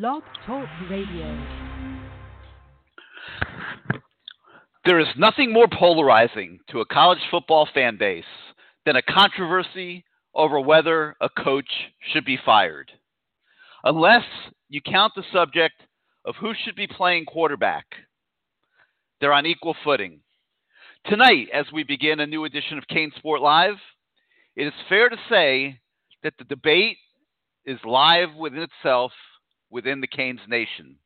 Blog Talk Radio. There is nothing more polarizing to a college football fan base than a controversy over whether a coach should be fired. Unless you count the subject of who should be playing quarterback, they're on equal footing. Tonight, as we begin a new edition of CaneSport Live, it is fair to say that the debate is live within itself within the Canes nation.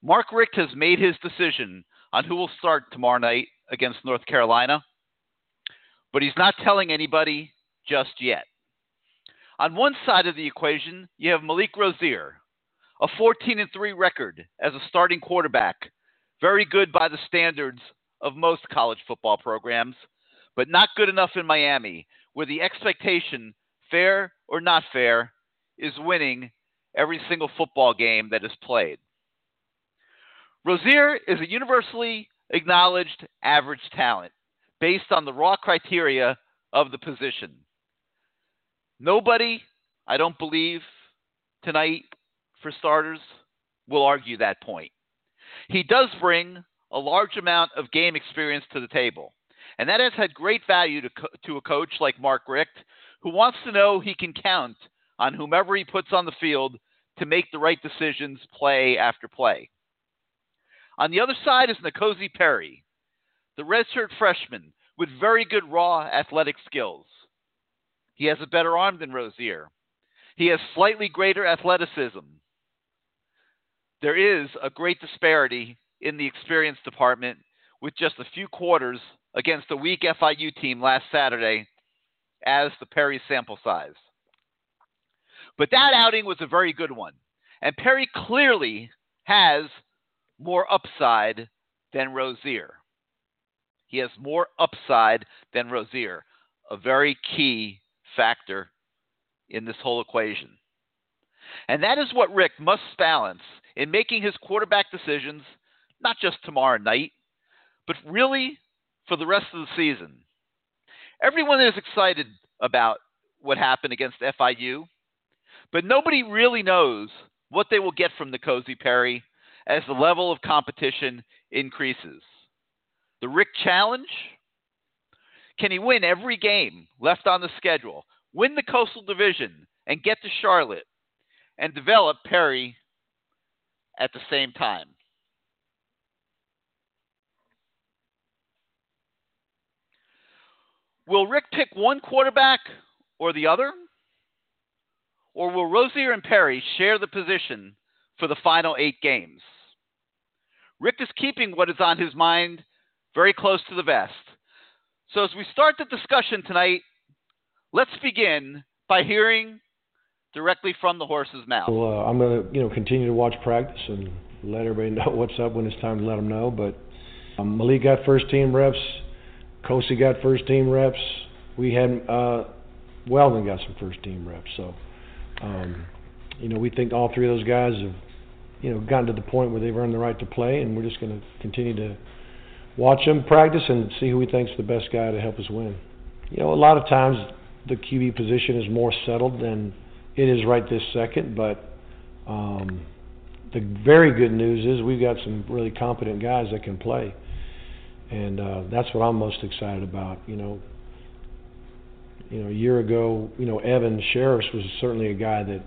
Mark Richt has made his decision on who will start tomorrow night against North Carolina, but he's not telling anybody just yet. On one side of the equation, you have Malik Rosier, a 14 and 3 record as a starting quarterback, very good by the standards of most college football programs, but not good enough in Miami, where the expectation, fair or not fair, is winning every single football game that is played. Rosier is a universally acknowledged average talent based on the raw criteria of the position. Nobody, I don't believe, tonight, for starters, will argue that point. He does bring a large amount of game experience to the table, and that has had great value to, co- to a coach like Mark Richt, who wants to know he can count on whomever he puts on the field to make the right decisions play after play. On the other side is N'Kosi Perry, the redshirt freshman with very good raw athletic skills. He has a better arm than Rosier. He has slightly greater athleticism. There is a great disparity in the experience department with just a few quarters against a weak FIU team last Saturday as the Perry sample size. But that outing was a very good one. And Perry clearly has more upside than Rosier. He has more upside than Rosier, a very key factor in this whole equation. And that is what Richt must balance in making his quarterback decisions, not just tomorrow night, but really for the rest of the season. Everyone is excited about what happened against FIU, but nobody really knows what they will get from the Kosi Perry as the level of competition increases. The Richt Challenge can he win every game left on the schedule, win the Coastal Division, and get to Charlotte, and develop Perry at the same time? Will Richt pick one quarterback or the other? Or will Rosier and Perry share the position for the final eight games? Richt is keeping what is on his mind very close to the vest. So, as we start the discussion tonight, let's begin by hearing directly from the horse's mouth. Well, uh, I'm going to, you know, continue to watch practice and let everybody know what's up when it's time to let them know. But um, Malik got first team reps. Kosi got first team reps. We had uh, Weldon got some first team reps. So, um, you know, we think all three of those guys have, you know, gotten to the point where they've earned the right to play, and we're just going to continue to watch them practice and see who we think's the best guy to help us win. You know, a lot of times the QB position is more settled than it is right this second, but um, the very good news is we've got some really competent guys that can play, and uh, that's what I'm most excited about. You know, you know, a year ago, you know, Evan Shirreffs was certainly a guy that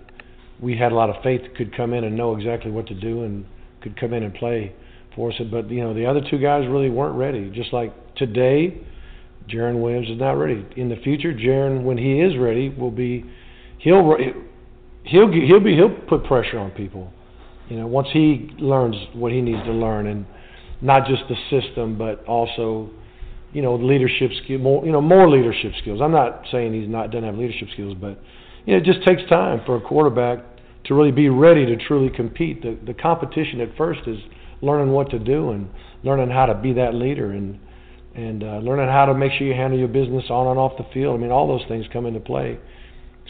we had a lot of faith could come in and know exactly what to do and could come in and play for us. But you know, the other two guys really weren't ready. Just like today, Jarren Williams is not ready. In the future, Jarren, when he is ready, will be he'll he'll he'll be he'll put pressure on people. You know, once he learns what he needs to learn, and not just the system, but also, you know, leadership skill, more you know, more leadership skills. I'm not saying he's not doesn't have leadership skills, but you know, it just takes time for a quarterback to really be ready to truly compete. The the competition at first is learning what to do and learning how to be that leader and and uh, learning how to make sure you handle your business on and off the field. I mean, all those things come into play.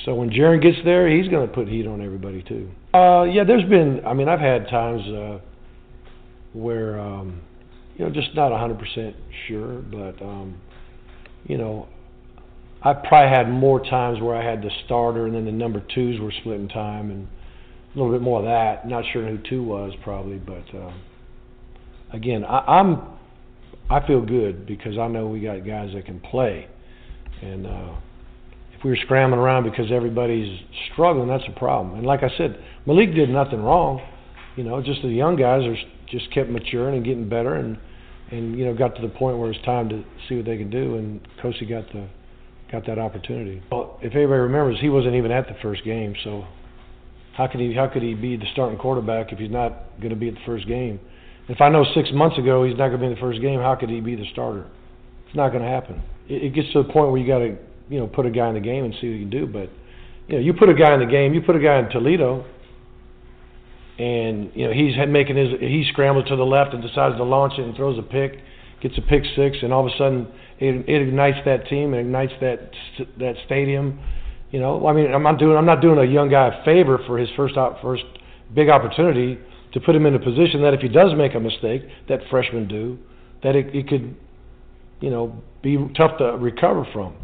So when Jarren gets there, he's going to put heat on everybody too. Uh, yeah, there's been. I mean, I've had times uh, where um, you know just not 100% sure, but um, you know, I probably had more times where I had the starter and then the number twos were splitting time, and a little bit more of that. Not sure who two was probably, but uh, again, I, I'm I feel good because I know we got guys that can play, and uh, if we were scrambling around because everybody's struggling, that's a problem. And like I said, Malik did nothing wrong. You know, just the young guys are just kept maturing and getting better, and and you know got to the point where it's time to see what they can do. And Kosi got the got that opportunity. Well, if anybody remembers, he wasn't even at the first game, so how could he how could he be the starting quarterback if he's not going to be at the first game? If I know six months ago he's not going to be in the first game, how could he be the starter? It's not going to happen. It, it gets to the point where you got to you know put a guy in the game and see what he can do. But you know you put a guy in the game, you put a guy in Toledo, and you know he's making his he scrambles to the left and decides to launch it and throws a pick, gets a pick six, and all of a sudden it, it ignites that team and ignites that that stadium. You know, I mean, I'm not doing I'm not doing a young guy a favor for his first out first big opportunity to put him in a position that if he does make a mistake, that freshmen do, that it, it could, you know, be tough to recover from.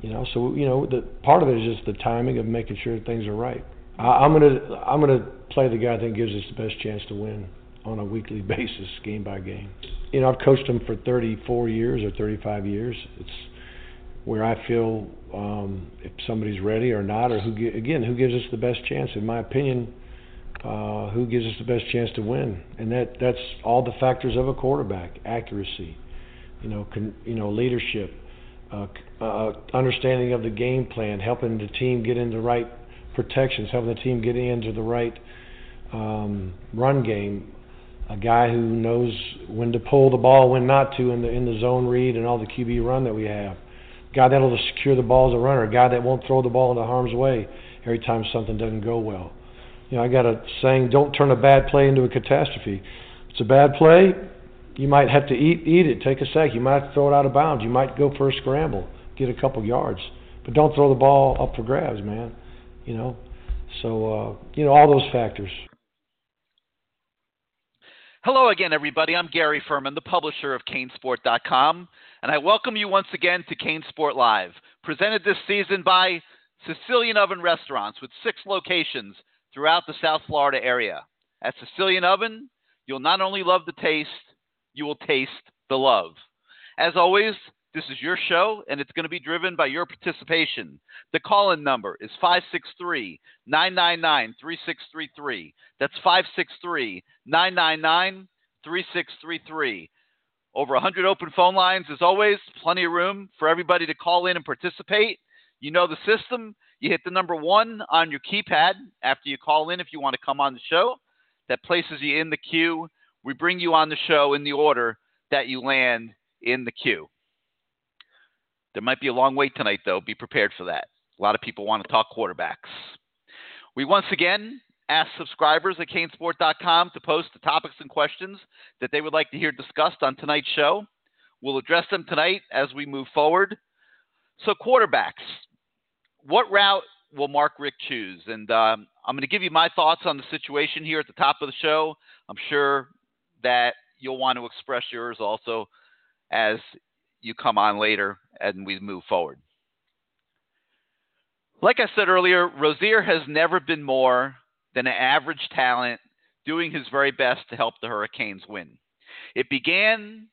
You know, so you know, the part of it is just the timing of making sure things are right. I, I'm gonna I'm gonna play the guy I think gives us the best chance to win on a weekly basis, game by game. You know, I've coached them for 34 years or 35 years. It's where I feel um, if somebody's ready or not, or who again who gives us the best chance. In my opinion, uh, who gives us the best chance to win, and that that's all the factors of a quarterback: accuracy, you know, con, you know, leadership, uh, uh, understanding of the game plan, helping the team get into the right protections, helping the team get into the right um, run game, a guy who knows when to pull the ball, when not to in the in the zone read and all the QB run that we have. A guy that'll secure the ball as a runner, a guy that won't throw the ball into harm's way every time something doesn't go well. You know, I got a saying, don't turn a bad play into a catastrophe. If it's a bad play, you might have to eat eat it, take a sack. You might throw it out of bounds. You might go for a scramble, get a couple yards, but don't throw the ball up for grabs, man. You know, so uh, you know all those factors. Hello again, everybody. I'm Gary Ferman, the publisher of CaneSport.com, and I welcome you once again to CaneSport Live, presented this season by Sicilian Oven Restaurants with six locations throughout the South Florida area. At Sicilian Oven, you'll not only love the taste, you will taste the love. As always, this is your show, and it's going to be driven by your participation. The call in number is 563 999 3633. That's 563 999 3633. Over 100 open phone lines, as always, plenty of room for everybody to call in and participate. You know the system. You hit the number one on your keypad after you call in if you want to come on the show. That places you in the queue. We bring you on the show in the order that you land in the queue. There might be a long wait tonight, though. Be prepared for that. A lot of people want to talk quarterbacks. We once again ask subscribers at canesport.com to post the topics and questions that they would like to hear discussed on tonight's show. We'll address them tonight as we move forward. So, quarterbacks, what route will Mark Richt choose? And um, I'm going to give you my thoughts on the situation here at the top of the show. I'm sure that you'll want to express yours also as you come on later and we move forward. Like I said earlier, Rosier has never been more than an average talent doing his very best to help the Hurricanes win. It began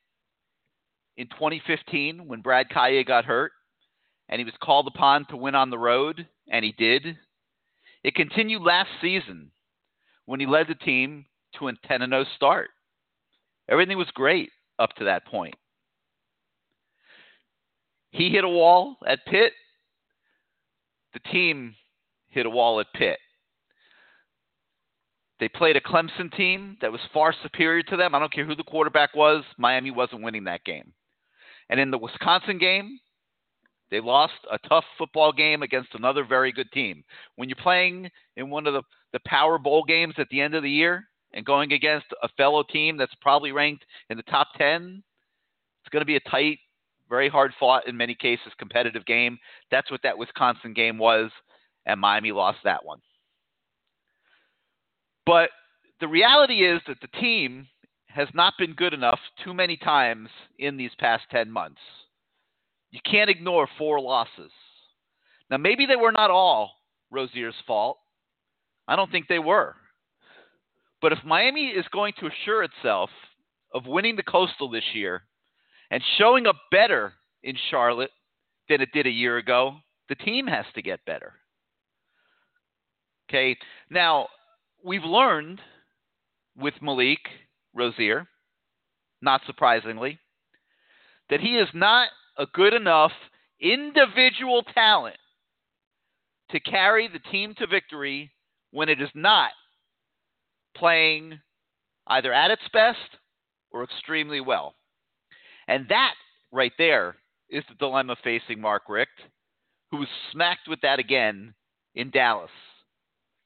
in 2015 when Brad Kaaya got hurt and he was called upon to win on the road, and he did. It continued last season when he led the team to a 10 0 start. Everything was great up to that point. He hit a wall at Pitt. The team hit a wall at Pitt. They played a Clemson team that was far superior to them. I don't care who the quarterback was, Miami wasn't winning that game. And in the Wisconsin game, they lost a tough football game against another very good team. When you're playing in one of the, the Power Bowl games at the end of the year and going against a fellow team that's probably ranked in the top 10, it's going to be a tight, very hard fought, in many cases, competitive game. That's what that Wisconsin game was, and Miami lost that one. But the reality is that the team has not been good enough too many times in these past 10 months. You can't ignore four losses. Now, maybe they were not all Rosier's fault. I don't think they were. But if Miami is going to assure itself of winning the Coastal this year and showing up better in Charlotte than it did a year ago, the team has to get better. Okay, now we've learned with Malik Rosier, not surprisingly, that he is not a good enough individual talent to carry the team to victory when it is not playing either at its best or extremely well. And that right there is the dilemma facing Mark Richt, who was smacked with that again in Dallas.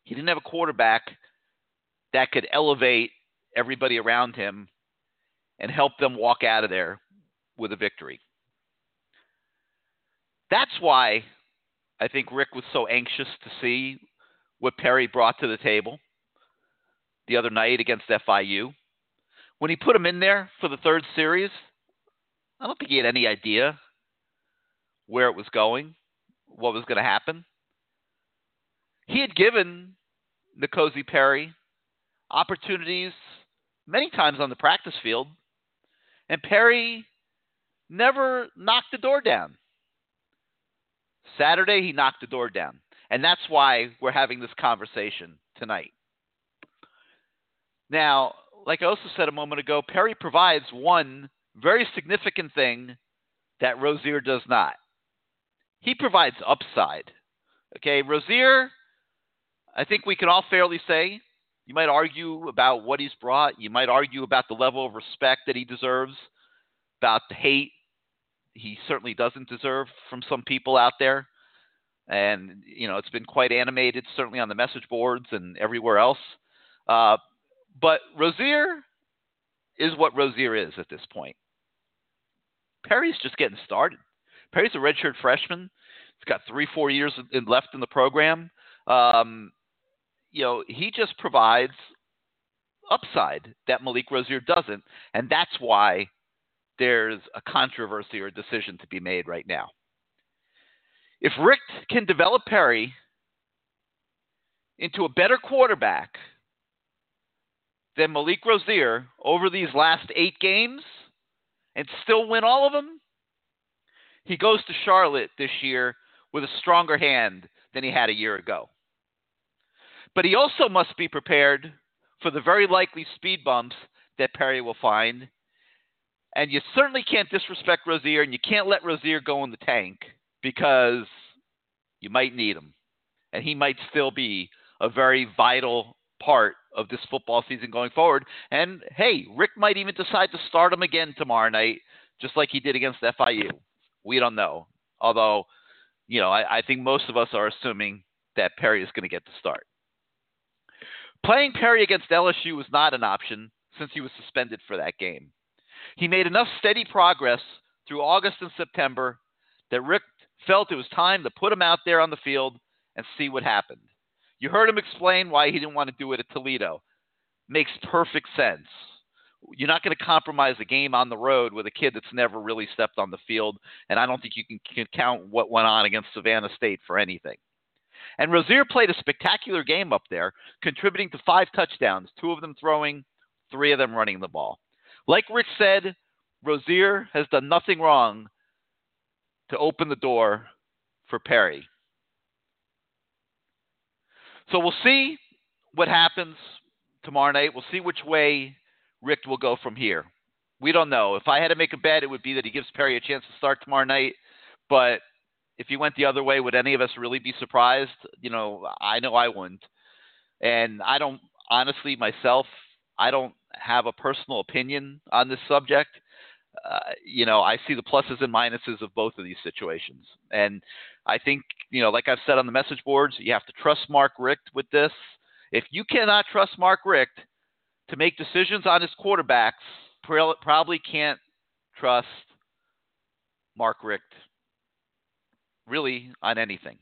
He didn't have a quarterback that could elevate everybody around him and help them walk out of there with a victory. That's why I think Richt was so anxious to see what Perry brought to the table the other night against FIU. When he put him in there for the third series, I don't think he had any idea where it was going, what was going to happen. He had given N'Kosi Perry opportunities many times on the practice field, and Perry never knocked the door down. Saturday, he knocked the door down. And that's why we're having this conversation tonight. Now, like I also said a moment ago, Perry provides one very significant thing that Rosier does not. He provides upside. Okay, Rosier, I think we can all fairly say, you might argue about what he's brought. You might argue about the level of respect that he deserves, about the hate he certainly doesn't deserve from some people out there. And, you know, it's been quite animated, certainly on the message boards and everywhere else. Uh, but Rosier is what Rosier is at this point. Perry's just getting started. Perry's a redshirt freshman. He's got three, four years left in the program. Um, you know, he just provides upside that Malik Rosier doesn't, and that's why there's a controversy or a decision to be made right now. If Richt can develop Perry into a better quarterback than Malik Rosier over these last eight games and still win all of them, he goes to Charlotte this year with a stronger hand than he had a year ago. But he also must be prepared for the very likely speed bumps that Perry will find. And you certainly can't disrespect Rosier, and you can't let Rosier go in the tank because you might need him. And he might still be a very vital part of this football season going forward. And hey, Richt might even decide to start him again tomorrow night, just like he did against FIU. We don't know. Although, you know, I, I think most of us are assuming that Perry is going to get the start. Playing Perry against LSU was not an option since he was suspended for that game. He made enough steady progress through August and September that Richt felt it was time to put him out there on the field and see what happened. You heard him explain why he didn't want to do it at Toledo. Makes perfect sense. You're not going to compromise a game on the road with a kid that's never really stepped on the field, and I don't think you can, can count what went on against Savannah State for anything. And Rosier played a spectacular game up there, contributing to five touchdowns, two of them throwing, three of them running the ball. Like Richt said, Rosier has done nothing wrong to open the door for Perry. So we'll see what happens tomorrow night. We'll see which way Richt will go from here. We don't know. If I had to make a bet, it would be that he gives Perry a chance to start tomorrow night. But if he went the other way, would any of us really be surprised? You know, I know I wouldn't. And I don't, honestly, myself, I don't have a personal opinion on this subject. Uh, you know, I see the pluses and minuses of both of these situations. And I think, you know, like I've said on the message boards, you have to trust Mark Richt with this. If you cannot trust Mark Richt to make decisions on his quarterbacks, probably can't trust Mark Richt really on anything.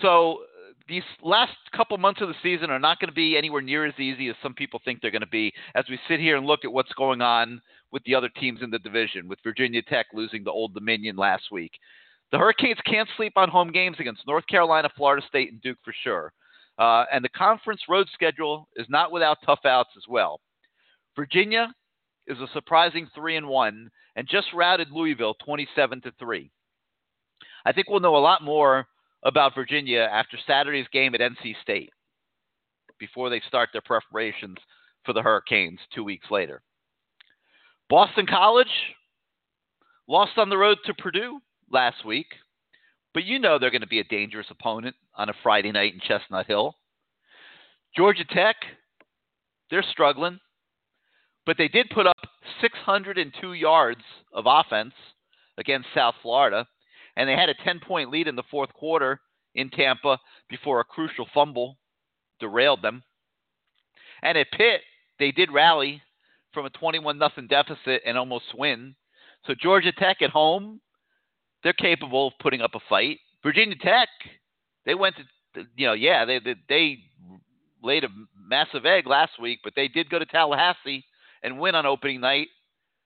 So these last couple months of the season are not going to be anywhere near as easy as some people think they're going to be as we sit here and look at what's going on with the other teams in the division, with Virginia Tech losing to Old Dominion last week. The Hurricanes can't sleep on home games against North Carolina, Florida State, and Duke for sure. Uh, and the conference road schedule is not without tough outs as well. Virginia is a surprising three and one, and just routed Louisville 27 to three. I think we'll know a lot more about Virginia after Saturday's game at NC State before they start their preparations for the Hurricanes two weeks later. Boston College lost on the road to Purdue last week, but you know they're going to be a dangerous opponent on a Friday night in Chestnut Hill. Georgia Tech, they're struggling, but they did put up 602 yards of offense against South Florida, and they had a 10 point lead in the fourth quarter in Tampa before a crucial fumble derailed them. And at Pitt, they did rally from a 21 nothing deficit and almost win. So Georgia Tech at home, they're capable of putting up a fight. Virginia Tech, they went to, you know, yeah, they they, they laid a massive egg last week, but they did go to Tallahassee and win on opening night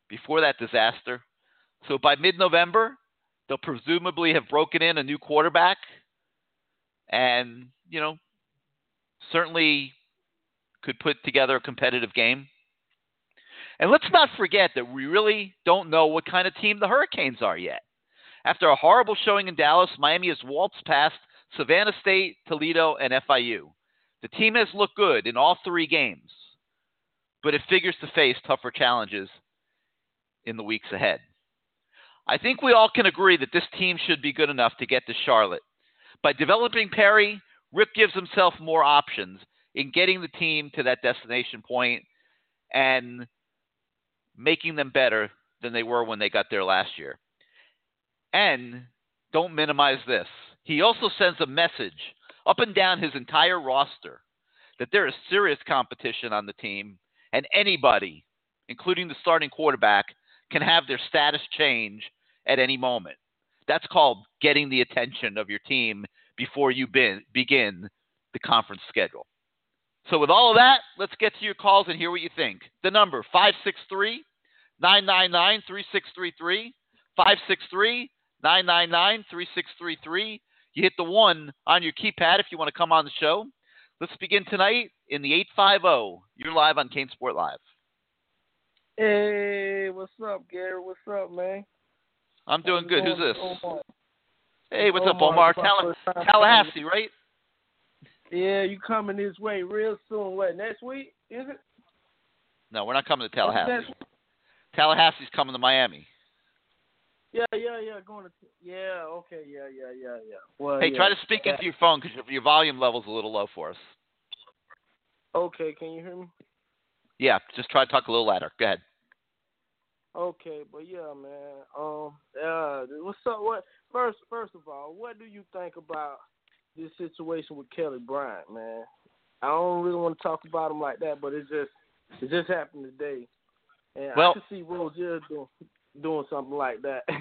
before that disaster. So by mid-November, they'll presumably have broken in a new quarterback, and you know, certainly could put together a competitive game. And let's not forget that we really don't know what kind of team the Hurricanes are yet. After a horrible showing in Dallas, Miami has waltzed past Savannah State, Toledo, and FIU. The team has looked good in all three games, but it figures to face tougher challenges in the weeks ahead. I think we all can agree that this team should be good enough to get to Charlotte. By developing Perry, Richt gives himself more options in getting the team to that destination point and making them better than they were when they got there last year. And don't minimize this. He also sends a message up and down his entire roster that there is serious competition on the team and anybody, including the starting quarterback, can have their status change at any moment. That's called getting the attention of your team before you bin, begin the conference schedule. So, with all of that, let's get to your calls and hear what you think. The number 563 999 3633. 563 999 3633. You hit the one on your keypad if you want to come on the show. Let's begin tonight in the 850. You're live on CaneSport Live. Hey, what's up, Gary? What's up, man? I'm doing good. Who's this? Omar. Hey, what's up, Omar, Omar? it's my Tall- Tallahassee, right? Yeah, you coming this way real soon. What, next week? Is it? No, we're not coming to Tallahassee. Tallahassee's coming to Miami. Yeah, yeah, yeah. Going to. Yeah, okay, yeah, yeah, yeah, yeah. Well, Hey, yeah. try to speak into your phone because your volume level's a little low for us. Okay, can you hear me? Yeah, just try to talk a little louder. Go ahead. Okay, but yeah, man. Um, uh, what's up? What first? First of all, what do you think about this situation with Kelly Bryant, man? I don't really want to talk about him like that, but it just it just happened today, and Well- I can see Rosier doing doing something like that.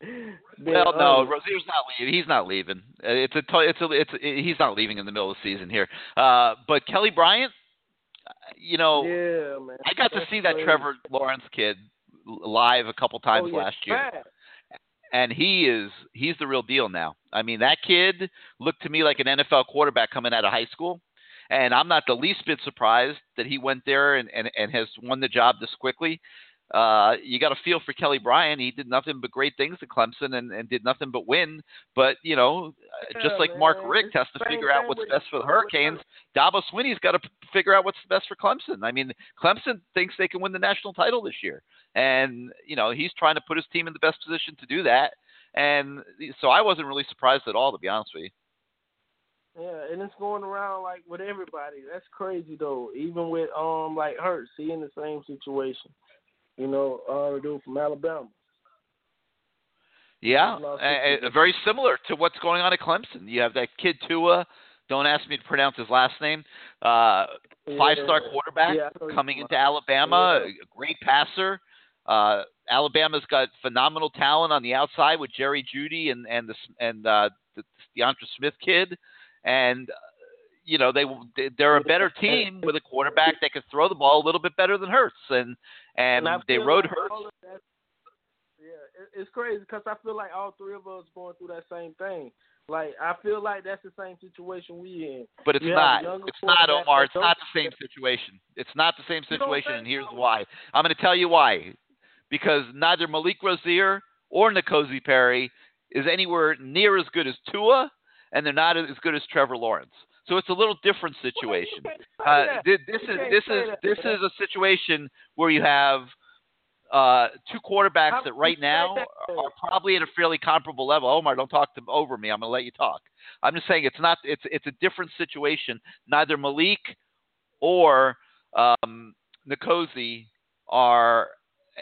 Then, Well, no, um, Rosier's not leaving. He's not leaving. Uh, It's a, t- it's a, it's a, he's not leaving in the middle of the season here. Uh, but Kelly Bryant, uh, you know, yeah, man. I got to That's see that. Trevor Lawrence kid live a couple times oh, yeah, last year. and he is he's the real deal now. I mean, that kid looked to me like an NFL quarterback coming out of high school, and I'm not the least bit surprised that he went there and and, and has won the job this quickly. Uh, you got to feel for Kelly Bryant. He did nothing but great things at Clemson and, and did nothing but win. But you know, uh, just like Mark. Richt has to figure out what's best for the Hurricanes, Dabo Swinney's got to figure out what's best for Clemson. I mean, Clemson thinks they can win the national title this year, and you know he's trying to put his team in the best position to do that. And so I wasn't really surprised at all, to be honest with you. Yeah, and it's going around like with everybody. That's crazy though. Even with um like Hurts, he in the same situation. You know, uh, the dude from Alabama. Yeah, uh, uh, very similar to what's going on at Clemson. You have that kid Tua. Don't ask me to pronounce his last name. Uh, five-star Yeah. quarterback Yeah, coming into Alabama, Yeah. a great passer. Uh, Alabama's got phenomenal talent on the outside with Jerry Jeudy and and the and uh, the DeAndre Smith kid, and uh, you know they they're a better team with a quarterback that can throw the ball a little bit better than Hurts, and and, I they rode like Hurts. all of that- Yeah, it's crazy because I feel like all three of us going through that same thing. Like I feel like that's the same situation we in. But it's You not. It's not, Omar. It's not the same situation. It's not the same situation, and here's so? why. I'm going to tell you why. Because neither Malik Rosier or N'Kosi Perry is anywhere near as good as Tua, and they're not as good as Trevor Lawrence. So it's a little different situation. Well, you can't say Uh, this is this is this is a situation where you have uh, two quarterbacks that right now are probably at a fairly comparable level. Omar, don't talk to, over me. I'm going to let you talk. I'm just saying it's not. It's it's a different situation. Neither Malik or um, are,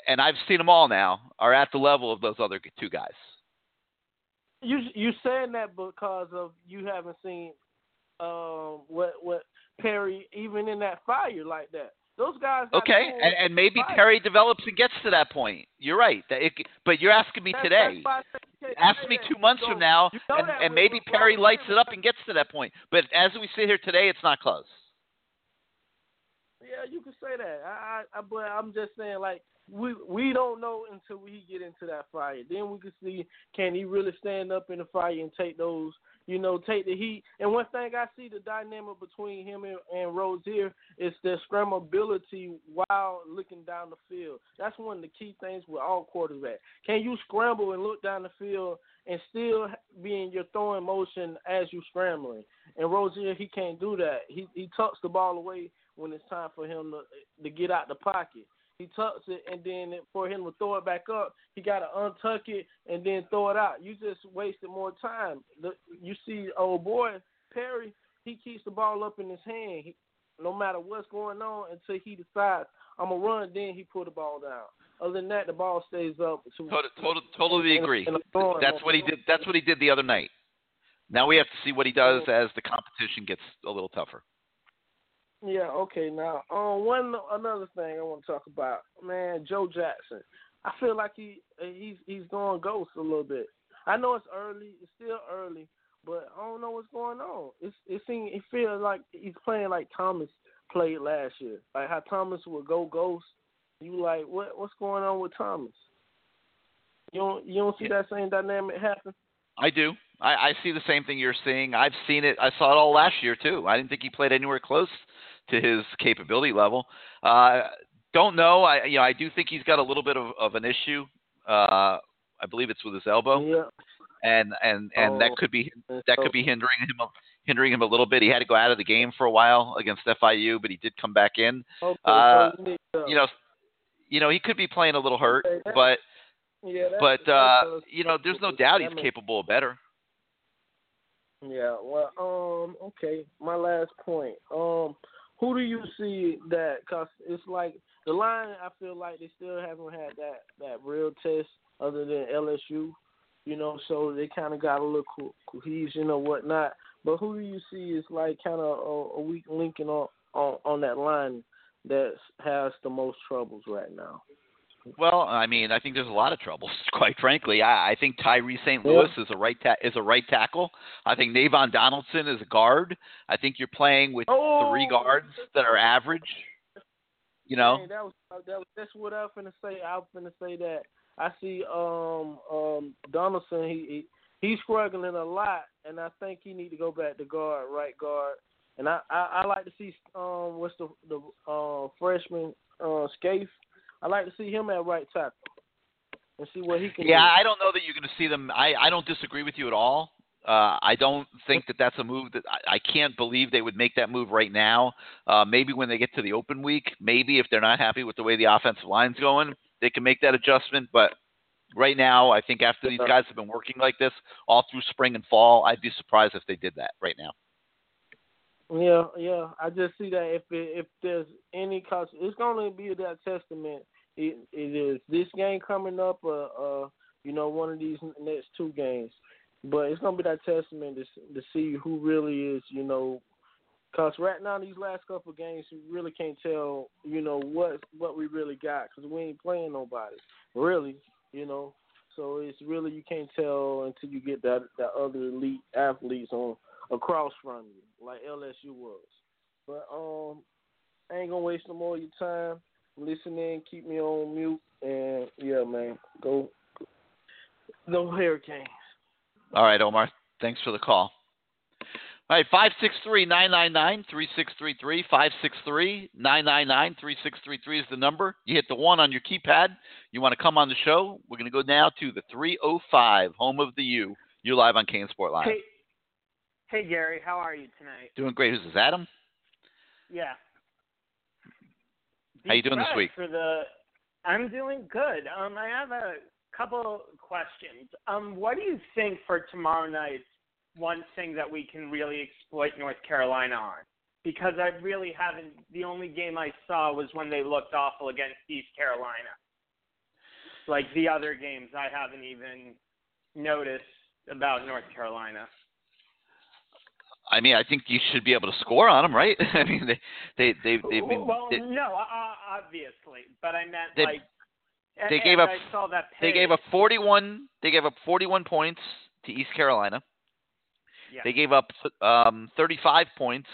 and I've seen them all now, are at the level of those other two guys. You you saying that because of you haven't seen um what what Perry even in that fire like that. Those guys. Okay, and, and maybe fire. Perry develops and gets to that point. You're right. That it, but you're asking me That's- today. that's why I say you can't Ask me two months You from now, you know and, and maybe Perry lights it up and gets to that point. But as we sit here today, it's not close. Yeah, you can say that. I, I, but I'm just saying like we we don't know until we get into that fire. Then we can see can he really stand up in the fire and take those, you know, take the heat. And one thing I see the dynamic between him and, and Rosier is their scramblability while looking down the field. That's one of the key things with all quarterbacks. Can you scramble and look down the field and still be in your throwing motion as you scrambling? And Rosier, he can't do that. He he tucks the ball away when it's time for him to to get out the pocket. He tucks it, and then for him to throw it back up, he got to untuck it and then throw it out. You just wasted more time. The, you see, old boy Perry, he keeps the ball up in his hand, he, no matter what's going on, until he decides I'm gonna run. Then he put the ball down. Other than that, the ball stays up. So, Totally, totally, totally in a- agree. in a throwing That's what he did. That's what he did the other night. Now we have to see what he does as the competition gets a little tougher. Yeah, okay. Now, um, one another thing I want to talk about, man, Joe Jackson. I feel like he he's he's going ghost a little bit. I know it's early, it's still early, but I don't know what's going on. It's it seems it feels like he's playing like Thomas played last year, like how Thomas would go ghost. You like what what's going on with Thomas? You don't you don't see that same dynamic happen? I do. I, I see the same thing you're seeing. I've seen it. I saw it all last year too. I didn't think he played anywhere close to his capability level. Uh, don't know. I you know I do think he's got a little bit of, of an issue. Uh, I believe it's with his elbow, Yeah. and and and that Oh. could be that could be hindering him a- hindering him a little bit. He had to go out of the game for a while against FIU, but he did come back in. Okay, uh, you, You know, you know he could be playing a little hurt, Okay, but yeah, but uh, you know there's no doubt he's capable of better. Yeah, well, um, okay. My last point. Um, who do you see that? Cause it's like the line. I feel like they still haven't had that that real test other than LSU. You know, so they kind of got a little co- cohesion or whatnot. But who do you see is like kind of a, a weak link in on, on on that line that has the most troubles right now? Well, I mean, I think there's a lot of troubles. Quite frankly, I, I think Tyree St. Yeah. Louis is a right ta- is a right tackle. I think Navaughn Donaldson is a guard. I think you're playing with three guards that are average. You know, Dang, that was, that was that's what I was gonna say. I was gonna say that I see um um Donaldson. He, he he's struggling a lot, and I think he need to go back to guard, right guard. And I I, I like to see um what's the the uh, freshman uh Scaife. I like to see him at right tackle and see what he can. yeah, do. I don't know that you're going to see them. I I don't disagree with you at all. Uh, I don't think that that's a move that I, I can't believe they would make that move right now. Uh, maybe when they get to the open week, maybe if they're not happy with the way the offensive line's going, they can make that adjustment. But right now, I think after these guys have been working like this all through spring and fall, I'd be surprised if they did that right now. Yeah, yeah. I just see that if it, if there's any cause, it's going to be that testament. It, it is this game coming up, uh, uh, you know, one of these next two games. But it's to be that testament to to see who really is, you know, because right now these last couple games, we really can't tell, you know, what what we really got because we ain't playing nobody, really, you know. So it's really you can't tell until you get that that other elite athletes on across from you, like LSU was. But um, I ain't gonna waste no more of your time. Listen in, keep me on mute, and yeah, man, go, go Hurricanes. All right, Omar. Thanks for the call. All right, 563 999 3633. 563 999 3633 is the number. You hit the one on your keypad. You want to come on the show? We're going to go now to the 305, home of the U. You're live on CaneSport Live. Hey, hey Gary, how are you tonight? Doing great. Who's this, Adam? Yeah. How you doing this week? For the, I'm doing good. Um, I have a couple questions. Um, what do you think for tomorrow night? One thing that we can really exploit North Carolina on, because I really haven't. The only game I saw was when they looked awful against East Carolina. Like the other games, I haven't even noticed about North Carolina. I mean, I think you should be able to score on them, right? I mean, they they they they've been well, they, no, uh, obviously, but I meant They- like they gave up- I saw that they gave up 41 they gave up 41 points to East Carolina. Yeah. They gave up um, 35 points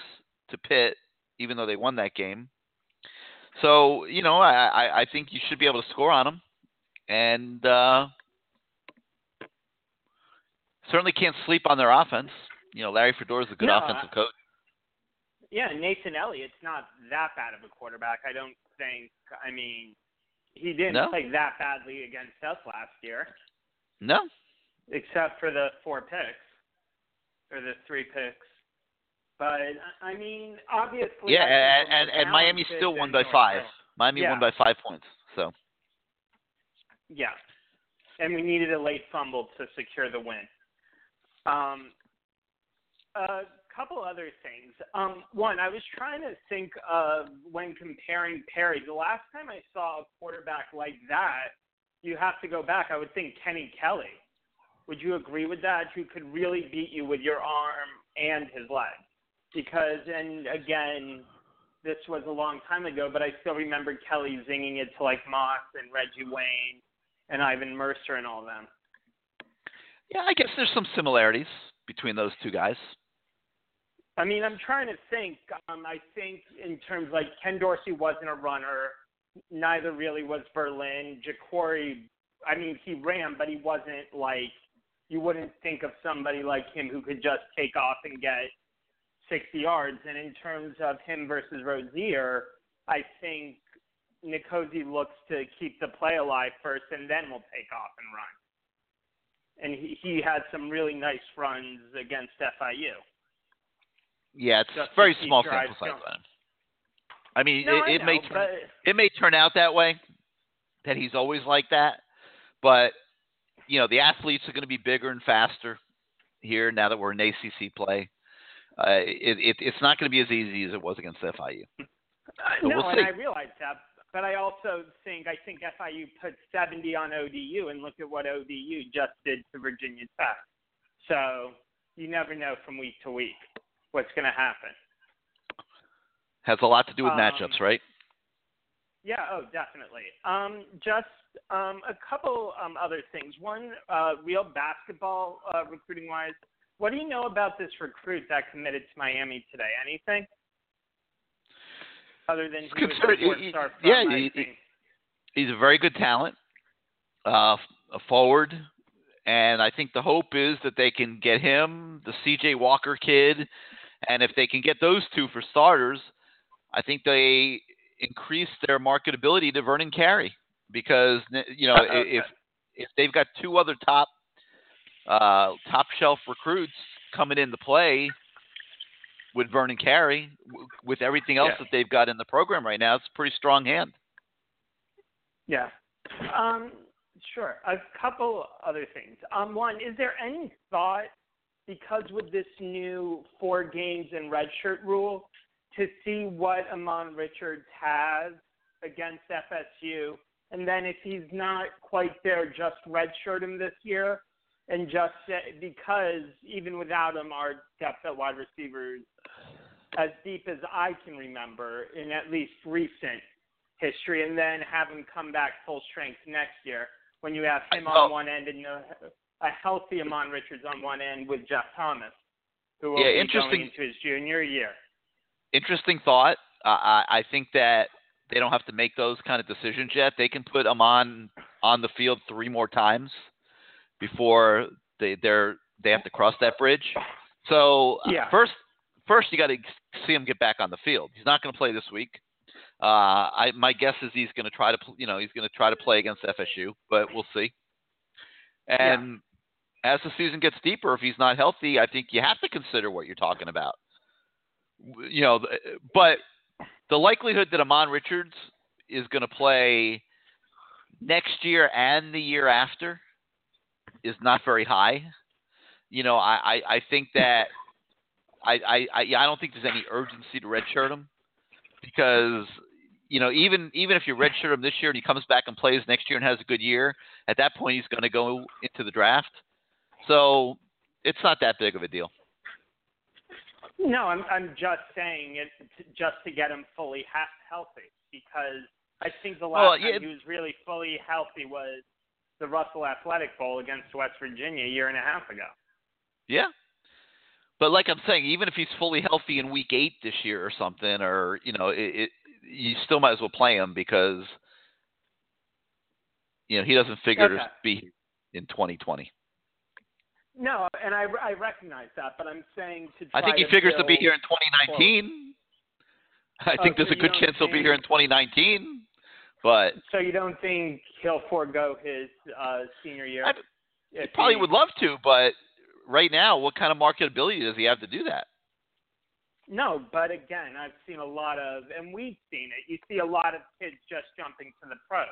to Pitt, even though they won that game. So you know, I, I, I think you should be able to score on them, and uh, certainly can't sleep on their offense. You know, Larry Fedora is a good No, offensive coach. Yeah, Nathan Elliott's not that bad of a quarterback. I don't think. I mean, he didn't No. play that badly against us last year, No, except for the four picks or the three picks. But I mean, obviously, yeah, and and, and Miami still won by five. Miami Yeah. won by five points. So Yeah. And we needed a late fumble to secure the win. Um, a couple other things. Um, one, I was trying to think of when comparing Perry. The last time I saw a quarterback like that, you have to go back. I would think Kenny Kelly. Would you agree with that? Who could really beat you with your arm and his leg? Because, and again, this was a long time ago, but I still remember Kelly zinging it to like Moss and Reggie Wayne and Ivan Mercer and all them. yeah, I guess there's some similarities between those two guys. I mean, I'm trying to think. Um, I think in terms like Ken Dorsey wasn't a runner. Neither really was Berlin. Jacory, I mean, he ran, but he wasn't like you wouldn't think of somebody like him who could just take off and get 60 yards. And in terms of him versus Rosier, I think N'Kosi looks to keep the play alive first, and then will take off and run. And he, he had some really nice runs against FIU. Yeah, it's Just very small sample size. I mean, No, it, I it know, may turn, but it may turn out that way, that he's always like that, but you know the athletes are going to be bigger and faster here now that we're in ACC play. Uh, it, it, it's not going to be as easy as it was against FIU. Uh, no, we'll and. I realize that, but I also think I think FIU put 70 on ODU, and look at what ODU just did to Virginia Tech. So you never know from week to week what's going to happen. Has a lot to do with Um, matchups, right? Yeah, oh, definitely. Um, just um, a couple um, other things. One, uh, real basketball uh, recruiting wise, what do you know about this recruit that committed to Miami today? Anything? Other than he was a he- star yeah, from, I he- he- He's a very good talent, uh, a forward, and I think the hope is that they can get him, the C.J. Walker kid, and if they can get those two for starters, I think they increase their marketability to Vernon Carey because you know if if they've got two other top uh, top shelf recruits coming into play with Vernon Carey, w- with everything else Yeah. that they've got in the program right now, it's a pretty strong hand. Yeah. Um, sure. A couple other things. Um, one, is there any thought, because with this new four games and redshirt rule, to see what Ahmmon Richards has against FSU, and then if he's not quite there, just redshirt him this year, and just say, because even without him, our depth at wide receivers as deep as I can remember in at least recent history, and then have him come back full strength next year when you have him Oh. on one end and a, a healthy Ahmmon Richards on one end with Jeff Thomas, who will Yeah, be interesting. going into his junior year. interesting thought. Uh, I, I think that they don't have to make those kind of decisions yet. They can put Ahmmon on the field three more times before they, they're they have to cross that bridge. So uh, Yeah. first, first you got to see him get back on the field. He's not going to play this week. Uh, I my guess is he's going to try to you know he's going to try to play against FSU, but we'll see. And as the season gets deeper, if he's not healthy, I think you have to consider what you're talking about. You know, but the likelihood that Ahmmon Richards is going to play next year and the year after is not very high. You know, I, I, I think that I, I, I, I don't think there's any urgency to redshirt him because you know even even if you redshirt him this year and he comes back and plays next year and has a good year, at that point he's going to go into the draft. So it's not that big of a deal. No, I'm I'm just saying it just to get him fully ha- healthy because I think the last Well, time he was really fully healthy was the Russell Athletic Bowl against West Virginia a year and a half ago. Yeah. But like I'm saying, even if he's fully healthy in week eight this year or something, or you know, it, it you still might as well play him because you know he doesn't figure Okay. to be in 2020. No, and I I recognize that, but I'm saying to I think he figures to be here in 2019. I Oh, think there's so a good don't chance he'll be here in 2019. But So you don't think he'll forego his uh, senior year? I- he probably he- would love to. But right now, what kind of marketability does he have to do that? No, but again, I've seen a lot of, and we've seen it. You see a lot of kids just jumping to the pros.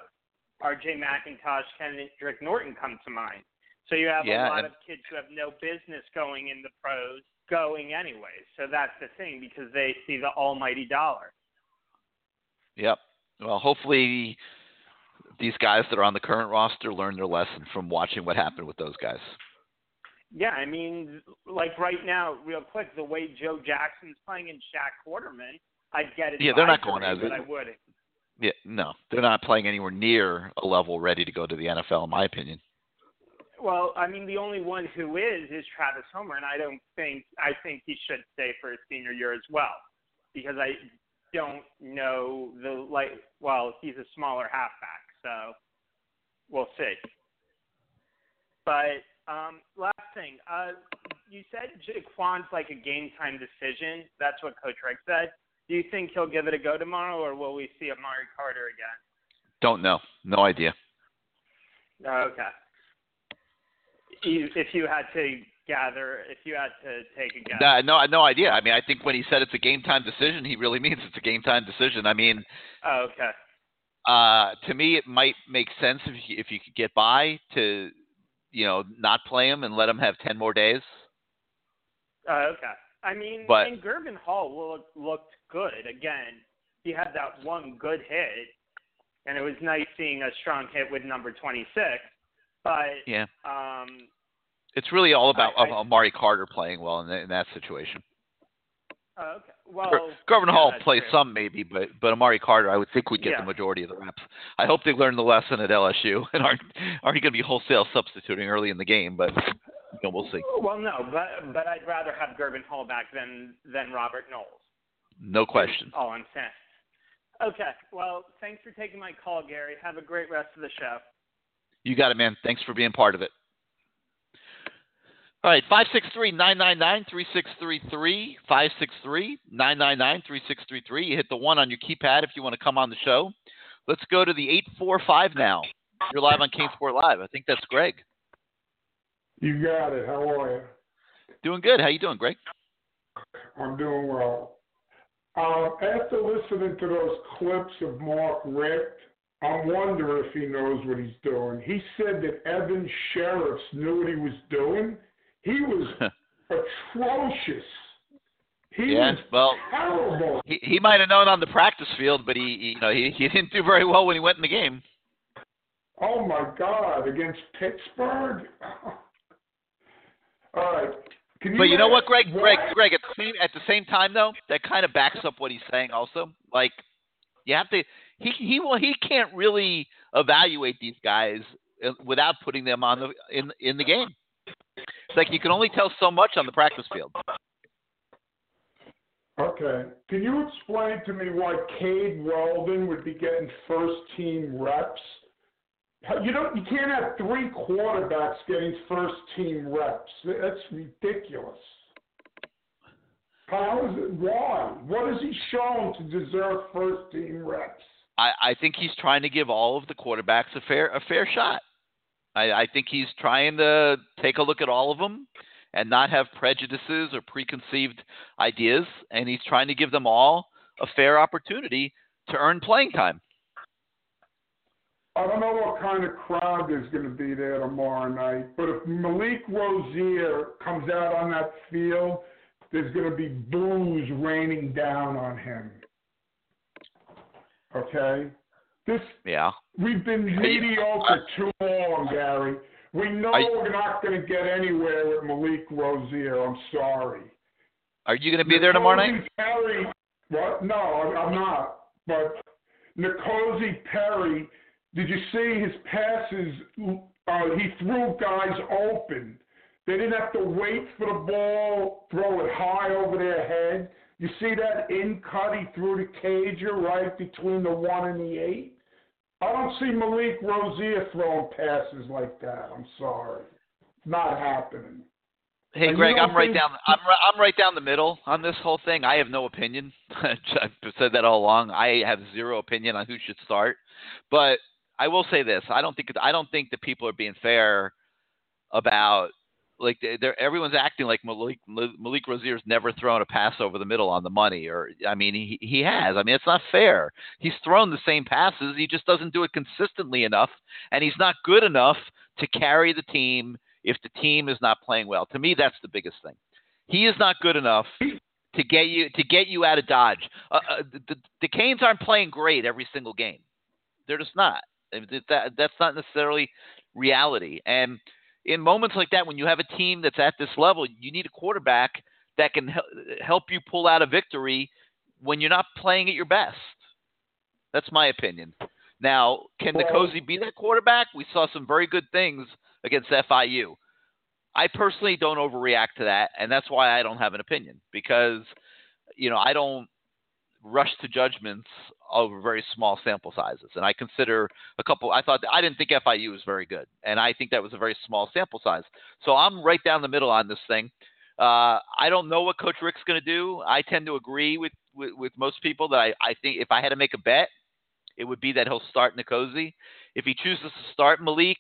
R.J. McIntosh, Kendrick Norton come to mind. So you have Yeah, a lot of kids who have no business going in the pros going anyway. So that's the thing because they see the almighty dollar. Yep. Well, hopefully these guys that are on the current roster learn their lesson from watching what happened with those guys. Yeah, I mean, like right now, real quick, the way Joe Jackson's playing and Shaq Quarterman, I'd get it. Yeah, they're not going as I wouldn't. Yeah, no, they're not playing anywhere near a level ready to go to the NFL, in my opinion. Well, I mean, the only one who is is Travis Homer, and I don't think I think he should stay for his senior year as well, because I don't know the like. Well, he's a smaller halfback, so we'll see. But um, last thing, uh, you said Jaquan's like a game time decision. That's what Coach Richt said. Do you think he'll give it a go tomorrow, or will we see Amari Carter again? Don't know. No idea. Okay. You, if you had to gather, if you had to take a guess. No, no, no idea. I mean, I think when he said it's a game time decision, he really means it's a game time decision. I mean, Oh, okay. uh, to me, it might make sense if you, if you could get by to, you know, not play him and let him have ten more days. Oh, okay. I mean, But- and Gurvan Hall looked looked good again. He had that one good hit, and it was nice seeing a strong hit with number twenty six. But Yeah, um, it's really all about I- I- Amari Carter playing well in, that- in that situation. oh, okay. Well, Gurvan yeah, Hall plays true. some maybe, but but Amari Carter, I would think would get Yeah. the majority of the reps. I hope they learned the lesson at LSU and aren't aren't going to be wholesale substituting early in the game. But you know, we'll see. Well, no, but but I'd rather have Gurvan Hall back than than Robert Knowles. No question. All I'm saying. Okay. Well, thanks for taking my call, Gary. Have a great rest of the show. You got it, man. Thanks for being part of it. All right, 563-999-3633, 563-999-3633. You hit the one on your keypad if you want to come on the show. Let's go to the 845 now. You're live on CaneSport Live. I think that's Greg. You got it. How are you? Doing good. How you doing, Greg? I'm doing well. Um, after listening to those clips of Mark Richt, I'm wondering if he knows what he's doing. He said that Evan Shirreffs knew what he was doing. He was atrocious. He Yeah, was well- terrible. He, he might have known on the practice field, but he, he you know he, he didn't do very well when he went in the game. Oh my God! Against Pittsburgh. All right. You But you know what, Greg? what? Greg, Greg. At the same at the same time, though, that kind of backs up what he's saying. Also, like you have to. He he he can't really evaluate these guys uh, without putting them on the in in the game. It's like you can only tell so much on the practice field. Okay. Can you explain to me why Cade Weldon would be getting first team reps? You don't. You can't have three quarterbacks getting first team reps. That's ridiculous. How is it? Why? What has he shown to deserve first team reps? I, I think he's trying to give all of the quarterbacks a fair a fair shot. I, I think he's trying to take a look at all of them and not have prejudices or preconceived ideas, and he's trying to give them all a fair opportunity to earn playing time. I don't know what kind of crowd there's going to be there tomorrow night, but if Malik Rosier comes out on that field, there's going to be boos raining down on him. Okay? This yeah. We've been mediocre too long, Gary. We know you, we're not going to get anywhere with Malik Rosier. I'm sorry. Are you going to be there tomorrow night? Perry, what? No, I'm not. But N'Kosi Perry, did you see his passes? Uh, he threw guys open. They didn't have to wait for the ball, throw it high over their head. You see that in cut he threw to Cager right between the one and the eight? I don't see Malik Rosier throwing passes like that. I'm sorry. It's not happening. Hey Greg, I'm right down. I'm I'm right down the middle on this whole thing. I have no opinion. I've said that all along. I have zero opinion on who should start, but I will say this: I don't think I don't think that people are being fair about like they're everyone's acting like Malik Malik Rosier's never thrown a pass over the middle on the money, or I mean he he has. I mean it's not fair. He's thrown the same passes, he just doesn't do it consistently enough, and he's not good enough to carry the team if the team is not playing well. To me, that's the biggest thing. He is not good enough to get you to get you out of dodge. Uh, uh, the, the Canes aren't playing great every single game. They're just not. That, that's not necessarily reality, and in moments like that, when you have a team that's at this level, you need a quarterback that can help you pull out a victory when you're not playing at your best. That's my opinion. Now, can well, N'Kosi be that quarterback? We saw some very good things against FIU. I personally don't overreact to that, and that's why I don't have an opinion because, you know, I don't rush to judgments over very small sample sizes. And I consider a couple. I thought I didn't think FIU was very good, and I think that was a very small sample size. So I'm right down the middle on this thing. Uh, I don't know what Coach Richt's going to do. I tend to agree with, with, with most people that I, I think if I had to make a bet, it would be that he'll start N'Kosi. If he chooses to start Malik,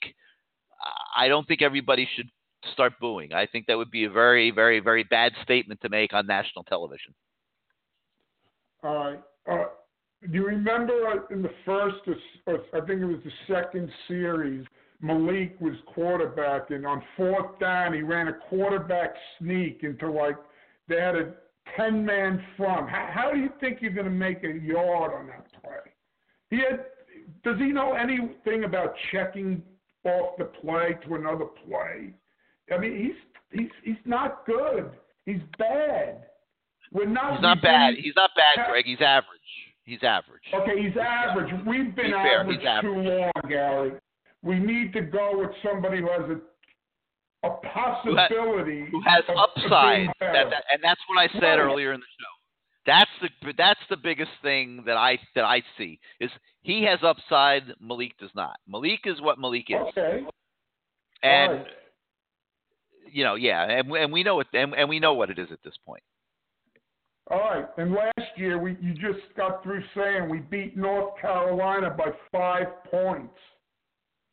I don't think everybody should start booing. I think that would be a very, very, very bad statement to make on national television. All right. Uh, do you remember uh, in the first, uh, uh, I think it was the second series, Malik was quarterbacking. On fourth down, he ran a quarterback sneak into like they had a 10 man front. How, how do you think you're going to make a yard on that play? He had, does he know anything about checking off the play to another play? I mean, he's he's he's not good. He's bad. We're not. He's not bad. He's not bad, Greg. He's average. He's average. Okay, he's average. We've been average, average too long, Gary. We need to go with somebody who has a a possibility who has, who has upside. That, that, and that's what I said earlier in the show. That's the that's the biggest thing that I that I see is he has upside. Malik does not. Malik is what Malik is. Okay. And right. you know, yeah, and and we know it, and, and we know what it is at this point. All right. And last year, we you just got through saying we beat North Carolina by five points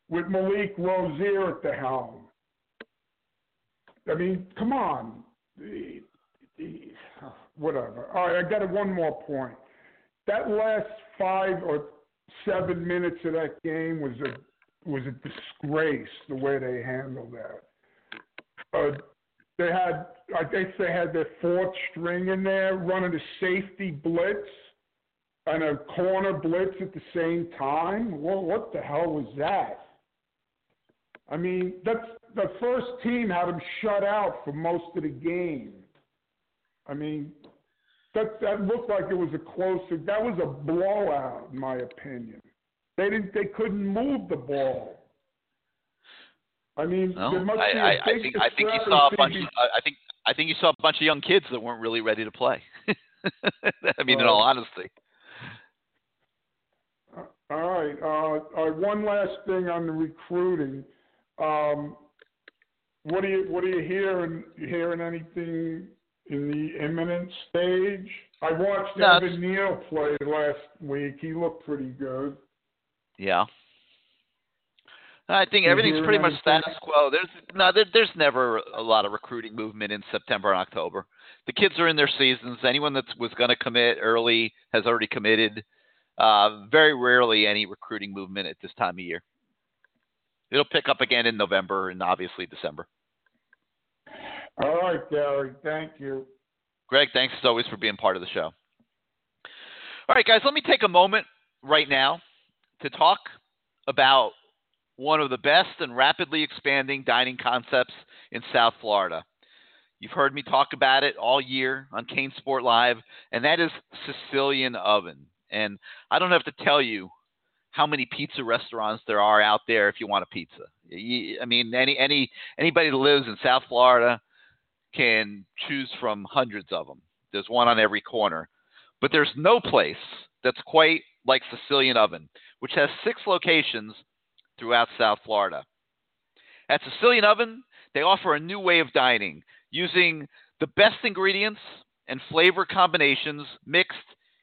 with Malik Rosier at the helm. I mean, come on. Whatever. All right, I got one more point. That last five or seven minutes of that game was a was a disgrace the way they handled that. Uh, they had, I guess they had their fourth string in there running a safety blitz and a corner blitz at the same time. Well, what the hell was that? I mean, that's the first team had them shut out for most of the game. I mean, that that looked like it was a close. That was a blowout, in my opinion. They didn't. They couldn't move the ball. I mean, well, there must I, be a I, big I think I think you saw a bunch. Of, I think I think you saw a bunch of young kids that weren't really ready to play. I mean, in all honesty. Uh, all right. Uh, uh, one last thing on the recruiting. Um, what do you what are you hearing? You hearing anything in the imminent stage? I watched No, Evan Neal play last week. He looked pretty good. Yeah. I think everything's pretty much status quo. There's no, there, there's never a lot of recruiting movement in September and October. The kids are in their seasons. Anyone that was going to commit early has already committed. Uh, very rarely any recruiting movement at this time of year. It'll pick up again in November and obviously December. All right, Gary. Thank you. Greg, thanks as always for being part of the show. All right, guys, let me take a moment right now to talk about one of the best and rapidly expanding dining concepts in South Florida. You've heard me talk about it all year on CaneSport Live, and that is Sicilian Oven. And I don't have to tell you how many pizza restaurants there are out there if you want a pizza. I mean, any any anybody that lives in South Florida can choose from hundreds of them. There's one on every corner. But there's no place that's quite like Sicilian Oven, which has six locations throughout South Florida. At Sicilian Oven, they offer a new way of dining using the best ingredients and flavor combinations mixed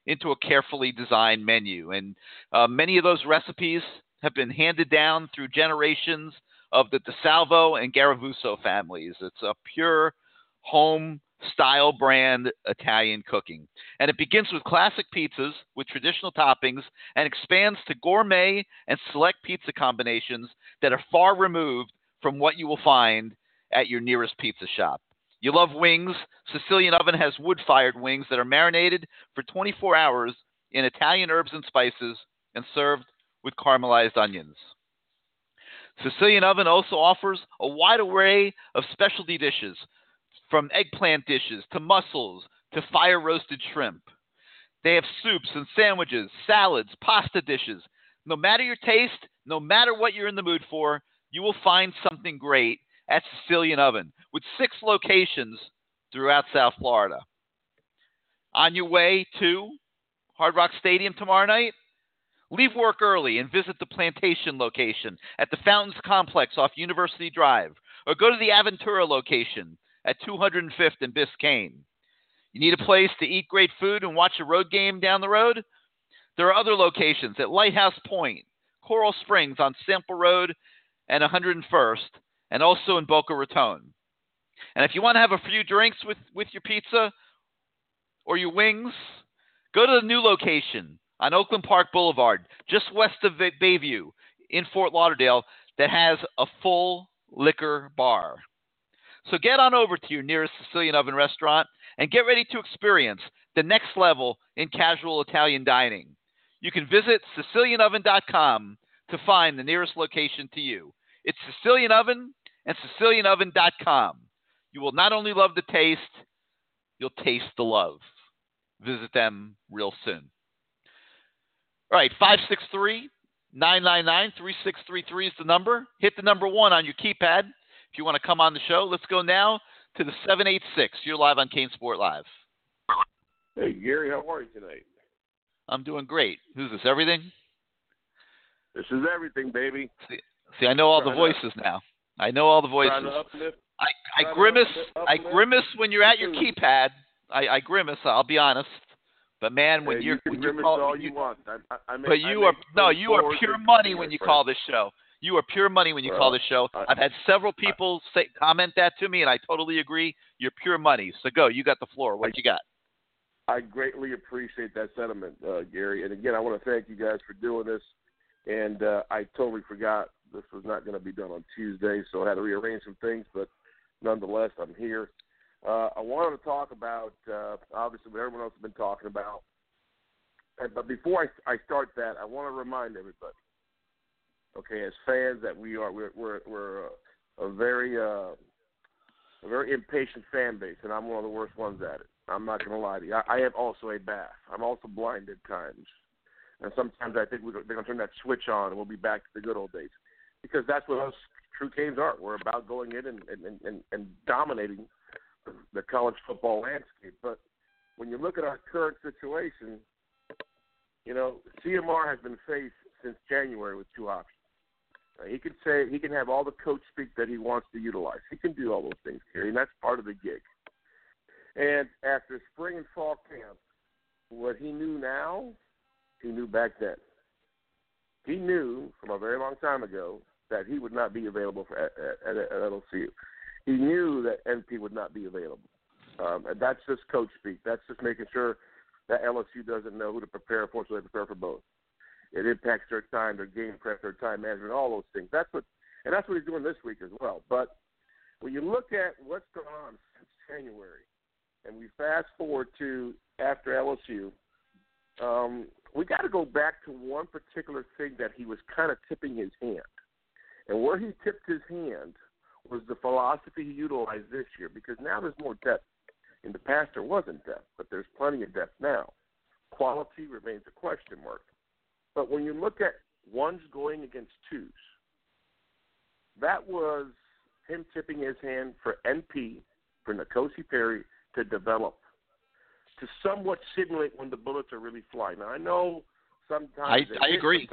into a carefully designed menu. And uh, many of those recipes have been handed down through generations of the DeSalvo and Garavuso families. It's a pure home style brand Italian cooking. And it begins with classic pizzas with traditional toppings and expands to gourmet and select pizza combinations that are far removed from what you will find at your nearest pizza shop. You love wings? Sicilian Oven has wood fired wings that are marinated for 24 hours in Italian herbs and spices and served with caramelized onions. Sicilian Oven also offers a wide array of specialty dishes, from eggplant dishes to mussels to fire roasted shrimp. They have soups and sandwiches, salads, pasta dishes. No matter your taste, no matter what you're in the mood for, you will find something great at Sicilian Oven with six locations throughout South Florida. On your way to Hard Rock Stadium tomorrow night, leave work early and visit the Plantation location at the Fountains Complex off University Drive, or go to the Aventura location at 205th and Biscayne. You need a place to eat great food and watch a road game down the road? There are other locations at Lighthouse Point, Coral Springs on Sample Road and 101st, and also in Boca Raton. And if you want to have a few drinks with, with your pizza or your wings, go to the new location on Oakland Park Boulevard, just west of Bayview in Fort Lauderdale, that has a full liquor bar. So get on over to your nearest Sicilian Oven restaurant and get ready to experience the next level in casual Italian dining. You can visit SicilianOven.com to find the nearest location to you. It's Sicilian Oven and SicilianOven.com. You will not only love the taste, you'll taste the love. Visit them real soon. All right, 563 999 3633 is the number. Hit the number one on your keypad if you want to come on the show. Let's go now to the 786. You're live on CaneSport Live. Hey Gary, how are you tonight? I'm doing great. Who's this? Everything? This is everything, baby. See, I know all the voices now. I know all the voices. uplift. I, I grimace. uplift- I grimace when you're at your keypad. I, I grimace. I'll be honest. But man, when Hey, you're you when you're grimace call, all you, you- want. I, I, make, but you are no, you are pure money when you call this show. You are pure money when you call Well, this show. I- I've had several people say comment that to me, and I totally agree. You're pure money. So go. You got the floor. What you got? I greatly appreciate that sentiment, uh, Gary. And again, I want to thank you guys for doing this. And uh, I totally forgot this was not going to be done on Tuesday, so I had to rearrange some things. But nonetheless, I'm here. Uh, I wanted to talk about uh, obviously what everyone else has been talking about. But before I, I start that, I want to remind everybody, okay, as fans, that we are we're we're, we're a, a very uh, a very impatient fan base, and I'm one of the worst ones at it. I'm not to lie to you. I, I have also a bath. I'm also blind at times, and sometimes I think we're, they're to turn that switch on, and we'll be back to the good old days, because that's what us true Canes are. We're about going in and and, and, and dominating the college football landscape. But when you look at our current situation, you know, CMR has been faced since January with two options. He can say he can have all the coach speak that he wants to utilize. He can do all those things, Gary, and that's part of the gig. And after spring and fall camp, what he knew now, he knew back then. He knew from a very long time ago that he would not be available for at, at, at LSU. He knew that NP would not be available. Um, that's just coach speak. That's just making sure that LSU doesn't know who to prepare for, so they prepare for both. It impacts their time, their game prep, their time management, all those things. That's what, and that's what he's doing this week as well. But when you look at what's going on since January, and we fast forward to after LSU, um, we got to go back to one particular thing that he was kind of tipping his hand. And where he tipped his hand was the philosophy he utilized this year because now there's more depth. In the past, there wasn't depth, but there's plenty of depth now. Quality remains a question mark. But when you look at ones going against twos, that was him tipping his hand for NP, for N'Kosi Perry to develop, to somewhat simulate when the bullets are really flying. Now, I know sometimes I, I hit, agree.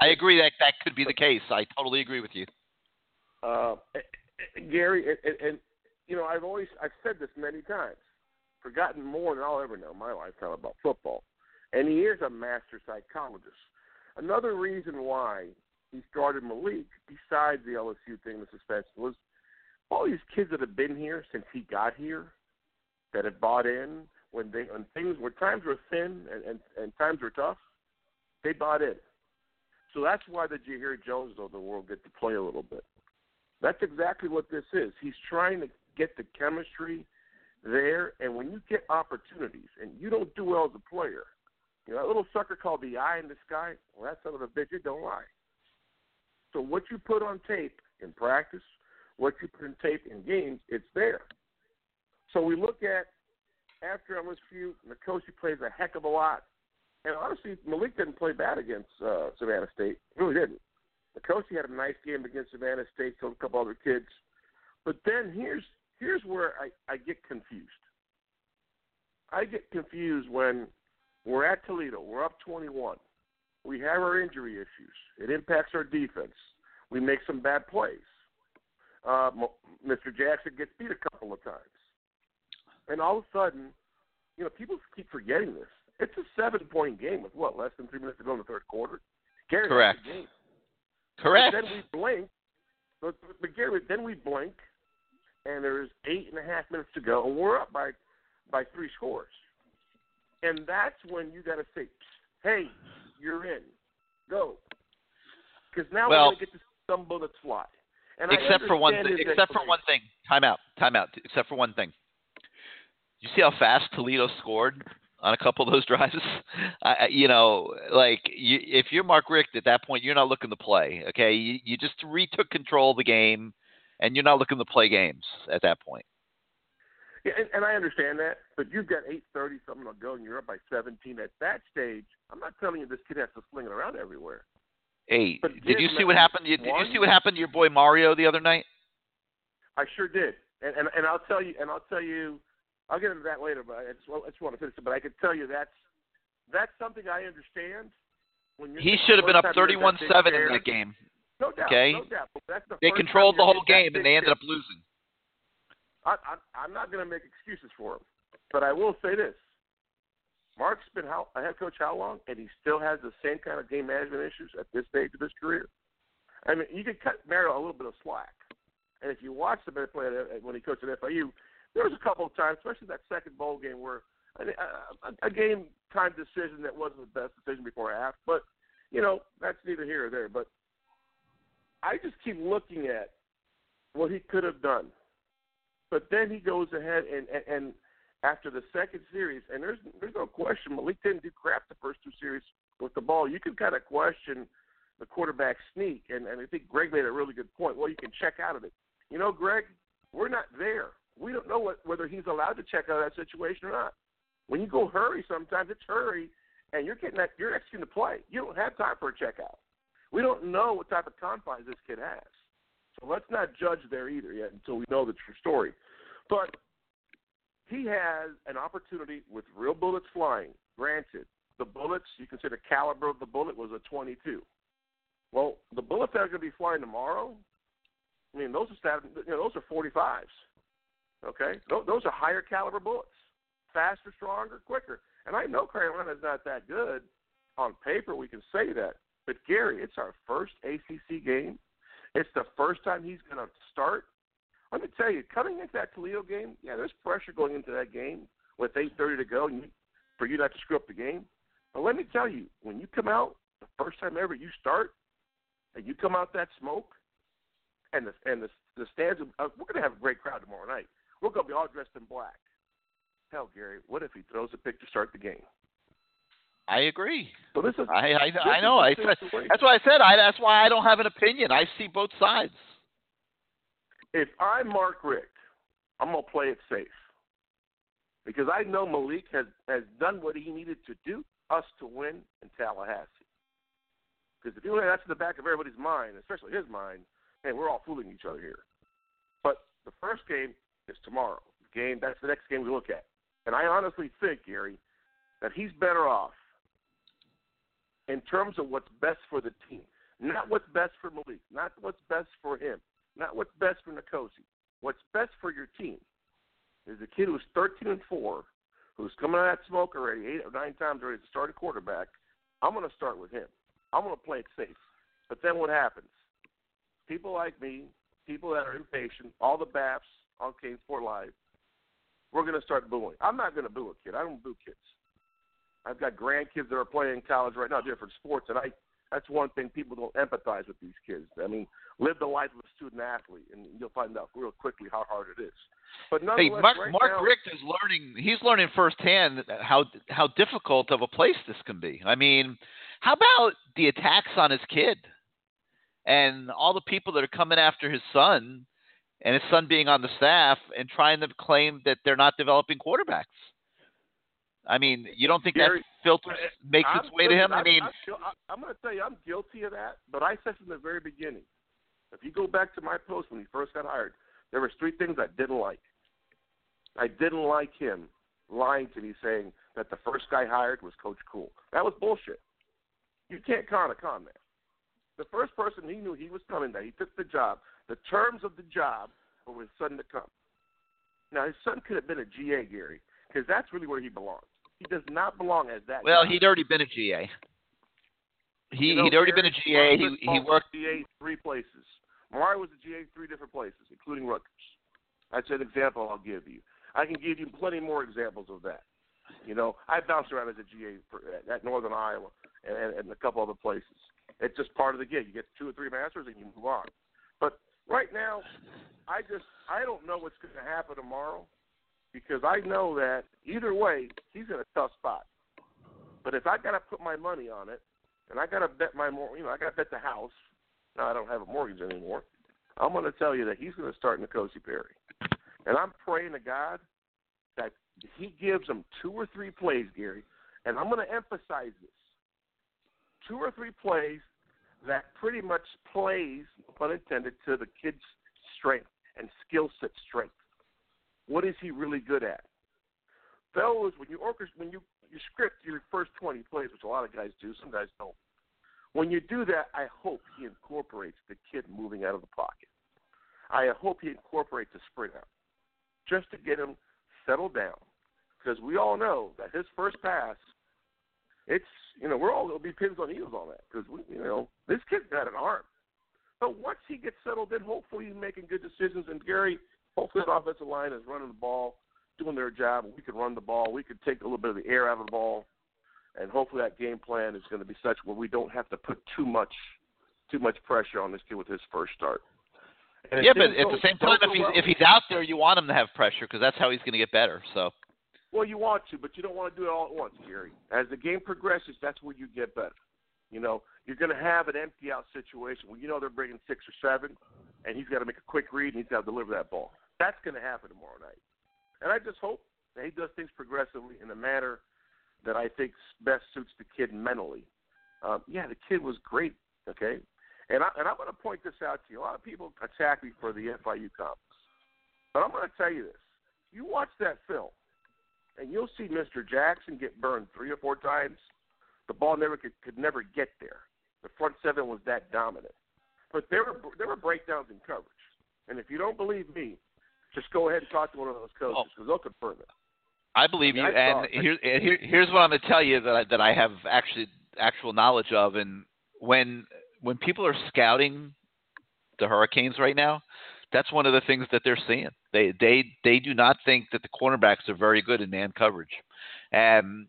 I agree that that could be the case. I totally agree with you. Uh, Gary, and, and you know, I've always I've said this many times, forgotten more than I'll ever know in my lifetime about football, and he is a master psychologist. Another reason why he started Malik, besides the LSU thing, the suspension, was all these kids that have been here since he got here, that have bought in when they when things when times were thin and and, and times were tough, they bought in. So that's why the Jahair Jones of the world get to play a little bit. That's exactly what this is. He's trying to get the chemistry there, and when you get opportunities and you don't do well as a player, you know, that little sucker called the eye in the sky, well, that son of a bitch, it don't lie. So what you put on tape in practice, what you put in tape in games, it's there. So we look at after LSU, N'Kosi plays a heck of a lot. And honestly, Malik didn't play bad against uh, Savannah State. He really didn't. N'Kosi had a nice game against Savannah State, so a couple other kids. But then here's here's where I, I get confused. I get confused when we're at Toledo, we're up 21. We have our injury issues. It impacts our defense. We make some bad plays. Uh, Mr. Jackson gets beat a couple of times. And all of a sudden, you know, people keep forgetting this. It's a seven point game with what, less than three minutes to go in the third quarter? Gary, Correct. Correct. But then we blink. But, but Gary, then we blink, and there's eight and a half minutes to go, and we're up by by three scores. And that's when you got to say, "Hey, you're in, go," because now well, we're going to get to some bullets fly. And except for one, th- except for one thing. Time out. Time out. Except for one thing. You see how fast Toledo scored on a couple of those drives? I, you know, like you, if you're Mark Richt at that point, you're not looking to play. Okay, you, you just retook control of the game, and you're not looking to play games at that point. Yeah, and, and I understand that, but you've got eight thirty something to go, and you're up by seventeen. At that stage, I'm not telling you this kid has to sling it around everywhere. Hey, But did you see what happened? Did you see what happened to your boy Mario the other night? I sure did, and and, and I'll tell you, and I'll tell you I'll get into that later, but I just, I just want to finish it. But I can tell you that's that's something I understand. When you're he should have been up thirty-one-seven in that game. No doubt. Okay. No doubt. But that's the they controlled the whole game, and they ended up losing. I, I, I'm not going to make excuses for him, but I will say this: Mark's been how, a head coach how long, and he still has the same kind of game management issues at this stage of his career. I mean, you can cut Mario a little bit of slack, and if you watch the play when he coached at FIU, there was a couple of times, especially that second bowl game, where a, a, a game time decision that wasn't the best decision before half. But you know, that's neither here or there. But I just keep looking at what he could have done. But then he goes ahead and, and, and after the second series, and there's there's no question Malik didn't do crap the first two series with the ball. You can kind of question the quarterback sneak, and, and I think Greg made a really good point. Well, you can check out of it. You know, Greg, we're not there we don't know what, whether he's allowed to check out of that situation or not. When you go hurry, sometimes it's hurry, and you're getting that you're executing the play. You don't have time for a checkout. We don't know what type of confines this kid has, so let's not judge there either yet until we know the true story. But he has an opportunity with real bullets flying. Granted, the bullets you consider caliber of the bullet was a 22. Well, the bullets that are going to be flying tomorrow, I mean, those are stat, you know, those are 45s. Okay, those are higher caliber bullets, faster, stronger, quicker. And I know Carolina's not that good on paper. We can say that, but Gary, it's our first ACC game. It's the first time he's going to start. Let me tell you, coming into that Toledo game, yeah, there's pressure going into that game with 8:30 to go, and you, for you not to screw up the game. But let me tell you, when you come out the first time ever you start, and you come out that smoke, and the and the the stands, uh, we're going to have a great crowd tomorrow night. We're going to be all dressed in black. Hell, Gary, what if he throws a pick to start the game? I agree. So this is I I, this I know. I that's why I said I. That's why I don't have an opinion. I see both sides. if I'm Mark Richt, I'm gonna play it safe because I know Malik has has done what he needed to do us to win in Tallahassee. Because if you know that's in the back of everybody's mind, especially his mind, hey, we're all fooling each other here. But the first game is tomorrow. The game that's the next game we look at, and I honestly think Gary that he's better off in terms of what's best for the team, not what's best for Malik, not what's best for him, not what's best for N'Kosi. What's best for your team is a kid who's 13 and four, who's coming out of that smoke already eight or nine times already to start a quarterback. I'm going to start with him. I'm going to play it safe. But then what happens? People like me, people that are impatient, all the BAPs on CaneSport Live, we're going to start booing. I'm not going to boo a kid. I don't boo kids. I've got grandkids that are playing college right now, different sports, and I that's one thing people don't empathize with these kids. I mean, live the life of a student athlete, and you'll find out real quickly how hard it is. But Hey, Mark, right Mark now, Richt is learning. He's learning firsthand how how difficult of a place this can be. I mean, how about the attacks on his kid and all the people that are coming after his son and his son being on the staff and trying to claim that they're not developing quarterbacks. I mean, you don't think Gary, that filters makes I'm, its way to him? I I'm, mean, I'm, I- I'm going to tell you, I'm guilty of that. But I said from the very beginning, if you go back to my post when he first got hired, there was three things I didn't like. I didn't like him lying to me, saying that the first guy hired was Coach Cool. That was bullshit. You can't con a con man. The first person he knew he was coming there, he took the job. The terms of the job were with his son to come. Now his son could have been a GA, Gary, because that's really where he belongs. He does not belong as that. well, guy. he'd already been a GA. He You know, he'd already Gary, been a GA. He he worked. GA three places. Mari was a GA three different places, including Rutgers. That's an example I'll give you. I can give you plenty more examples of that. You know, I bounced around as a GA for, at, Northern Iowa and, and, and a couple other places. It's just part of the gig. You get two or three masters and you move on. But right now, I just I don't know what's going to happen tomorrow because I know that either way he's in a tough spot. But if I got to put my money on it, and I got to bet my more, you know, I got to bet the house. Now I don't have a mortgage anymore. I'm to tell you that he's to start N'Kosi Perry, and I'm praying to God that he gives them two or three plays, Gary, and I'm to emphasize this: two or three plays that pretty much plays, pun intended, to the kid's strength and skill set strength. What is he really good at? Fellows, when you orchestra, when you you script your first 20 plays, which a lot of guys do, some guys don't. When you do that, I hope he incorporates the kid moving out of the pocket. I hope he incorporates the sprint out, just to get him settled down, because we all know that his first pass, it's you know we're all gonna be pins on heels on that because you know this kid's got an arm. But once he gets settled in, hopefully he's making good decisions. And Gary, hopefully the offensive line is running the ball, doing their job. We could run the ball. We could take a little bit of the air out of the ball, and hopefully that game plan is going to be such where we don't have to put too much, too much pressure on this kid with his first start. And Yeah, but at don't- the same time, if he's well- if he's out there, you want him to have pressure because that's how he's going to get better. So Well, you want to, but you don't want to do it all at once, Gary. As the game progresses, that's where you get better. You know, you're going to have an empty out situation where you know they're bringing six or seven, and he's got to make a quick read and he's got to deliver that ball. That's going to happen tomorrow night. And I just hope that he does things progressively in a manner that I think best suits the kid mentally. Um, yeah, the kid was great, okay? And, I, and I'm going to point this out to you. A lot of people attack me for the FIU comments. But I'm going to tell you this. You watch that film, and you'll see Mr. Jackson get burned three or four times. The ball never could, could never get there. the front seven was that dominant. But there were there were breakdowns in coverage, and if you don't believe me, just go ahead and talk to one of those coaches oh. because they'll confirm it. I believe I you, I and saw- here, here, here's what I'm going to tell you that I, that I have actually actual knowledge of. And when when people are scouting the Hurricanes right now, that's one of the things that they're seeing. They they they do not think that the cornerbacks are very good in man coverage, and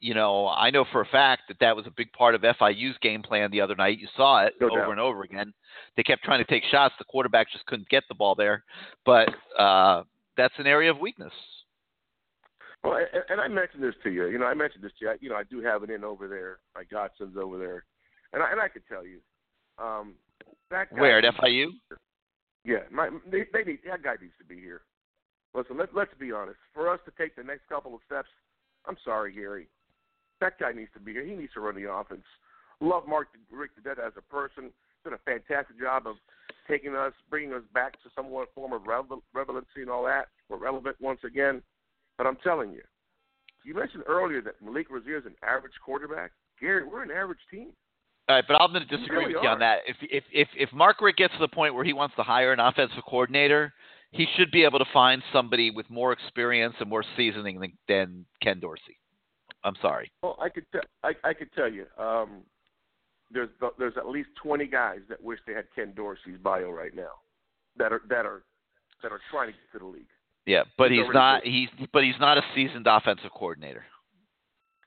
you know I know for a fact that that was a big part of FIU's game plan the other night. You saw it No over doubt. and over again. They kept trying to take shots. The quarterback just couldn't get the ball there, but uh, that's an area of weakness. Well, and, and I mentioned this to you. You know, I mentioned this to you. I, you know, I do have it in over there. My godson's over there, and I, and I could tell you, um, that guy, Where at FIU? Yeah, my they, they need that guy needs to be here. Listen, let, let's be honest. For us to take the next couple of steps, I'm sorry, Gary. That guy needs to be here. He needs to run the offense. Love Mark Richt to death as a person. Did a fantastic job of taking us, bringing us back to somewhat form of relevancy and all that. We're relevant once again. But I'm telling you, you mentioned earlier that Malik Rosier is an average quarterback. Gary, we're an average team. All right, but I'm going to disagree really with you on that. If if if if Mark Richt gets to the point where he wants to hire an offensive coordinator, he should be able to find somebody with more experience and more seasoning than, than Ken Dorsey. I'm sorry. Well, I could te- I, I could tell you, um, there's there's at least 20 guys that wish they had Ken Dorsey's bio right now, that are that are that are trying to get to the league. Yeah, but he's not. He's but he's not a seasoned offensive coordinator.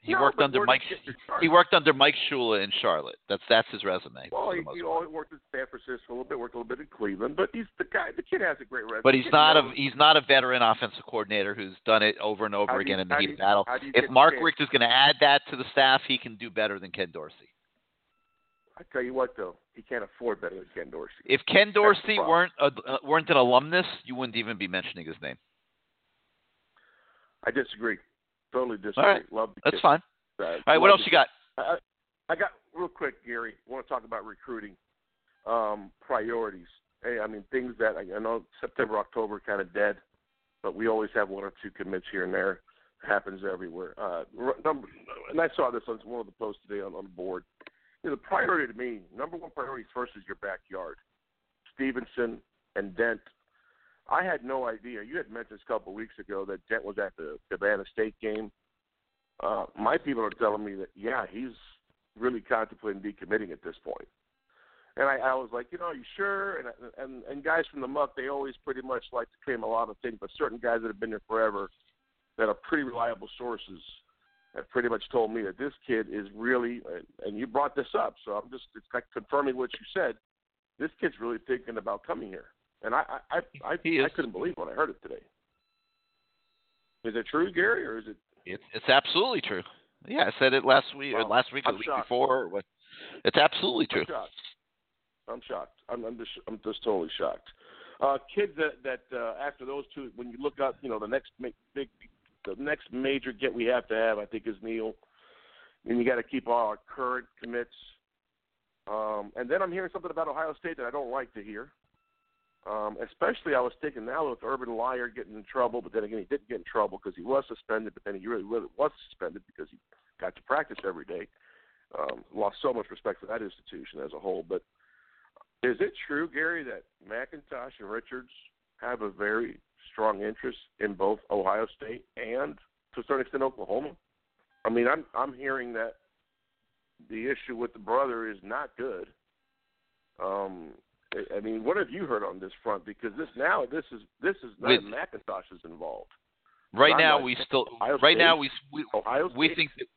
He No, worked under Mike. he get the start? He worked under Mike Shula in Charlotte. That's that's his resume. Well, he, you part. know, he worked in San Francisco a little bit, worked a little bit in Cleveland, but he's the guy. The kid has a great resume. But he's not a he's not a veteran offensive coordinator who's done it over and over How do you- again in the heat you- of battle. how do you If Mark? Richt is going to add that to the staff, he can do better than Ken Dorsey. I tell you what, though, he can't afford better than Ken Dorsey. If Ken Dorsey weren't a, uh, weren't an alumnus, you wouldn't even be mentioning his name. I disagree. Totally disagree. All right. Love the That's kid. fine. Uh, All right, what else you got? I, I got real quick, Gary. Want to talk about recruiting um, priorities. Hey, I mean things that I know September, October kind of dead, but we always have one or two commits here and there. happens everywhere. Uh, number, and I saw this on one of the posts today on, on the board. You know, the priority to me, number one priority first is your backyard. Stevenson and Dent. I had no idea. You had mentioned a couple of weeks ago that Dent was at the Savannah State game. Uh, my people are telling me that yeah, he's really contemplating decommitting at this point. And I, I was like, you know, are you sure? And and and guys from the muck, they always pretty much like to claim a lot of things, but certain guys that have been there forever, that are pretty reliable sources, have pretty much told me that this kid is really. And you brought this up, so I'm just it's like confirming what you said. This kid's really thinking about coming here, and I I I, I, I couldn't believe when I heard it today. Is it true, Gary, or is it? It's it's absolutely true. Yeah, I said it last week or last week or the week shocked. before. Or what? It's absolutely true. I'm shocked. I'm shocked. I'm, I'm just I'm just totally shocked. Uh, kids that that uh, after those two, when you look up, you know, the next ma- big, the next major get we have to have, I think, is Neal. And you got to keep all our current commits. Um, and then I'm hearing something about Ohio State that I don't like to hear. Um, especially, I was thinking now with Urban Liar getting in trouble, but then again, he didn't get in trouble because he was suspended. But then he really, really was suspended because he got to practice every day. Um, lost so much respect for that institution as a whole. But is it true, Gary, that McIntosh and Richards have a very strong interest in both Ohio State and, to a certain extent, Oklahoma? I mean, I'm I'm hearing that the issue with the brother is not good. Um, I- mean, what have you heard on this front? Because this now this is this is not With- McIntosh is involved. Right now, not- we still Ohio right now we we, Ohio State. we think that,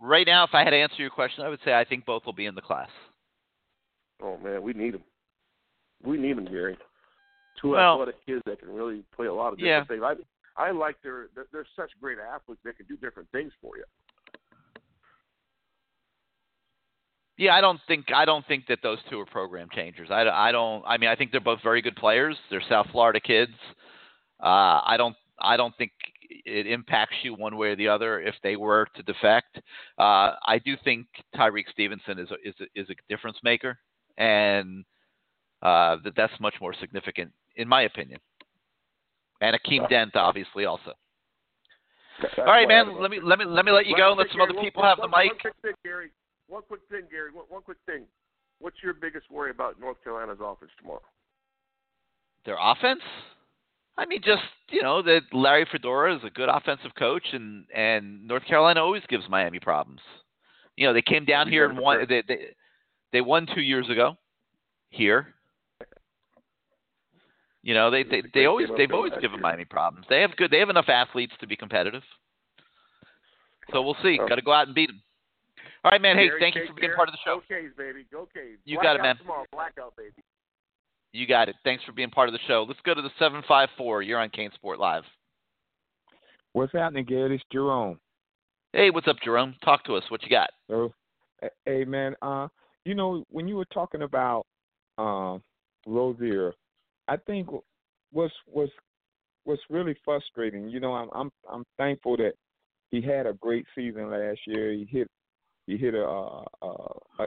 right now. If I had to answer your question, I would say I think both will be in the class. Oh man, we need them. We need them, Gary. Two Well- athletic kids that can really play a lot of Yeah. different things. I I like their they're, they're such great athletes. They can do different things for you. Yeah, I don't think I don't think that those two are program changers. I, I don't. I mean, I think they're both very good players. They're South Florida kids. Uh, I don't. I don't think it impacts you one way or the other if they were to defect. Uh, I do think Tyrique Stevenson is a, is a, is a difference maker, and uh, that that's much more significant in my opinion. And Akeem Dent, obviously, also. That's All right, man. Let me let me let me let you go and let some other people have the mic. One quick thing, Gary. one quick thing, One, one quick thing. What's your biggest worry about North Carolina's offense tomorrow? Their offense? I mean, just you know that Larry Fedora is a good offensive coach, and and North Carolina always gives Miami problems. You know, they came down here and won. They they, they won two years ago here. You know, they they, they always they've always given Miami problems. They have good. They have enough athletes to be competitive. So we'll see. Got to go out and beat them. All right, man. Hey, Gary, thank you for being part of the show. Go Canes, baby. Go Canes. You Blackout got it, man. Tomorrow, blackout, baby. You got it. Thanks for being part of the show. Let's go to the seven five four. You're on CaneSport Live. What's happening, Gary? It's Jerome. Hey, what's up, Jerome? Talk to us. What you got? So, hey man, uh, you know when you were talking about um, Rosier, I think what's what's what's really frustrating. You know, I'm I'm I'm thankful that he had a great season last year. He hit he hit a, a,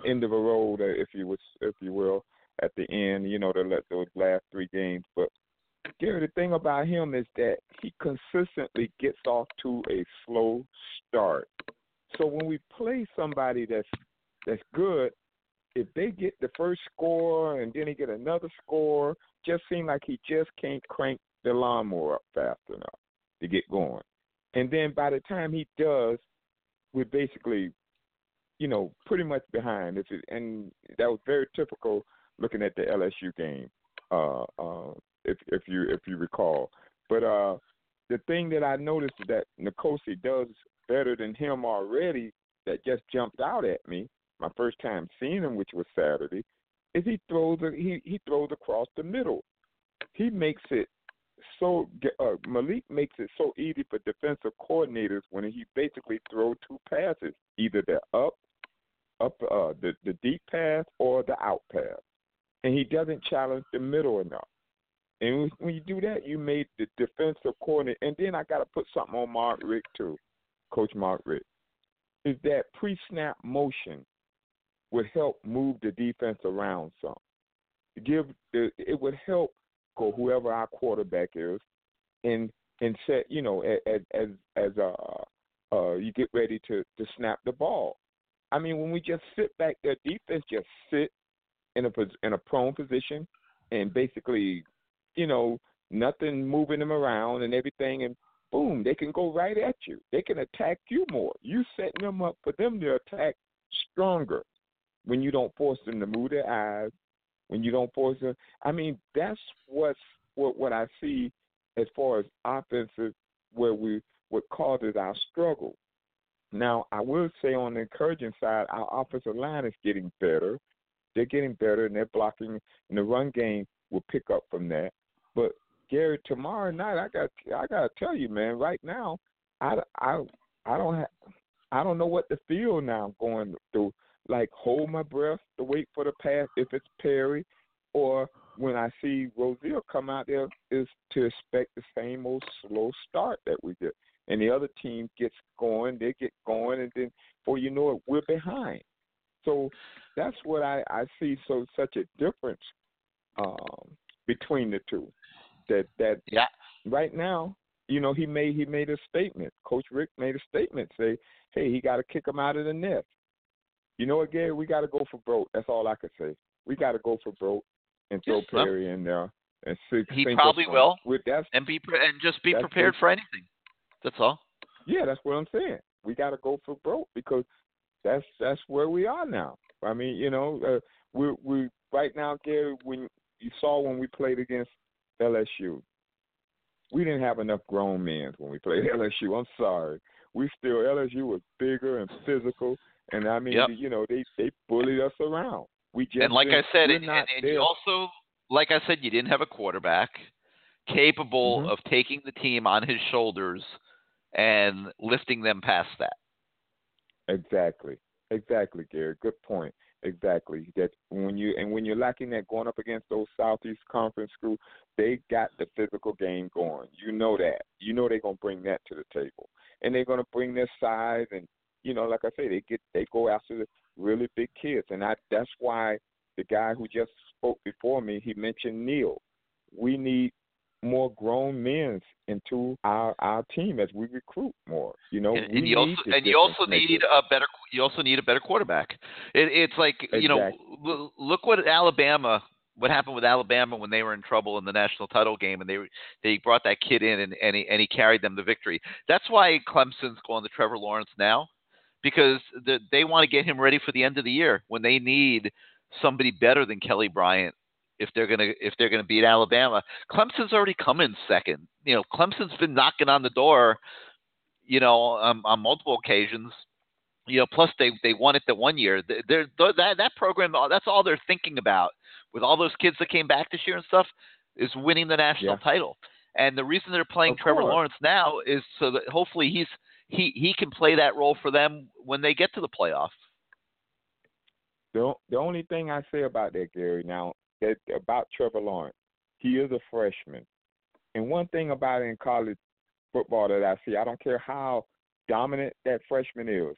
end of a road, uh, if you was if you will, at the end. You know, to let those last three games. But Gary, the thing about him is that he consistently gets off to a slow start. So when we play somebody that's that's good, if they get the first score and then he get another score, just seem like he just can't crank the lawnmower up fast enough to get going. And then by the time he does, we're basically, you know, pretty much behind. And that was very typical looking at the LSU game, uh, uh, if if you if you recall. But uh, the thing that I noticed that N'Kosi does better than him already that just jumped out at me my first time seeing him, which was Saturday, is he throws a, he he throws across the middle. He makes it so uh, Malik makes it so easy for defensive coordinators when he basically throw two passes, either they're up up uh, the the deep pass or the out pass, and he doesn't challenge the middle enough. And when you do that, you made the defensive coordinator. And then I got to put something on Mark Richt too, Coach Mark Richt, is that pre-snap motion would help move the defense around some. Give it would help go whoever our quarterback is, and and set you know as as as uh uh you get ready to to snap the ball. I mean when we just sit back, their defense just sit in a in a prone position and basically you know nothing moving them around and everything and boom they can go right at you. They can attack you more. You setting them up for them to attack stronger when you don't force them to move their eyes, when you don't force them. I mean, that's what's what what I see as far as offensive where we what causes our struggle. Now, I will say on the encouraging side, our offensive line is getting better. They're getting better, and they're blocking. And the run game will pick up from that. But Gary, tomorrow night, I got I got to tell you, man. Right now, I I I don't have I don't know what to feel now I'm going through like hold my breath to wait for the pass if it's Perry, or when I see Rosier come out there is to expect the same old slow start that we get. And the other team gets going, they get going, and then before you know it, we're behind. So that's what I, I see. So such a difference um, between the two. That that yeah. right now, you know, he made he made a statement. Coach Richt made a statement say, hey, he got to kick him out of the nest. You know what, Gary? We got to go for broke. That's all I can say. We got to go for broke and throw Perry in there and see. He probably will. With that's And be pre- and just be prepared for anything. That's all. yeah, that's what I'm saying. We got to go for broke because that's that's where we are now. I mean, you know, uh, we we right now, Gary. When you saw when we played against LSU, we didn't have enough grown men when we played LSU. I'm sorry. We still LSU was bigger and physical, and I mean, Yep. you know, they they bullied us around. We just and like I said, and, and, and you also, like I said, you didn't have a quarterback capable Mhm. of taking the team on his shoulders and lifting them past that. Exactly. Exactly, Gary. Good point. Exactly. That when you and when you're lacking that going up against those Southeast Conference schools, they got the physical game going. You know that. You know they're gonna bring that to the table, and they're gonna bring their size and you know, like I say, they get they go after the really big kids, and I that's why the guy who just spoke before me he mentioned Neal. We need more grown men into our our team as we recruit more. You know, and, and you also need and you also need a better you also need a better quarterback. It, it's like you know, l- look what Alabama what happened with Alabama when they were in trouble in the national title game, and they they brought that kid in and and he, and he carried them to victory. That's why Clemson's going to Trevor Lawrence now, because the, they want to get him ready for the end of the year when they need somebody better than Kelly Bryant if they're gonna if they're gonna beat Alabama. Clemson's already come in second. You know, Clemson's been knocking on the door, you know, um, on multiple occasions. You know, plus they they won it the one year. They're, they're, that that program that's all they're thinking about with all those kids that came back this year and stuff is winning the national yeah. title. And the reason they're playing of Trevor course. Lawrence now is so that hopefully he's he he can play that role for them when they get to the playoffs. The the only thing I say about that, Gary, now that about Trevor Lawrence, he is a freshman, and one thing about in college football that I see, I don't care how dominant that freshman is,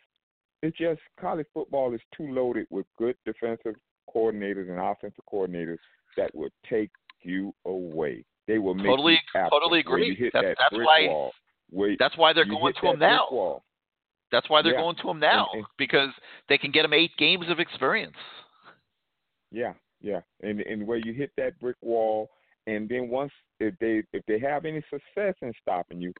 it's just college football is too loaded with good defensive coordinators and offensive coordinators that will take you away. They will make totally totally agree. You hit that's, that that's why wall. That's why they're going to him now. Wall. That's why they're Yeah. going to him now And- and- because they can get him eight games of experience. Yeah, yeah, and and where you hit that brick wall, and then once if they if they have any success in stopping you,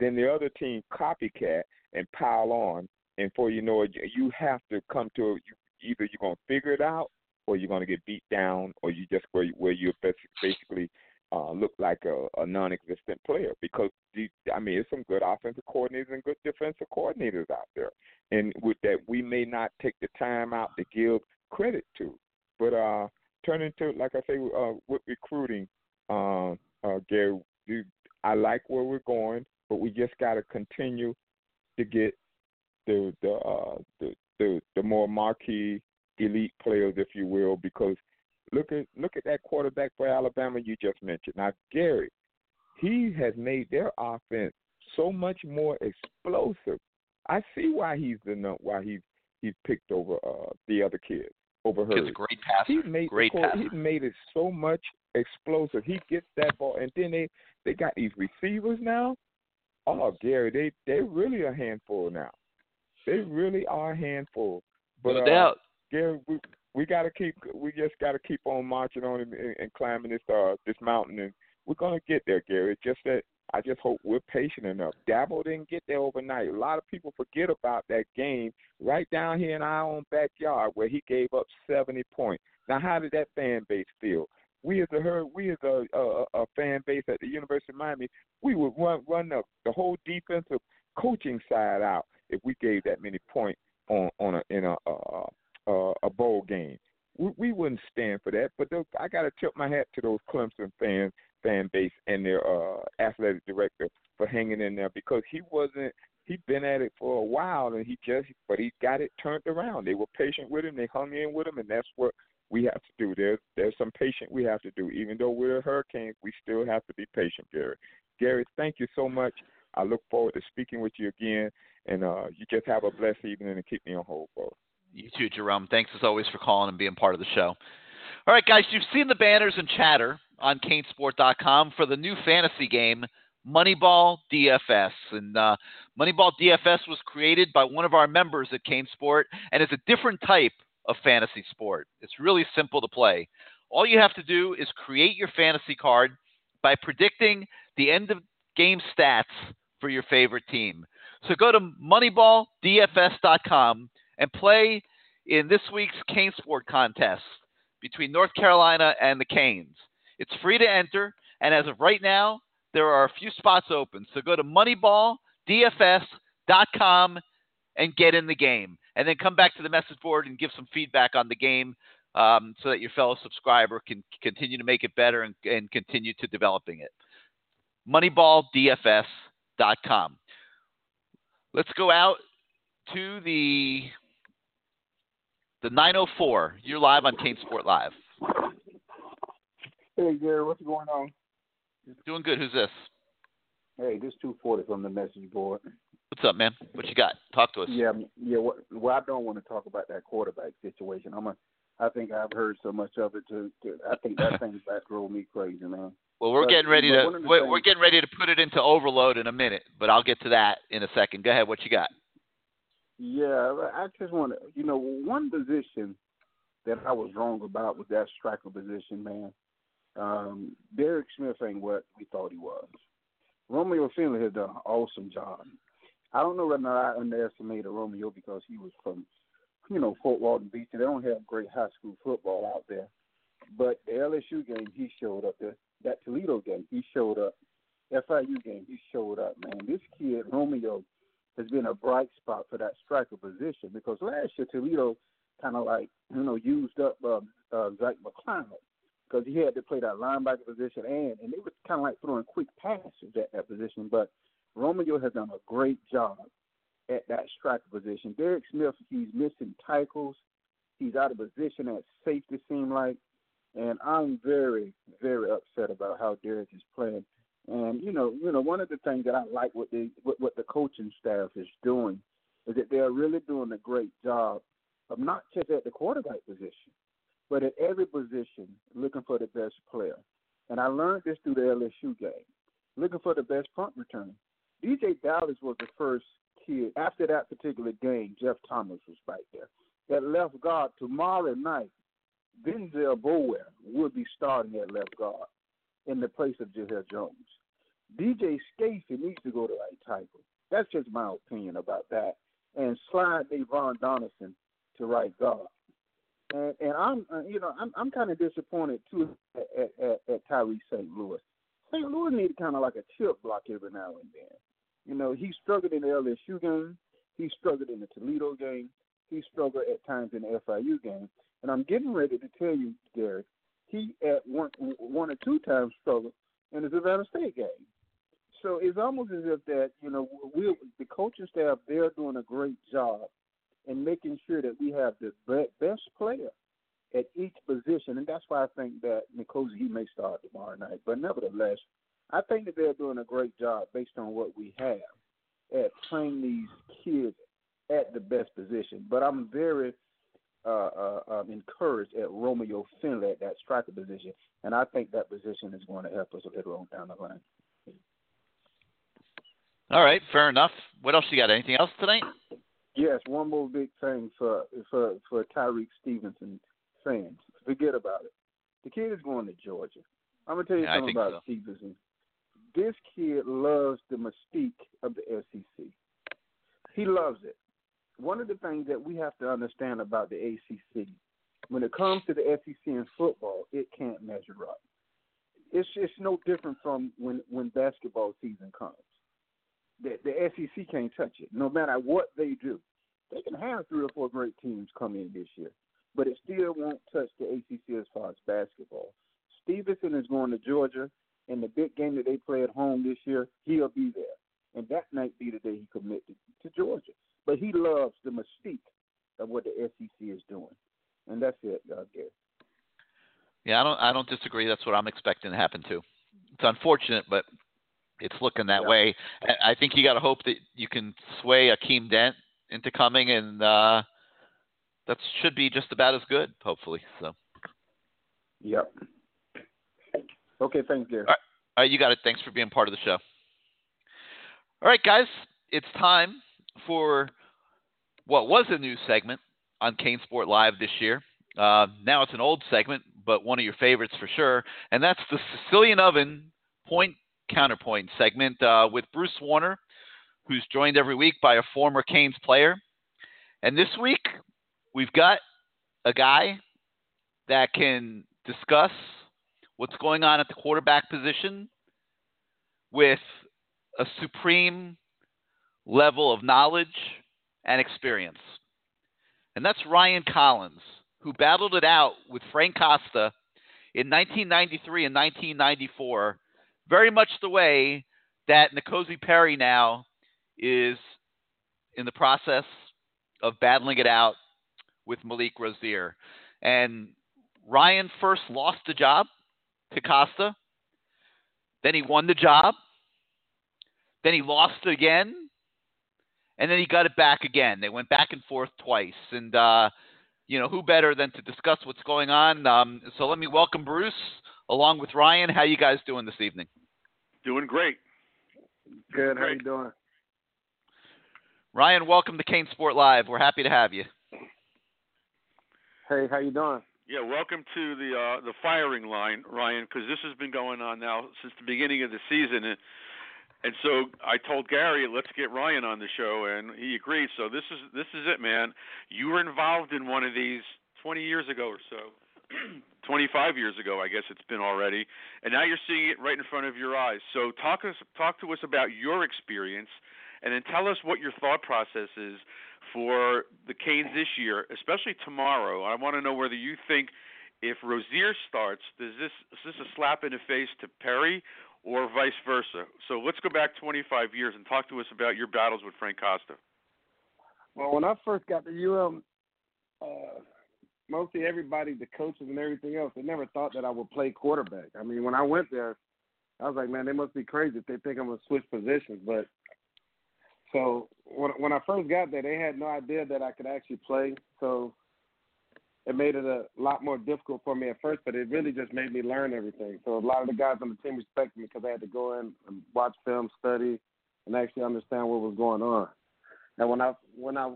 then the other team copycat and pile on, and for you know you have to come to a, you, either you're gonna figure it out or you're gonna get beat down, or you just where you, where you basically uh, look like a, a non-existent player because the, I mean, there's some good offensive coordinators and good defensive coordinators out there, and with that we may not take the time out to give credit to. But uh, turning to like I say uh, with recruiting, uh, uh, Gary, you, I like where we're going, but we just got to continue to get the the, uh, the the the more marquee elite players, if you will, because look at look at that quarterback for Alabama you just mentioned. Now Gary, he has made their offense so much more explosive. I see why he's the why he's he's picked over uh, the other kids over Kid's a great passer. He made great passer. he made it so much explosive. He gets that ball, and then they they got these receivers now. Oh, Gary, they they really a handful now. They really are a handful. But no uh, doubt. Gary, we we got to keep we just got to keep on marching on and, and, and climbing this uh this mountain, and we're gonna get there, Gary. Just that I just hope we're patient enough. Dabo didn't get there overnight. A lot of people forget about that game right down here in our own backyard where he gave up 70 points. Now, how did that fan base feel? We as a herd, we as a, a, a fan base at the University of Miami, we would run run the, the whole defensive coaching side out if we gave that many points on on a in a uh, uh, a bowl game. We, we wouldn't stand for that. But those, I got to tip my hat to those Clemson fans fan base and their uh, athletic director for hanging in there because he wasn't. He'd been at it for a while and he just, but he got it turned around. They were patient with him. They hung in with him, and that's what we have to do. There's there's some patient we have to do. Even though we're a hurricane, we still have to be patient, Gary. Gary, thank you so much. I look forward to speaking with you again, and uh, you just have a blessed evening and keep me on hold, bro. You too, Jerome. Thanks as always for calling and being part of the show. All right, guys, you've seen the banners and chatter on canesport.com for the new fantasy game, Moneyball DFS. And uh, Moneyball DFS was created by one of our members at CaneSport and it's a different type of fantasy sport. It's really simple to play. All you have to do is create your fantasy card by predicting the end of game stats for your favorite team. So go to moneyballdfs.com and play in this week's CaneSport contest between North Carolina and the Canes. It's free to enter, and as of right now, there are a few spots open. So go to moneyballdfs.com and get in the game. And then come back to the message board and give some feedback on the game um, so that your fellow subscriber can continue to make it better and, and continue to developing it. Moneyballdfs.com. Let's go out to the the 904. You're live on CaneSport Live. Hey Gary, what's going on? Doing good. Who's this? Hey, this two forty from the message board. What's up, man? What you got? Talk to us. Yeah, yeah. What, well, I don't want to talk about that quarterback situation. I'm a, I think I've heard so much of it to, to I think that thing back drove me crazy, man. Well, we're But- getting ready to one of the we're, we're getting ready to put it into overload in a minute, but I'll get to that in a second. Go ahead. What you got? Yeah, I just want to, you know, one position that I was wrong about was that striker position, man. Um, Derek Smith ain't what we thought he was. Romeo Finley has done an awesome job. I don't know whether I underestimated Romeo because he was from, you know, Fort Walton Beach. and They don't have great high school football out there. But the LSU game, he showed up. The, that Toledo game, he showed up. FIU game, he showed up, man. This kid, Romeo, has been a bright spot for that striker position because last year Toledo kind of like you know used up uh, uh, Zach McCloud because he had to play that linebacker position and and they were kind of like throwing quick passes at that position. But Romeo has done a great job at that striker position. Derek Smith, he's missing tackles. He's out of position at safety, seem like, and I'm very very upset about how Derek is playing. And you know, you know, one of the things that I like what the what, what the coaching staff is doing is that they're really doing a great job of not just at the quarterback position, but at every position, looking for the best player. And I learned this through the LSU game, looking for the best punt returner. DJ Dallas was the first kid after that particular game. Jeff Thomas was right there. That left guard tomorrow night, Denzel Bower will be starting at left guard in the place of Jahair Jones. DJ Stacy needs to go to right tackle. That's just my opinion about that. And slide Navaughn Donaldson to right guard. And, I'm, uh, you know, I'm, I'm kind of disappointed too at, at, at Tyree St. Louis. St. Louis needs kind of like a chip block every now and then. You know, he struggled in the LSU game. He struggled in the Toledo game. He struggled at times in the FIU game. And I'm getting ready to tell you, Derek, he at one one or two times struggled in the Savannah State game. So it's almost as if that you know we the coaching staff they're doing a great job in making sure that we have the best player at each position, and that's why I think that N'Kosi he may start tomorrow night. But nevertheless, I think that they're doing a great job based on what we have at playing these kids at the best position. But I'm very uh, uh, um, encouraged at Romeo Finley at that striker position, and I think that position is going to help us later on down the line. All right, fair enough. What else you got? Anything else tonight? Yes, one more big thing for for for Tyrique Stevenson fans. Forget about it. The kid is going to Georgia. I'm gonna tell you Yeah, something about so. Stevenson. This kid loves the mystique of the SEC. He loves it. One of the things that we have to understand about the ACC, when it comes to the SEC in football, it can't measure up. It's it's no different from when when basketball season comes. The, the SEC can't touch it, no matter what they do. They can have three or four great teams come in this year, but it still won't touch the ACC as far as basketball. Stevenson is going to Georgia, and the big game that they play at home this year, he'll be there. And that might be the day he commits to, Georgia. But he loves the mystique of what the SEC is doing. And that's it, uh, Gary. Yeah, I don't I don't disagree. That's what I'm expecting to happen too. It's unfortunate, but it's looking that Yeah. way. I think you got to hope that you can sway Akeem Dent into coming, and uh, that should be just about as good, hopefully. So, Yep. Okay, thanks, Gary. right, all right, you got it. Thanks for being part of the show. All right, guys, it's time for what was a new segment on CaneSport Live this year. Uh, now it's an old segment, but one of your favorites for sure, and that's the Sicilian Oven Point Counterpoint segment uh, with Bruce Warner, who's joined every week by a former Canes player. And this week, we've got a guy that can discuss what's going on at the quarterback position with a supreme level of knowledge and experience. And that's Ryan Collins, who battled it out with Frank Costa in 1993 and 1994, very much the way that N'Kosi Perry now is in the process of battling it out with Malik Rosier. And Ryan first lost the job to Costa. Then he won the job. Then he lost again. And then he got it back again. They went back and forth twice. And uh, you know, who better than to discuss what's going on? Um, so let me welcome Bruce along with Ryan. How you guys doing this evening? Doing great. Good. How you doing? Ryan, welcome to CaneSport Live. We're happy to have you. Hey, how you doing? Yeah, welcome to the uh, the firing line, Ryan, because this has been going on now since the beginning of the season, and, and so I told Gary, let's get Ryan on the show, and he agreed. So this is this is it, man. You were involved in one of these 20 years ago or so, 25 years ago, I guess it's been already, and now you're seeing it right in front of your eyes. So talk us talk to us about your experience, and then tell us what your thought process is for the Canes this year, especially tomorrow. I want to know whether you think if Rosier starts, does this is this a slap in the face to Perry or vice versa? So let's go back 25 years and talk to us about your battles with Frank Costa. Well, when I first got to UM, uh, mostly everybody, the coaches and everything else, they never thought that I would play quarterback. I mean, when I went there, I was like, man, they must be crazy if they think I'm gonna switch positions. But so when when I first got there, they had no idea that I could actually play. So it made it a lot more difficult for me at first, but it really just made me learn everything. So a lot of the guys on the team respected me because I had to go in and watch film, study, and actually understand what was going on. And when I when I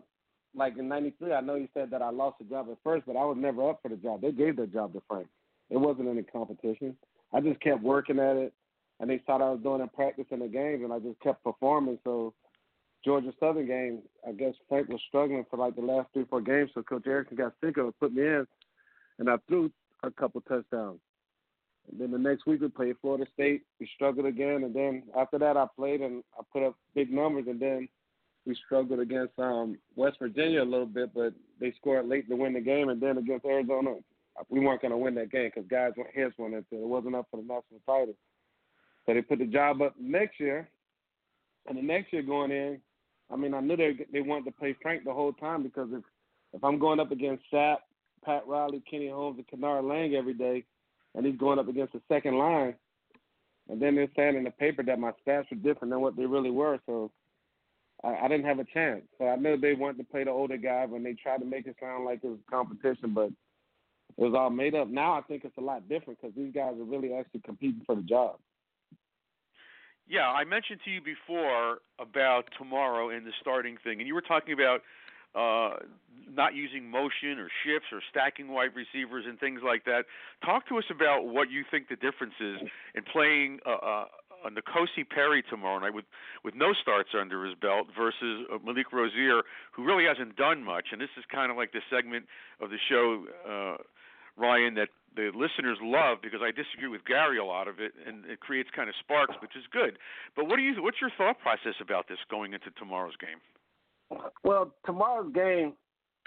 like in '93, I know you said that I lost the job at first, but I was never up for the job. They gave the job to Frank. It wasn't any competition. I just kept working at it, and they thought I was doing in practice in the games, and I just kept performing. So Georgia Southern game, I guess Frank was struggling for like the last three, four games, so Coach Erickson got sick of it, put me in, and I threw a couple touchdowns. And then the next week we played Florida State. We struggled again, and then after that I played and I put up big numbers, and then we struggled against um, West Virginia a little bit, but they scored late to win the game, and then against Arizona, we weren't going to win that game because guys' heads went into it. It wasn't up for the national title. So they put the job up next year, and the next year going in, I mean, I knew they they wanted to play Frank the whole time because if if I'm going up against Sapp, Pat Riley, Kenny Holmes, and Kennard Lang every day, and he's going up against the second line, and then they're saying in the paper that my stats were different than what they really were, so I, didn't have a chance. So I know they wanted to play the older guy when they tried to make it sound like it was competition, but it was all made up. Now I think it's a lot different because these guys are really actually competing for the job. Yeah, I mentioned to you before about tomorrow and the starting thing, and you were talking about uh, not using motion or shifts or stacking wide receivers and things like that. Talk to us about what you think the difference is in playing uh, uh, a N'Kosi Perry tomorrow night with with no starts under his belt versus uh, Malik Rosier, who really hasn't done much. And this is kind of like the segment of the show, uh, Ryan, that the listeners love because I disagree with Gary a lot of it, and it creates kind of sparks, which is good. But what do you? What's your thought process about this going into tomorrow's game? Well, tomorrow's game,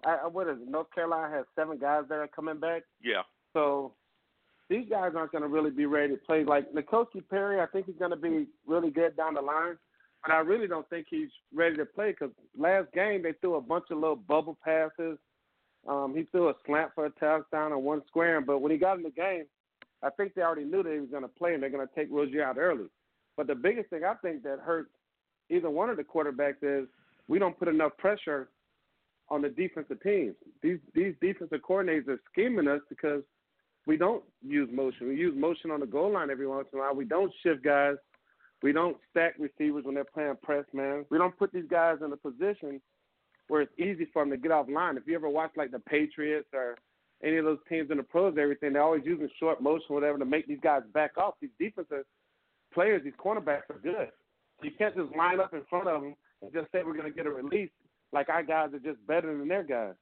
I, what is it? North Carolina has seven guys that are coming back. Yeah. So these guys aren't going to really be ready to play. Like N'Kosi Perry, I think he's going to be really good down the line, but I really don't think he's ready to play because last game they threw a bunch of little bubble passes um, he threw a slant for a touchdown and one square, but when he got in the game, I think they already knew that he was going to play and they're going to take Rosier out early. But the biggest thing I think that hurts either one of the quarterbacks is we don't put enough pressure on the defensive teams. These these defensive coordinators are scheming us because we don't use motion. We use motion on the goal line every once in a while. We don't shift guys. We don't stack receivers when they're playing press man. We don't put these guys in a position where it's easy for them to get off line. If you ever watch like the Patriots or any of those teams in the pros, everything they're always using short motion, whatever, to make these guys back off. These defensive players, these cornerbacks are good. You can't just line up in front of them and just say we're going to get a release like our guys are just better than their guys.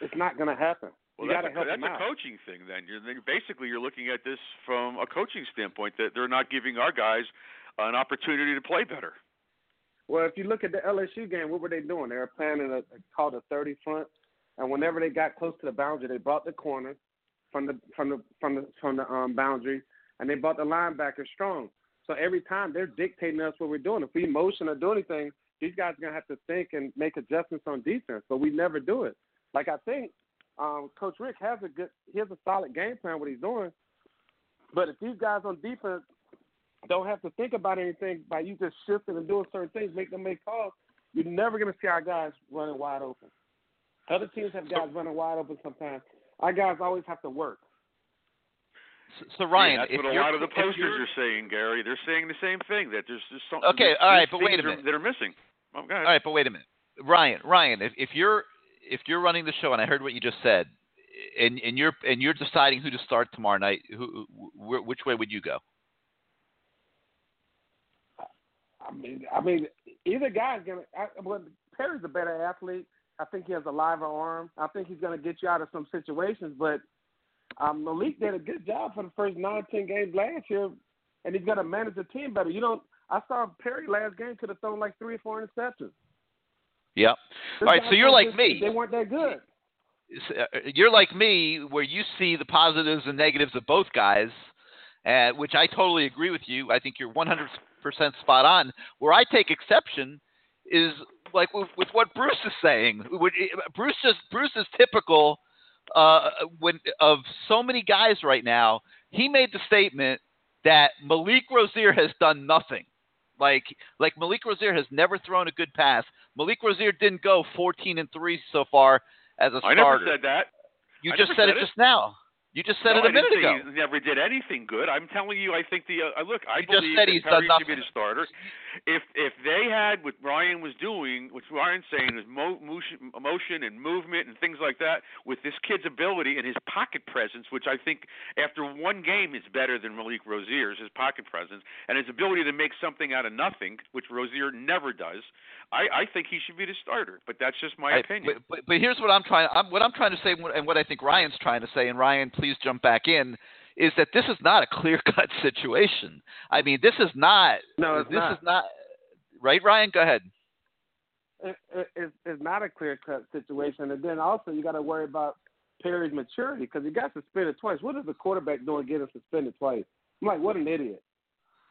It's not going to happen. Well, you that's, got to help a, that's a coaching thing. Then you're basically you're looking at this from a coaching standpoint that they're not giving our guys an opportunity to play better. Well, if you look at the LSU game, what were they doing? They were playing in a called a 30 front, and whenever they got close to the boundary, they brought the corner from the from the from the from the um, boundary, and they brought the linebacker strong. So every time they're dictating us what we're doing. If we motion or do anything, these guys are gonna have to think and make adjustments on defense. But we never do it. Like I think um, Coach Richt has a good, he has a solid game plan what he's doing. But if these guys on defense don't have to think about anything by you just shifting and doing certain things, make them make calls, you're never going to see our guys running wide open. Other teams have guys running wide open sometimes. Our guys always have to work. So, so Ryan, yeah, that's what a you're, lot of the posters you're- saying, Gary. They're saying the same thing that there's just something. Okay, all right, but wait a things minute. That are missing. Oh. All right, but wait a minute, Ryan. Ryan, if, if you're if you're running the show, and I heard what you just said, and and you're and you're deciding who to start tomorrow night, who wh- which way would you go? I mean, I mean, either guy's gonna. Well, Perry's a better athlete. I think he has a liver arm. I think he's gonna get you out of some situations. But um, Malik did a good job for the first nine, ten games last year, and he's gonna manage the team better. You don't. I saw Perry last game could have thrown like three or four interceptions. Yep. All right, so you're like just- me. They weren't that good. uh, you're like me, where you see the positives and negatives of both guys, uh, which I totally agree with you. I think you're 100% spot on. Where I take exception is like with, with what Bruce is saying. Bruce just Bruce is typical uh, when of so many guys right now. He made the statement that Malik Rosier has done nothing. Like like Malik Rosier has never thrown a good pass. Malik Rosier didn't go 14 and three so far as a starter. I never said that. You I just said said it it. just now. You just said no, it a I minute ago. He never did anything good. I'm telling you, I think the uh, look. I You just believe said he's Perry done should be the starter. If if they had what Ryan was doing, what Ryan's saying is mo- motion, motion and movement and things like that, with this kid's ability and his pocket presence, which I think after one game is better than Malik Rosier's, his pocket presence and his ability to make something out of nothing, which Rosier never does. I, I think he should be the starter, but that's just my Right, opinion. But, but, but here's what I'm trying. I'm, what I'm trying to say, and what I think Ryan's trying to say, and Ryan, please jump back in, is that this is not a clear-cut situation. I mean, this is not. No, it's this not. is not. Right, Ryan? Go ahead. it, it, it's, it's not a clear cut situation. And then also you got to worry about Perry's maturity because he got suspended twice. What is the quarterback doing getting suspended twice? I'm like, what an idiot.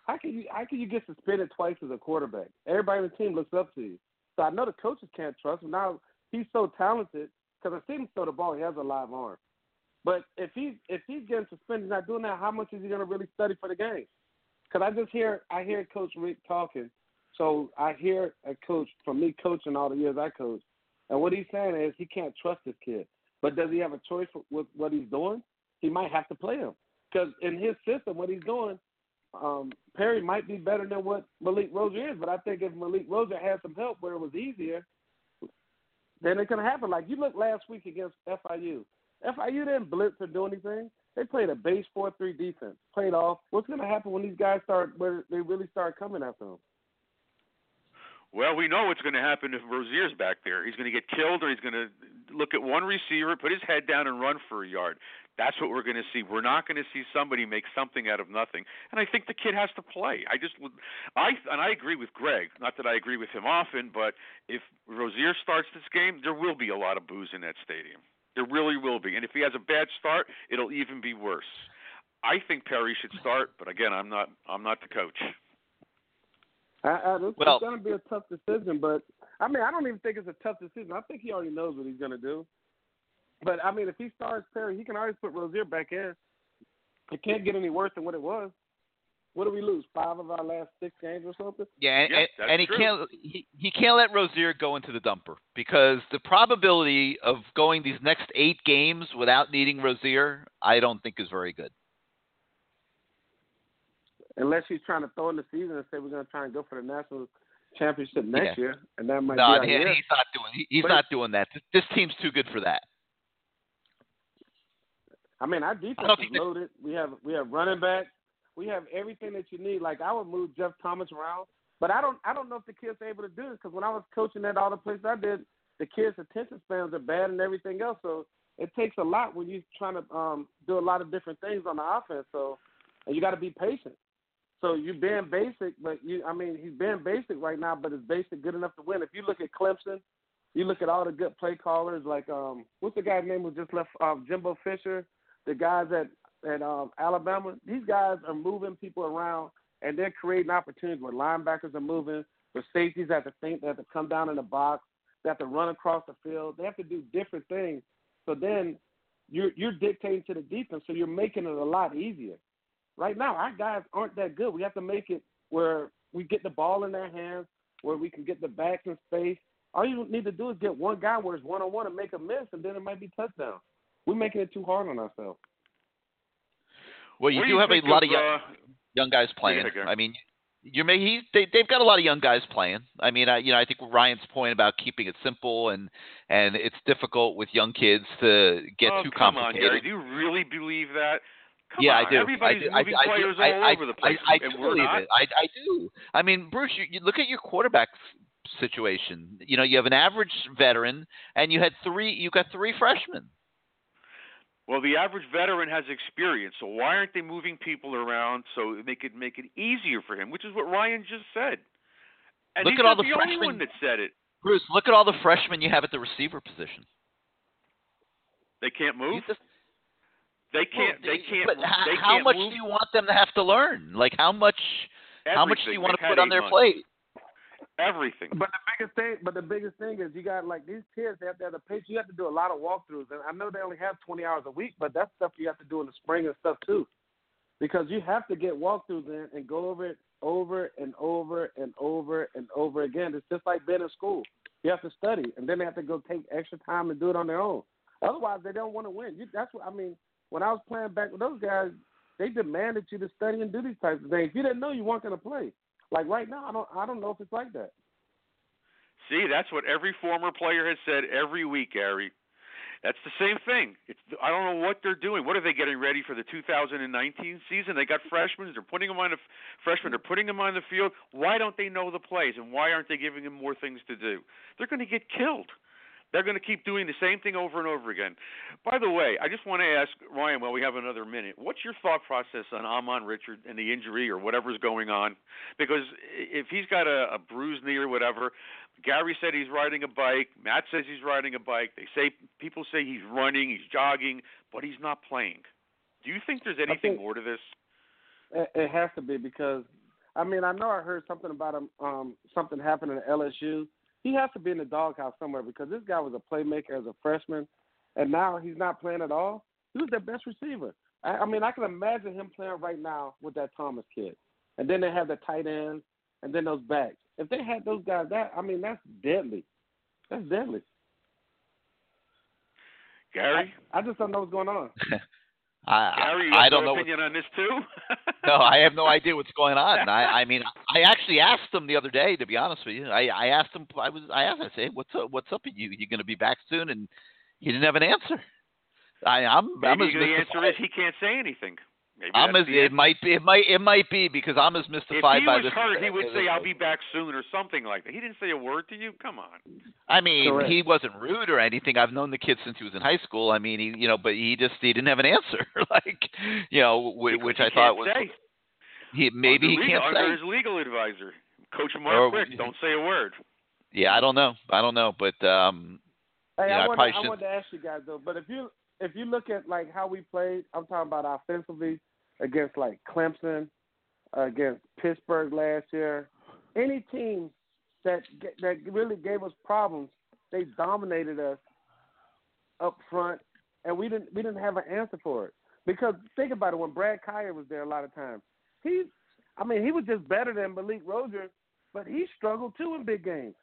How can you how can you get suspended twice as a quarterback? Everybody on the team looks up to you. So I know the coaches can't trust him. Now he's so talented because I see him throw the ball. He has a live arm. But if he's if he's getting suspended, not doing that. How much is he going to really study for the game? Because I just hear I hear Coach Richt talking, so I hear a coach from me coaching all the years I coach, and what he's saying is he can't trust this kid. But does he have a choice with what he's doing? He might have to play him because in his system, what he's doing, um, Perry might be better than what Malik Rosier is. But I think if Malik Rosier had some help where it was easier, then it can happen. Like you look last week against FIU. FIU didn't blitz or do anything. They played a base four three defense. Played off. What's going to happen when these guys start where they really start coming after them? Well, we know what's going to happen if Rosier's back there. He's going to get killed, or he's going to look at one receiver, put his head down, and run for a yard. That's what we're going to see. We're not going to see somebody make something out of nothing. And I think the kid has to play. I just I and I agree with Greg. Not that I agree with him often, but if Rosier starts this game, there will be a lot of boos in that stadium. There really will be. And if he has a bad start, it'll even be worse. I think Perry should start, but again, I'm not. I'm not the coach. I, I, it's, Well- it's going to be a tough decision, but I mean, I don't even think it's a tough decision. I think he already knows what he's going to do. But I mean, if he starts Perry, he can always put Rosier back in. It can't get any worse than what it was. What do we lose? Five of our last six games or something? Yeah, and, Yeah, and, that's and he true. can't he, he can't let Rosier go into the dumper because the probability of going these next eight games without needing Rosier, I don't think is very good. Unless he's trying to throw in the season and say we're going to try and go for the national championship next Yeah. year, and that might no, be our he- he's not doing he, he's But- not doing that. This, this team's too good for that. I mean, our defense is loaded. We have we have running backs. We have everything that you need. Like I would move Jeff Thomas around, but I don't I don't know if the kids are able to do this because when I was coaching at all the places I did, the kids' attention spans are bad and everything else. So it takes a lot when you're trying to um, do a lot of different things on the offense. So and you got to be patient. So you're being basic, but you I mean he's being basic right now, but is basic good enough to win? If you look at Clemson, you look at all the good play callers like um what's the guy's name who just left um, Jimbo Fisher the guys at at um, Alabama, these guys are moving people around and they're creating opportunities where linebackers are moving, where safeties have to think, they have to come down in the box, they have to run across the field, they have to do different things. So then you're you're dictating to the defense, so you're making it a lot easier. Right now, our guys aren't that good. We have to make it where we get the ball in their hands, where we can get the backs in space, All you need to do is get one guy where it's one on one and make a miss, and then it might be touchdown. We're making it too hard on ourselves. Well, you do, do you have a lot of, of young, uh, young guys playing. I mean, you're may he they they've got a lot of young guys playing. I mean, I, you know, I think Ryan's point about keeping it simple and and it's difficult with young kids to get oh, too come on, complicated. Gary. Do you really believe that? Come yeah, on. I do. Everybody's I do. I do. players I, all I, over the I, place, I, do believe not. it. I, I do. I mean, Bruce, you, you look at your quarterback situation. You know, you have an average veteran, and you had three. You got three freshmen. Well, the average veteran has experience, so why aren't they moving people around so they could make it easier for him? Which is what Ryan just said. And Look he's at all the the only freshmen- one that said it. Bruce, look at all the freshmen you have at the receiver position. They can't move. Just- They can't. Well, they can't. But how, they how can't much move do you want them to have to learn? Like how much? How much do you want to They've put on their months. plate? Everything. But the biggest thing, but the biggest thing is you got like these kids. They have to have the pace. You have to do a lot of walkthroughs, and I know they only have 20 hours a week, but that's stuff you have to do in the spring and stuff too, because you have to get walkthroughs in and go over it over and over and over and over again. It's just like being in school. You have to study, and then they have to go take extra time and do it on their own. Otherwise, they don't want to win. You, that's what I mean. When I was playing back with those guys, they demanded you to study and do these types of things. If you didn't know, you weren't going to play. Like right now, I don't. I don't know if it's like that. See, that's what every former player has said every week, Gary. That's the same thing. It's I don't know what they're doing. What are they getting ready for the 2019 season? They got freshmen. They're putting them on the freshmen. They're putting them on the field. Why don't they know the plays and why aren't they giving them more things to do? They're going to get killed. They're going to keep doing the same thing over and over again. By the way, I just want to ask Ryan while we have another minute. What's your thought process on Ahmmon Richard and the injury or whatever's going on? Because if he's got a, a bruised knee or whatever, Gary said he's riding a bike. Matt says he's riding a bike. They say people say he's running, he's jogging, but he's not playing. Do you think there's anything think- more to this? It, has to be because, I mean, I know I heard something about him. Um, something happened at LSU. He has to be in the doghouse somewhere because this guy was a playmaker as a freshman, and now he's not playing at all. He was their best receiver. I, I mean, I can imagine him playing right now with that Thomas kid, and then they have the tight ends, and then those backs. If they had those guys, that I mean, that's deadly. That's deadly. Gary, I just don't know what's going on. I Gary, I, don't no know. What, opinion on this too? no, I have no idea what's going on. I I mean, I actually asked him the other day. To be honest with you, I I asked him. I was I asked. I say, what's up? What's up? Are you you going to be back soon? And he didn't have an answer. I I'm I'm Maybe the answer is he can't say anything. Maybe I'm as, it answer. might be it might it might be because I'm as mystified by this. If mystified he by was this. hurt, he would say, "I'll be back soon" or something like that. He didn't say a word to you. Come on. I mean, Correct. he wasn't rude or anything. I've known the kid since he was in high school. I mean, he, you know, but he just he didn't have an answer, like, you know, wh- which I thought was say. he maybe he under can't under say. his legal advisor, Coach Or- Mark Richt. Don't say a word. Yeah, I don't know. I don't know, but um, Hey, Yeah, I I, wanted, probably I wanted to ask you guys though, but if you if you look at like how we played, I'm talking about offensively against like Clemson, against Pittsburgh last year, any team that that really gave us problems, they dominated us up front, and we didn't we didn't have an answer for it. Because think about it, when Brad Kaaya was there, a lot of times he, I mean, he was just better than Malik Rosier, but he struggled too in big games.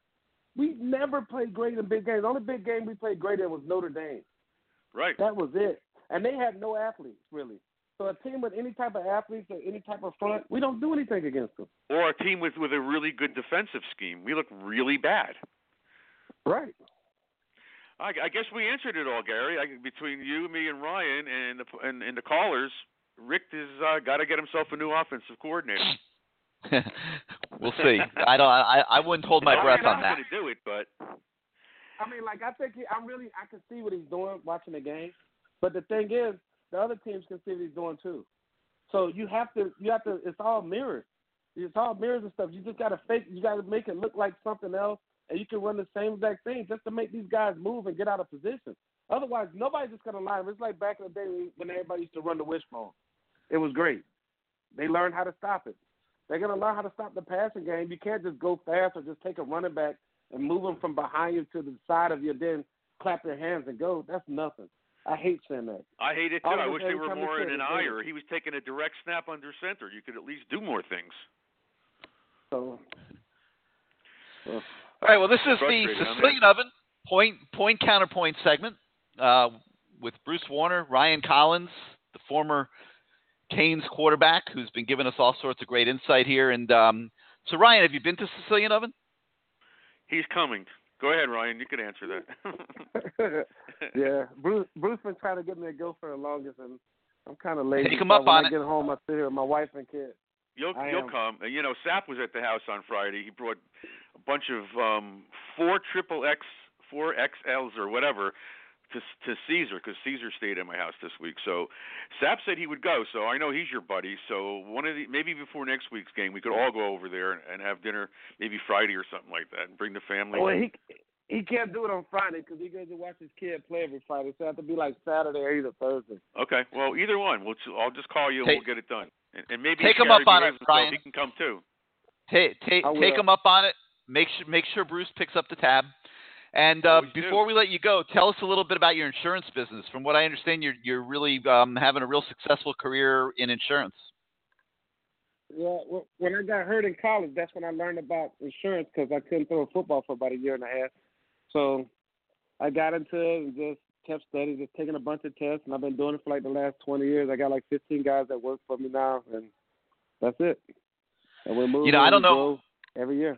We never played great in big games. The only big game we played great in was Notre Dame. Right. That was it. And they had no athletes really. So a team with any type of athletes or any type of front, we don't do anything against them. Or a team with with a really good defensive scheme. We look really bad. Right. I, I guess we answered it all, Gary. I, between you, me, and Ryan, and the and, and the callers, Richt has uh, got to get himself a new offensive coordinator. we'll see. I don't. I I wouldn't hold my I breath mean, on I'm that. going to do it, but I mean, like I think he, I'm really I can see what he's doing watching the game, but the thing is, the other teams can see what he's doing too. So you have to you have to. It's all mirrors. It's all mirrors and stuff. You just got to fake. You got to make it look like something else, and you can run the same exact thing just to make these guys move and get out of position. Otherwise, nobody's just gonna line. It's like back in the day when everybody used to run the wishbone. It was great. They learned how to stop it. They're gonna learn how to stop the passing game. You can't just go fast or just take a running back and move him from behind you to the side of you, then clap your hands and go. That's nothing. I hate saying that. I hate it too. All I wish they were more in an eye, or he was taking a direct snap under center. You could at least do more things. So, well, All right. Well, this is the Frustrated, huh, Sicilian Oven point point counterpoint segment uh, with Bruce Warner, Ryan Collins, the former Canes quarterback, who's been giving us all sorts of great insight here. And um, so, Ryan, have you been to Sicilian Oven? He's coming. Go ahead, Ryan. You can answer that. yeah, Bruce. Bruce been trying to get me to go for the longest, and I'm kind of lazy. Take him so up when on I it. get home, I sit here with my wife and kids. You'll I you'll am. come. And, You know, Sapp was at the house on Friday. He brought a bunch of um four triple X, four XLs or whatever to to Caesar because Caesar stayed at my house this week. So Sapp said he would go. So I know he's your buddy. So one of the maybe before next week's game, we could all go over there and, and have dinner, maybe Friday or something like that, and bring the family. Well, he he can't do it on Friday because he goes to watch his kid play every Friday. So it have to be like Saturday or either Thursday. Okay. Well, either one. We'll I'll just call you and Take- we'll get it done. And, and maybe take if him up on it, behaves Brian. He can come too. Ta- ta- I will. take him up on it. Make sure make sure Bruce picks up the tab. And uh, Always do. before we let you go, tell us a little bit about your insurance business. From what I understand, you're you're really um, having a real successful career in insurance. Well, when I got hurt in college, that's when I learned about insurance because I couldn't throw a football for about a year and a half. So I got into it and just kept studying, just taking a bunch of tests, and I've been doing it for like the last 20 years. I got like 15 guys that work for me now, and that's it. And we're moving. You know, I don't know- every year.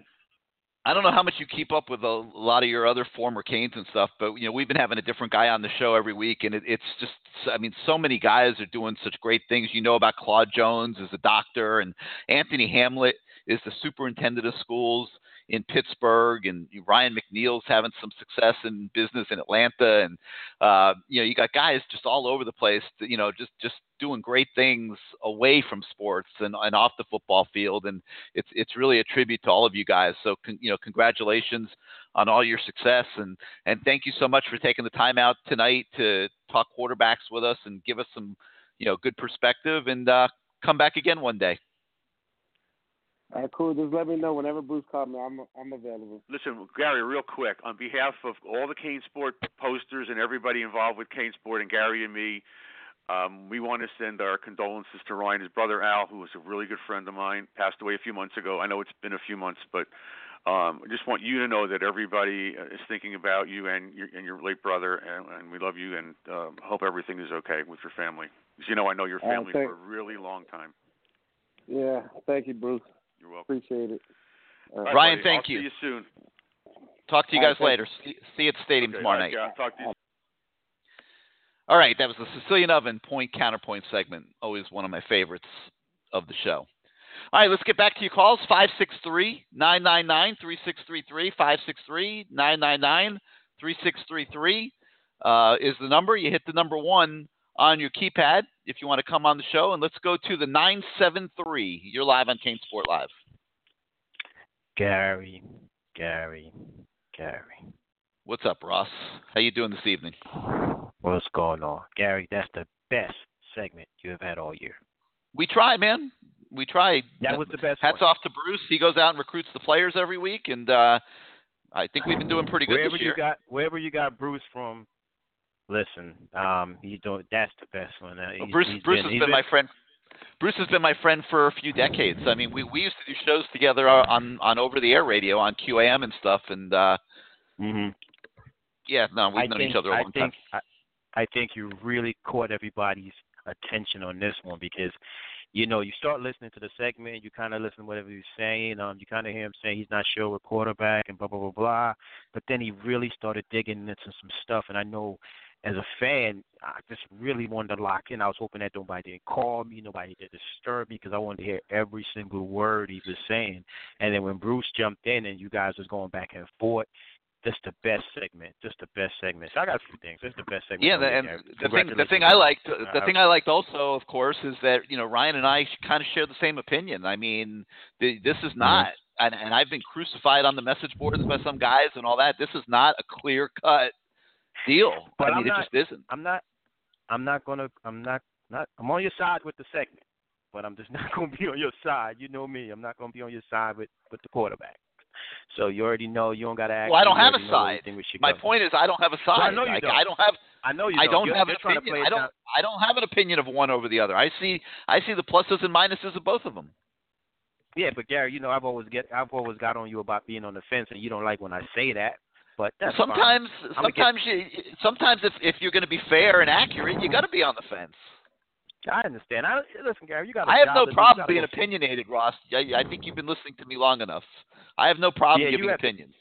I don't know how much you keep up with a lot of your other former Canes and stuff, but you know we've been having a different guy on the show every week, and it, it's just I mean so many guys are doing such great things. You know about Claude Jones as a doctor, and Anthony Hamlet is the superintendent of schools in Pittsburgh, and Ryan McNeil's having some success in business in Atlanta, and uh, you know you got guys just all over the place, you know just just doing great things away from sports and, and off the football field, and it's it's really a tribute to all of you guys. So con, you know, congratulations on all your success, and and thank you so much for taking the time out tonight to talk quarterbacks with us and give us some you know good perspective, and uh, come back again one day. All right, cool. Just let me know whenever Bruce calls me. I'm I'm available. Listen, Gary, real quick, on behalf of all the CaneSport posters and everybody involved with CaneSport and Gary and me, um, we want to send our condolences to Ryan. His brother Al, who was a really good friend of mine, passed away a few months ago. I know it's been a few months, but um, I just want you to know that everybody uh, is thinking about you and your, and your late brother, and, and we love you and um, hope everything is okay with your family. Because you know, I know your family thank- for a really long time. Yeah, thank you, Bruce. You're welcome. Appreciate it. All All right. right, Ryan, buddy. thank I'll you. See you soon. Talk to you guys right, later. See, see you at the stadium Okay, tomorrow night. right, talk to you. All right, that was the Sicilian Oven point counterpoint segment. Always one of my favorites of the show. All right, let's get back to your calls. 563 999 3633. 563 999 3633 uh, is the number. You hit the number one on your keypad if you want to come on the show. And let's go to the 973. You're live on CaneSport Live. Gary, Gary, Gary. What's up, Ross? How you doing this evening? What's going on? Gary, that's the best segment you have had all year. We try, man. We try. That was the best Hats one. off to Bruce. He goes out and recruits the players every week, and uh, I think we've been doing pretty good wherever this year. you got wherever you got Bruce from, listen, um, you don't. that's the best one. Uh, Well, Bruce he's Bruce been, has he's been my friend. Bruce has been my friend for a few decades. I mean, we we used to do shows together on on over the air radio on QAM and stuff, and uh, Mhm. yeah, no, we've I known think, each other a long think, time. I, I think you really caught everybody's attention on this one because, you know, you start listening to the segment, you kind of listen to whatever he's saying. Um, you kind of hear him saying he's not sure what quarterback and blah blah blah blah. But then he really started digging into some stuff, and I know. As a fan, I just really wanted to lock in. I was hoping that nobody didn't call me, nobody did disturb me, because I wanted to hear every single word he was saying. And then when Bruce jumped in and you guys was going back and forth, just the best segment, just the best segment. So I got a few things. That's the best segment. Yeah, the, and the thing the thing I liked Uh, the thing I liked also, of course, is that you know Ryan and I kind of share the same opinion. I mean, the, this is not, and, and I've been crucified on the message boards by some guys and all that. This is not a clear cut deal. But I mean, I'm not, it just isn't. I'm not. I'm not gonna. I'm not. Not. I'm on your side with the segment, but I'm just not gonna be on your side. You know me. I'm not gonna be on your side with with the quarterback. So you already know. You don't gotta ask. Well, I don't have a side. My point is, I don't have a Well, I side. know you don't. I don't have. I know you I don't. don't You're- have you're an trying to opinion. I don't. down. I don't have an opinion of one over the other. I see. I see the pluses and minuses of both of them. Yeah, but Gary, you know I've always get I've always got on you about being on the fence, and you don't like when I say that. But sometimes, fine. sometimes you, sometimes if if you're going to be fair and accurate, you got to be on the fence. I understand. I listen, Gary. You got. I have no problem being opinionated, Ross. I, I think you've been listening to me long enough. I have no problem yeah, giving opinions.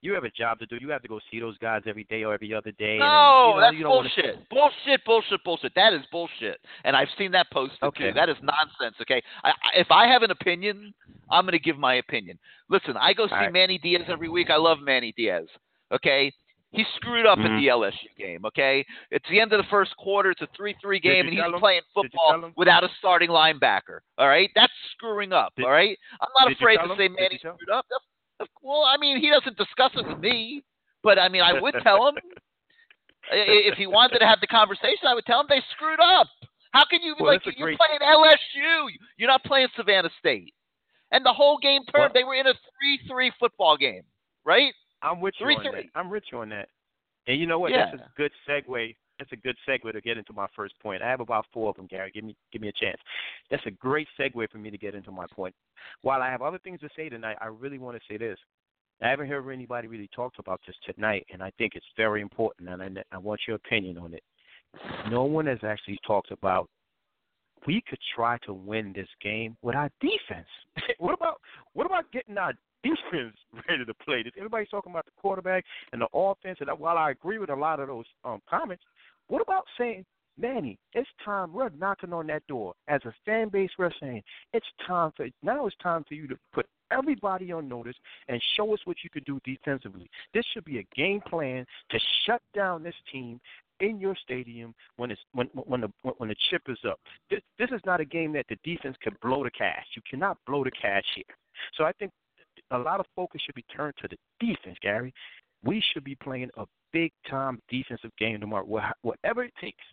You have a job to do. You have to go see those guys every day or every other day. No, and, you know, that's bullshit. Wanna... Bullshit, bullshit, bullshit. That is bullshit. And I've seen that posted okay. too. That is nonsense. Okay, I, I, if I have an opinion, I'm going to give my opinion. Listen, I go see right. Manny Diaz every week. I love Manny Diaz. Okay, he screwed up mm-hmm. at the LSU game. Okay, it's the end of the first quarter. It's a three-three game, and he's him? playing football without a starting linebacker. All right, that's screwing up. Did, all right, I'm not afraid to say Manny screwed up. Well, I mean, he doesn't discuss it with me, but I mean, I would tell him if he wanted to have the conversation. I would tell him they screwed up. How can you well, like you're great... playing LSU? You're not playing Savannah State, and the whole game turned. Well, they were in a three-three football game, right? I'm with you three, on three. that. I'm with you on that. And you know what? Yeah. That's a good segue. That's a good segue to get into my first point. I have about four of them, Gary. Give me give me a chance. That's a great segue for me to get into my point. While I have other things to say tonight, I really want to say this. I haven't heard anybody really talk about this tonight, and I think it's very important, and I, I want your opinion on it. No one has actually talked about we could try to win this game with our defense. what about what about getting our defense ready to play? Does everybody talking about the quarterback and the offense? And while I agree with a lot of those um, comments, what about saying, Manny, it's time. We're knocking on that door as a fan base. We're saying it's time for now. It's time for you to put everybody on notice and show us what you can do defensively. This should be a game plan to shut down this team in your stadium when it's when when the when the chip is up. This this is not a game that the defense could blow the cash. You cannot blow the cash here. So I think a lot of focus should be turned to the defense, Gary. We should be playing a big time defensive game tomorrow, whatever it takes.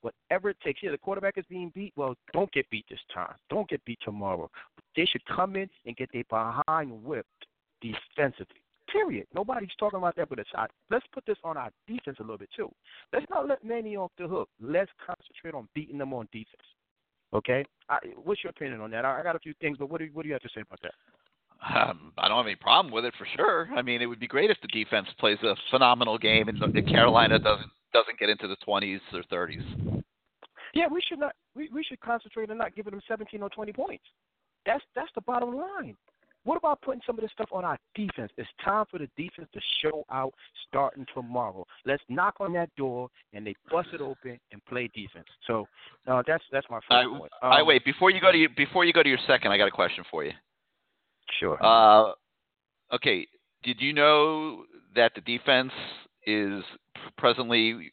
Whatever it takes. Yeah, the quarterback is being beat. Well, don't get beat this time. Don't get beat tomorrow. They should come in and get their behind whipped defensively. Period. Nobody's talking about that, but it's our, let's put this on our defense a little bit too. Let's not let Manny off the hook. Let's concentrate on beating them on defense. Okay. I, what's your opinion on that? I, I got a few things, but what do you, what do you have to say about that? Um, I don't have any problem with it for sure. I mean, it would be great if the defense plays a phenomenal game and the, Carolina doesn't doesn't get into the 20s or 30s. Yeah, we should not. We, we should concentrate on not giving them 17 or 20 points. That's that's the bottom line. What about putting some of this stuff on our defense? It's time for the defense to show out starting tomorrow. Let's knock on that door and they bust it open and play defense. So uh, that's that's my first I, point. Um, I wait before you go to your, before you go to your second. I got a question for you. Sure. Uh, okay. Did you know that the defense is presently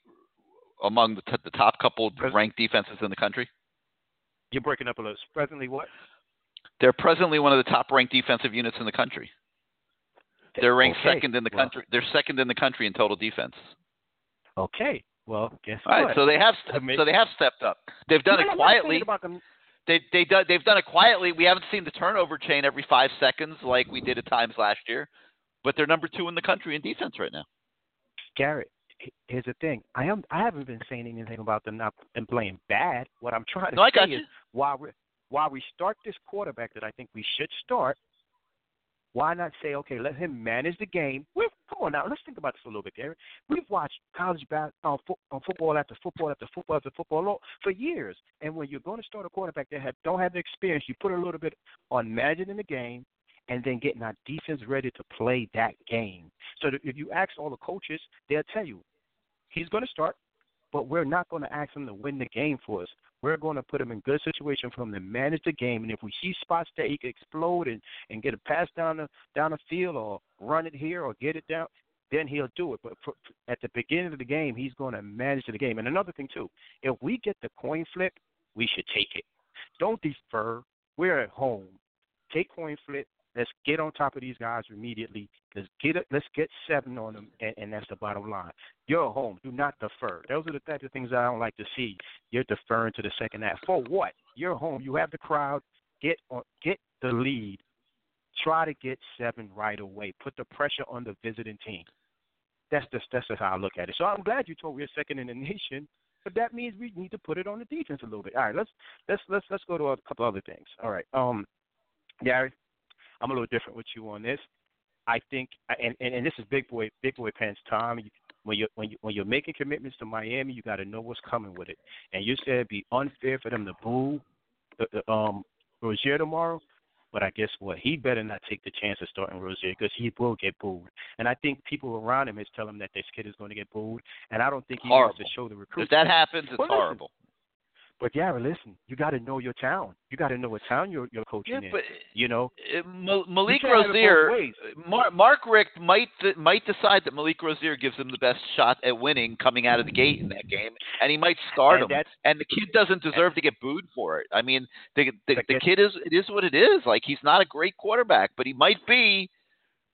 among the, t- the top couple ranked defenses in the country? You're breaking up a little. Presently, what? They're presently one of the top ranked defensive units in the country. They're ranked okay. second in the well, country. They're second in the country in total defense. Okay. Well, guess All right, what? so they have Maybe- so they have stepped up. They've done it what I'm saying quietly. They they do, they've done it quietly. We haven't seen the turnover chain every five seconds like we did at times last year, but they're number two in the country in defense right now. Garrett, here's the thing. I am I haven't been saying anything about them not and playing bad. What I'm trying to No, say is while we while we start this quarterback that I think we should start, why not say, okay, let him manage the game? We've, come on now, let's think about this a little bit, Garrett. We've watched college bas- uh, fo- uh, football after football after football after football for years. And when you're going to start a quarterback that have, don't have the experience, you put a little bit on managing the game and then getting our defense ready to play that game. So that if you ask all the coaches, they'll tell you he's going to start, but we're not going to ask him to win the game for us. We're going to put him in good situation for him to manage the game, and if we see spots that he can explode and, and get a pass down the down the field or run it here or get it down, then he'll do it. But for, at the beginning of the game, he's going to manage the game. And another thing too, if we get the coin flip, we should take it. Don't defer. We're at home. Take coin flip. Let's get on top of these guys immediately. Let's get it. Let's get seven on them, and, and that's the bottom line. You're home. Do not defer. Those are the types of things I don't like to see. You're deferring to the second half. For what? You're home. You have the crowd. Get on. Get the lead. Try to get seven right away. Put the pressure on the visiting team. That's just that's just how I look at it. So I'm glad you told we're second in the nation, but that means we need to put it on the defense a little bit. All right, let's let's let's let's go to a couple other things. All right. Um, Gary, I'm a little different with you on this. I think, and and, and this is big boy, big boy pants time. When you when you when you're making commitments to Miami, you got to know what's coming with it. And you said it'd be unfair for them to boo the, the, um Rosier tomorrow. But I guess what? He better not take the chance of starting Rosier because he will get booed. And I think people around him is telling him that this kid is going to get booed. And I don't think he horrible. wants to show the recruit. If that happens, it's well, horrible. But yeah, listen, you got to know your town. You got to know what town you're you're coaching Yeah, in. but you know, uh, Malik can't have it both Rosier, ways. Mar- Mark Richt might might decide that Malik Rosier gives him the best shot at winning coming out of the gate in that game, and he might start And him. And the kid doesn't deserve to get booed for it. I mean, the the, the kid is it is what it is. Like he's not a great quarterback, but he might be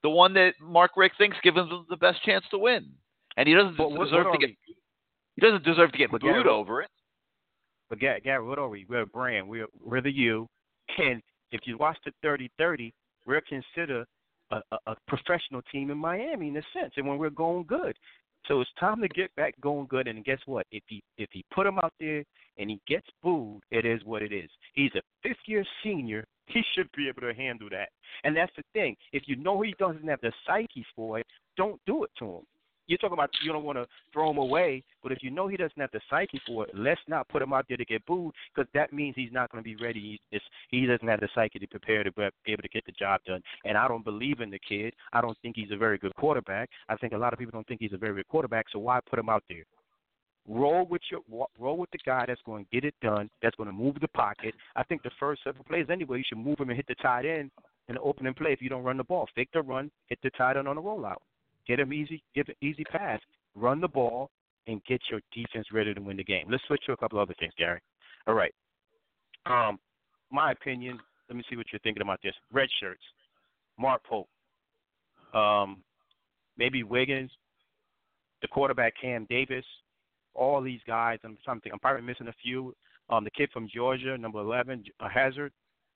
the one that Mark Richt thinks gives him the best chance to win, and he doesn't deserve to get he doesn't deserve to get booed over it. But Gary, what are we? We're a brand. We're we're the U. And if you watch the 30-30, we're considered a, a, a professional team in Miami in a sense, and when we're going good. So it's time to get back going good. And guess what? If he if he put him out there and he gets booed, it is what it is. He's a fifth year senior. He should be able to handle that. And that's the thing. If you know he doesn't have the psyche for it, don't do it to him. You're talking about you don't want to throw him away, but if you know he doesn't have the psyche for it, let's not put him out there to get booed because that means he's not going to be ready. He's, he doesn't have the psyche to prepare to be able to get the job done. And I don't believe in the kid. I don't think he's a very good quarterback. I think a lot of people don't think he's a very good quarterback. So why put him out there? Roll with your roll with the guy that's going to get it done. That's going to move the pocket. I think the first several plays anyway, you should move him and hit the tight end in the opening play if you don't run the ball. Fake the run, hit the tight end on a rollout. Get them easy, give an easy pass, run the ball, and get your defense ready to win the game. Let's switch to a couple other things, Gary. All right. Um, my opinion. Let me see what you're thinking about this. Red shirts, Mark Pope, um, maybe Wiggins, the quarterback Cam Davis, all these guys. I'm something. I'm probably missing a few. Um, the kid from Georgia, number 11, uh, Hazard.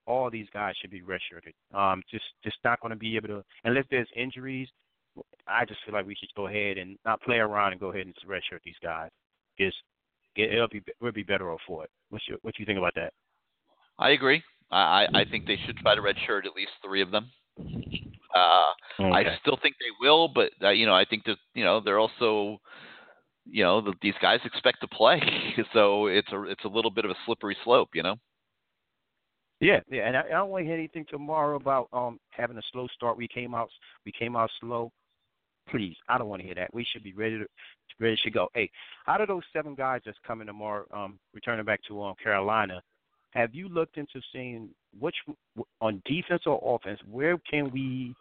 All these guys should be redshirted. Um, just just not going to be able to unless there's injuries. I just feel like we should go ahead and not play around and go ahead and redshirt these guys. Just it, it'll be we'll be better off for it. What's your what you think about that? I agree. I, I think they should try to redshirt at least three of them. Uh, I still think they will, but uh, you know, I think that you know they're also, you know, the, these guys expect to play, so it's a it's a little bit of a slippery slope, you know. Yeah, yeah, and I, I don't want to hear anything tomorrow about um having a slow start. We came out we came out slow. Please, I don't want to hear that. We should be ready to ready to go. Hey, out of those seven guys that's coming tomorrow, um, returning back to um Carolina, have you looked into seeing which on defense or offense where can we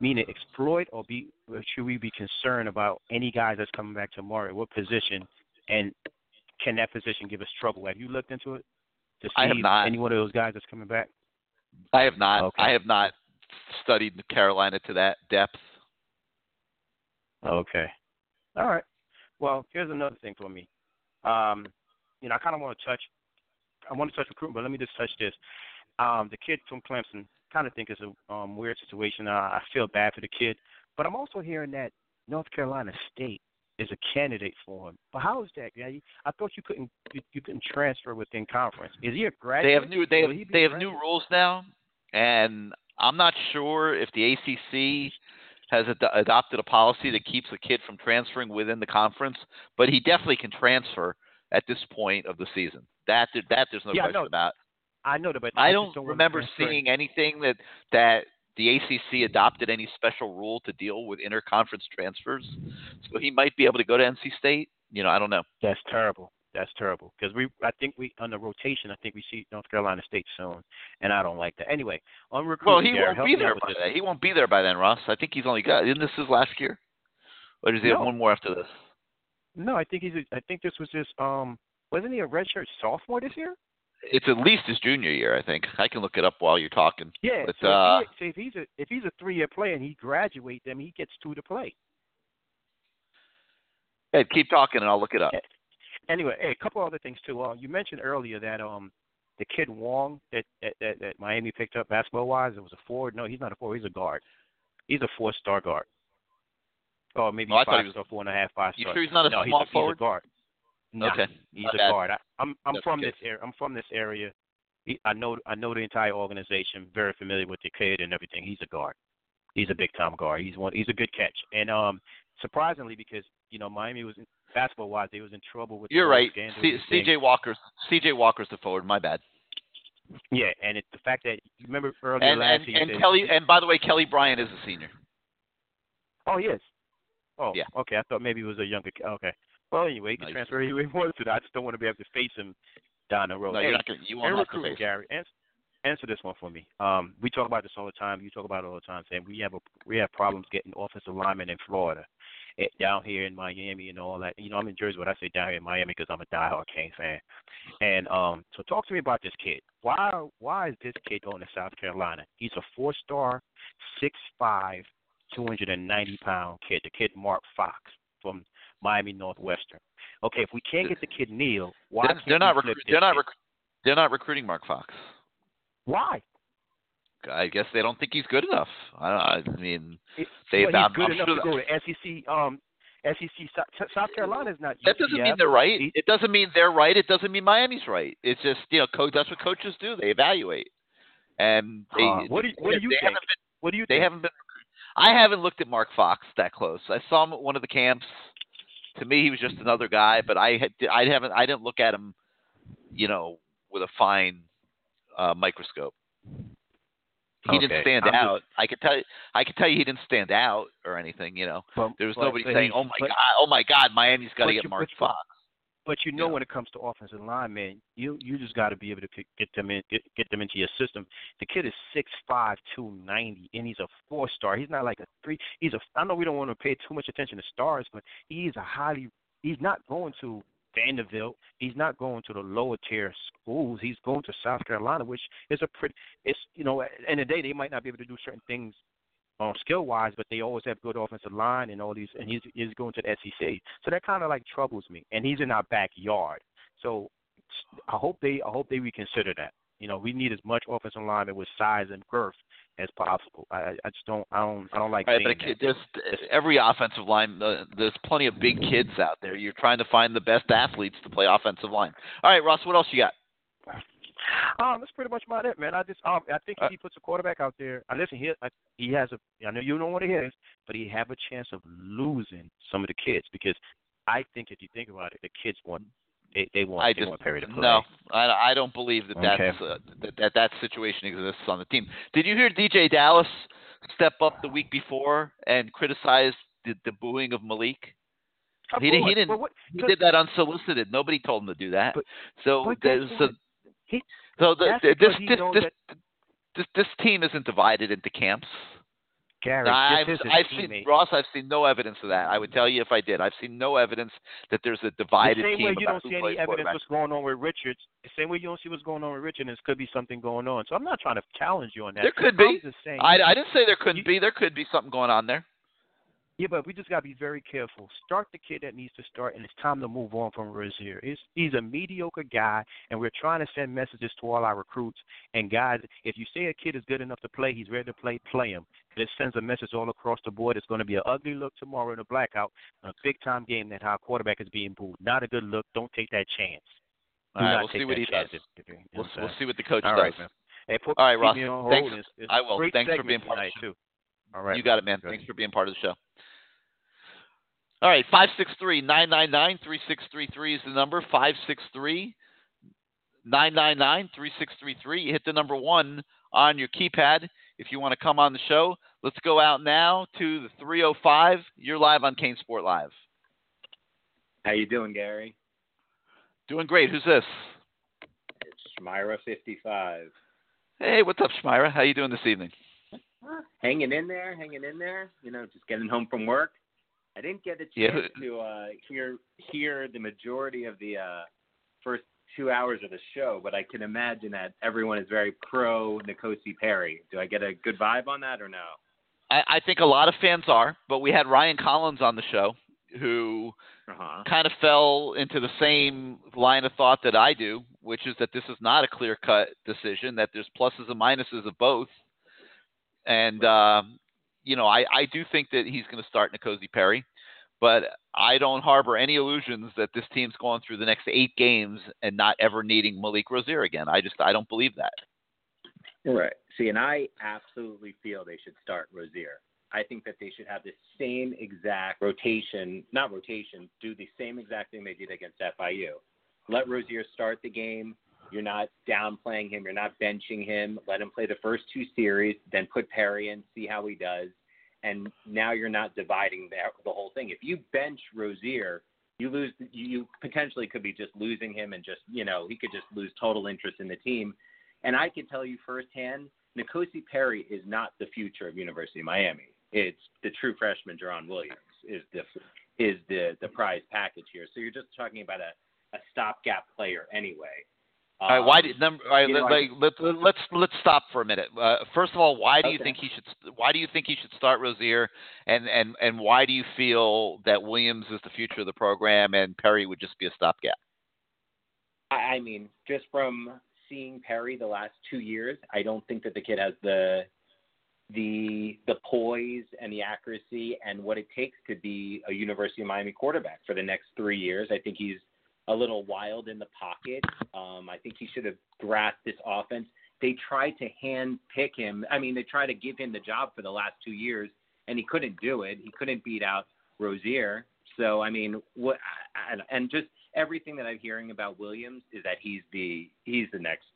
meaning exploit or be or should we be concerned about any guys that's coming back tomorrow? What position and can that position give us trouble? Have you looked into it to see I have not. any one of those guys that's coming back? I have not. Okay. I have not studied Carolina to that depth. Okay. All right. Well, here's another thing for me. Um, you know, I kind of want to touch. I want to touch recruitment, but let me just touch this. Um, the kid from Clemson, kind of think it's a um, weird situation. Uh, I feel bad for the kid, but I'm also hearing that North Carolina State is a candidate for him. But how is that, guy? I thought you couldn't you, you couldn't transfer within conference. Is he a graduate? They have new they have Will he be they have new rules now, and I'm not sure if the ACC has ad- adopted a policy that keeps a kid from transferring within the conference, but he definitely can transfer at this point of the season. That that there's no Yeah, question know. about. I know that, but I don't to remember seeing anything that that the ACC adopted any special rule to deal with interconference transfers. So he might be able to go to NC State. You know, I don't know. That's terrible. That's terrible because we, I think we on the rotation, I think we see North Carolina State soon, and I don't like that. Anyway, on recruiting, Well, he won't be there by then. He won't be there by then, Ross. I think he's only got. Isn't this his last year? Or does he have one more after this? No, I think he's. A, I think this was his. Um, wasn't he a redshirt sophomore this year? It's at least his junior year, I think. I can look it up while you're talking. Yeah. But so, uh, if he, so if he's a if he's a three year player and he graduates, then he gets two to play. Ed, keep talking and I'll look it up. Anyway, hey, a couple other things too. Uh, you mentioned earlier that um the kid Wong that that, that, that Miami picked up basketball wise, it was a forward. No, he's not a forward. He's a guard. He's a four star guard. Or maybe Oh, five star, four and a half, five You sure he's not a no, small he's a, forward? He's a guard. Nah, Okay, he's my a bad. guard. I, I'm I'm That's from okay. this area. I'm from this area. he, I know I know the entire organization, very familiar with the kid and everything. He's a guard. He's a big time guard. He's one. He's a good catch. And um, surprisingly, because you know Miami was basketball wise, He was in trouble with. You're the right. C-. CJ Walker's CJ Walker's the forward. My bad. Yeah, and it, the fact that you remember earlier And last and, year. and Kelly and by the way, Kelly Bryant is a senior. Oh yes. Oh Yeah. Okay, I thought maybe it was a younger. Okay. Well, anyway, he can he's- transfer anywhere he wants to. I just don't want to be able to face him down the road. No, hey, you're not gonna, you won't have to face. Gary, answer, answer this one for me. Um, we talk about this all the time. You talk about it all the time, saying we have a we have problems getting offensive linemen in Florida, down here in Miami, and all that. You know, I'm in Jersey, but I say down here in Miami because I'm a diehard Cane fan. And um, so talk to me about this kid. Why why is this kid going to South Carolina? He's a four star, six five, two hundred and ninety pound kid. The kid Mark Fox from Miami Northwestern. Okay, if we can't get the kid Neal, why They're, can't they're not we flip recru- they're not rec- they're not recruiting Mark Fox. why? I guess they don't think he's good enough. I, don't, I mean, they well, he's good I'm enough sure to go to SEC. Um, SEC South, Carolina is not. That doesn't mean they're right. It doesn't mean they're right. It doesn't mean Miami's right. It's just you know, coach. That's what coaches do. They evaluate. And they, Uh, what do you, what do you they think? haven't been. What do you They think? haven't been. I haven't looked at Mark Fox that close. I saw him at one of the camps. To me, he was just another guy. But I had. I haven't. I didn't look at him. You know, with a fine uh, microscope. He didn't stand I'm just- out. I could tell you. I could tell you he didn't stand out or anything. You know, But- there was but- nobody but saying, "Oh my god, oh my god, Miami's got to get Mark Fox." But you know, when it comes to offensive line, man, you you just got to be able to get- get them in, get, get them into your system. The kid is six five, two ninety, and he's a four star. He's not like a three. He's a. I know we don't want to pay too much attention to stars, but he's a highly. He's not going to Vanderbilt. He's not going to the lower tier schools. He's going to South Carolina, which is a pretty. It's you know, of the day, they might not be able to do certain things um, skill wise, but they always have good offensive line and all these. And he's he's going to the SEC, so that kind of like troubles me. And he's in our backyard, so I hope they I hope they reconsider that. You know, we need as much offensive lineman with size and girth as possible. I I I just don't I don't I don't like Right, but a kid, there's every offensive line. Uh, there's plenty of big kids out there. You're trying to find the best athletes to play offensive line. All right, Ross, what else you got? Um, that's pretty much about it, man. I just um, I think Uh, if he puts a quarterback out there, I listen. He I, he has a. I know you know what it is, but he have a chance of losing some of the kids because I think if you think about it, the kids want they they want I they just want Perry to play. no, I, I don't believe that Okay. that's uh, that, that that situation exists on the team. Did you hear DJ Dallas step up the week before and criticize the, the booing of Malik? Of he, didn't- he didn't. but what- he did that unsolicited. Nobody told him to do that. But- so but the- so? He- so the, that's the- because this this this, that- this this team isn't divided into camps. Gary, I've, this I've seen. Ross. I've seen no evidence of that. I would tell you if I did. I've seen no evidence that there's a divided team. the same team way you don't see any evidence what's going on with Richards. The same way you don't see what's going on with Richards, there could be something going on. So I'm not trying to challenge you on that. There could I'm be. just saying, I, I didn't say there couldn't be. There could be something going on there. Yeah, but we just gotta be very careful. Start the kid that needs to start, and it's time to move on from Rosier. He's he's a mediocre guy, and we're trying to send messages to all our recruits and guys. If you say a kid is good enough to play, he's ready to play. Play him. It sends a message all across the board. It's going to be an ugly look tomorrow in a blackout, a big time game that our quarterback is being booed. Not a good look. Don't take that chance. All right, we'll see what he does. if- if you- you We'll, we'll see what the coach All does. right, man. Hey, put, All right, Ross. me on hold. Thanks. It's, it's I will. Thanks for being part of the show. too. All right, you got it, man. Thanks for being part of the show. All right, five six three nine nine nine three six three three is the number. Five six three nine nine nine three six three three. You hit the number one on your keypad if you want to come on the show. Let's go out now to the three oh five. You're live on CaneSport Live. How you doing, Gary? Doing great. Who's this? It's Shmira fifty five. Hey, what's up, Shmira? How you doing this evening? Hanging in there, hanging in there. You know, just getting home from work. I didn't get a Yeah. chance to uh, hear hear the majority of the uh, first two hours of the show, but I can imagine that everyone is very pro N'Kosi Perry. Do I get a good vibe on that or no? I, I think a lot of fans are, but we had Ryan Collins on the show who Uh-huh. kind of fell into the same line of thought that I do, which is that this is not a clear cut decision, that there's pluses and minuses of both. And, um, you know, I, I do think that he's going to start N'Kosi Perry, but I don't harbor any illusions that this team's going through the next eight games and not ever needing Malik Rosier again. I just I don't believe that. Right. See, and I absolutely feel they should start Rosier. I think that they should have the same exact rotation, not rotation, do the same exact thing they did against FIU. Let Rozier start the game. You're not downplaying him. You're not benching him. Let him play the first two series, then put Perry in, see how he does. And now you're not dividing the, the whole thing. If you bench Rosier, you lose. You potentially could be just losing him, and just you know he could just lose total interest in the team. And I can tell you firsthand, N'Kosi Perry is not the future of University of Miami. It's the true freshman Jarren Williams is the is the the prize package here. So you're just talking about a, a stopgap player anyway. All right, why did Um, number? All right, you know, I- let, let, let's let's stop for a minute. Uh, first of all, why do you think he should? Why do you think he should start Rosier? And and and why do you feel that Williams is the future of the program and Perry would just be a stopgap? I, I mean, just from seeing Perry the last two years, I don't think that the kid has the the the poise and the accuracy and what it takes to be a University of Miami quarterback for the next three years. I think he's a little wild in the pocket. Um, I think he should have grasped this offense. They tried to hand pick him. I mean, they tried to give him the job for the last two years, and he couldn't do it. He couldn't beat out Rosier. So I mean, what and, and just everything that I'm hearing about Williams is that he's the he's the next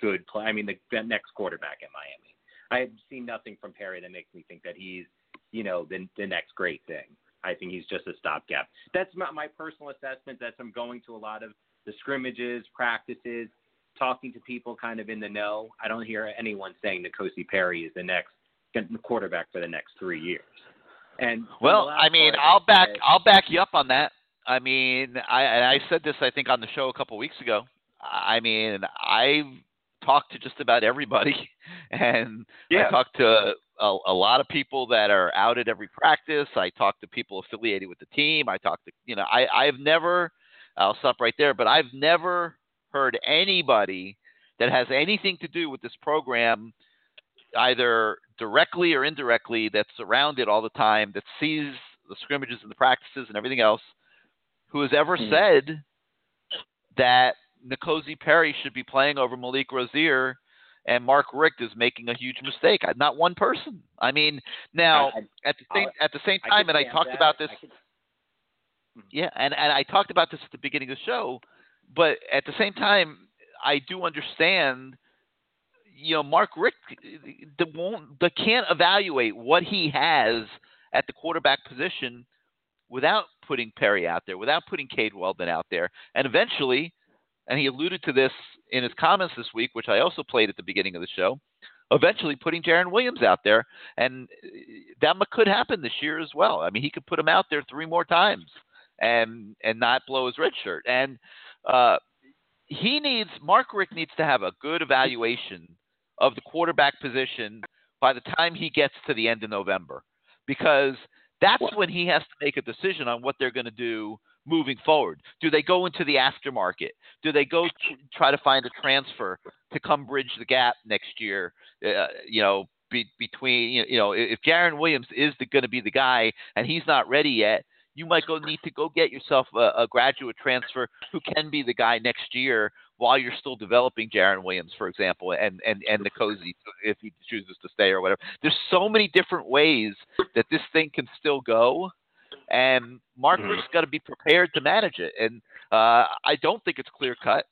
good play. I mean, the, the next quarterback at Miami. I have seen nothing from Perry that makes me think that he's you know the the next great thing. I think he's just a stopgap. That's my, my personal assessment. That's I'm going to a lot of the scrimmages, practices, talking to people kind of in the know. I don't hear anyone saying N'Kosi Perry is the next quarterback for the next three years. And Well, I mean, I'll back said- I'll back you up on that. I mean, I I said this I think on the show a couple weeks ago. I mean, I've talked to just about everybody, and I Yeah. talked to a, a lot of people that are out at every practice. I talked to people affiliated with the team. I talked to you know I I've never I'll stop right there, but I've never heard anybody that has anything to do with this program either directly or indirectly that's around it all the time that sees the scrimmages and the practices and everything else who has ever Mhm. said that N'Kosi Perry should be playing over Malik Rosier and Mark Richt is making a huge mistake. Not one person. I mean, now I- at the same I- at the same time, could and I talked that. about this. Could- mm-hmm. Yeah, and and I talked about this at the beginning of the show, but at the same time, I do understand. You know, Mark Richt the won't the can't evaluate what he has at the quarterback position without putting Perry out there, without putting Cade Weldon out there, and eventually, and he alluded to this in his comments this week, which I also played at the beginning of the show. Eventually, putting Jarren Williams out there, and uh, that could happen this year as well. I mean, he could put him out there three more times and and not blow his red shirt. And uh, he needs Mark Richt needs to have a good evaluation of the quarterback position by the time he gets to the end of November, because that's when he has to make a decision on what they're going to do moving forward. Do they go into the aftermarket? Do they go tr- try to find a transfer to come bridge the gap next year? Uh, you know, be, between you know, if Jarren Williams is going to be the guy and he's not ready yet, you might go need to go get yourself a, a graduate transfer who can be the guy next year while you're still developing Jarren Williams, for example, and and and N'Kosi if he chooses to stay or whatever. There's so many different ways that this thing can still go, and Mark Mhm. Richt's got to be prepared to manage it. And uh, I don't think it's clear cut.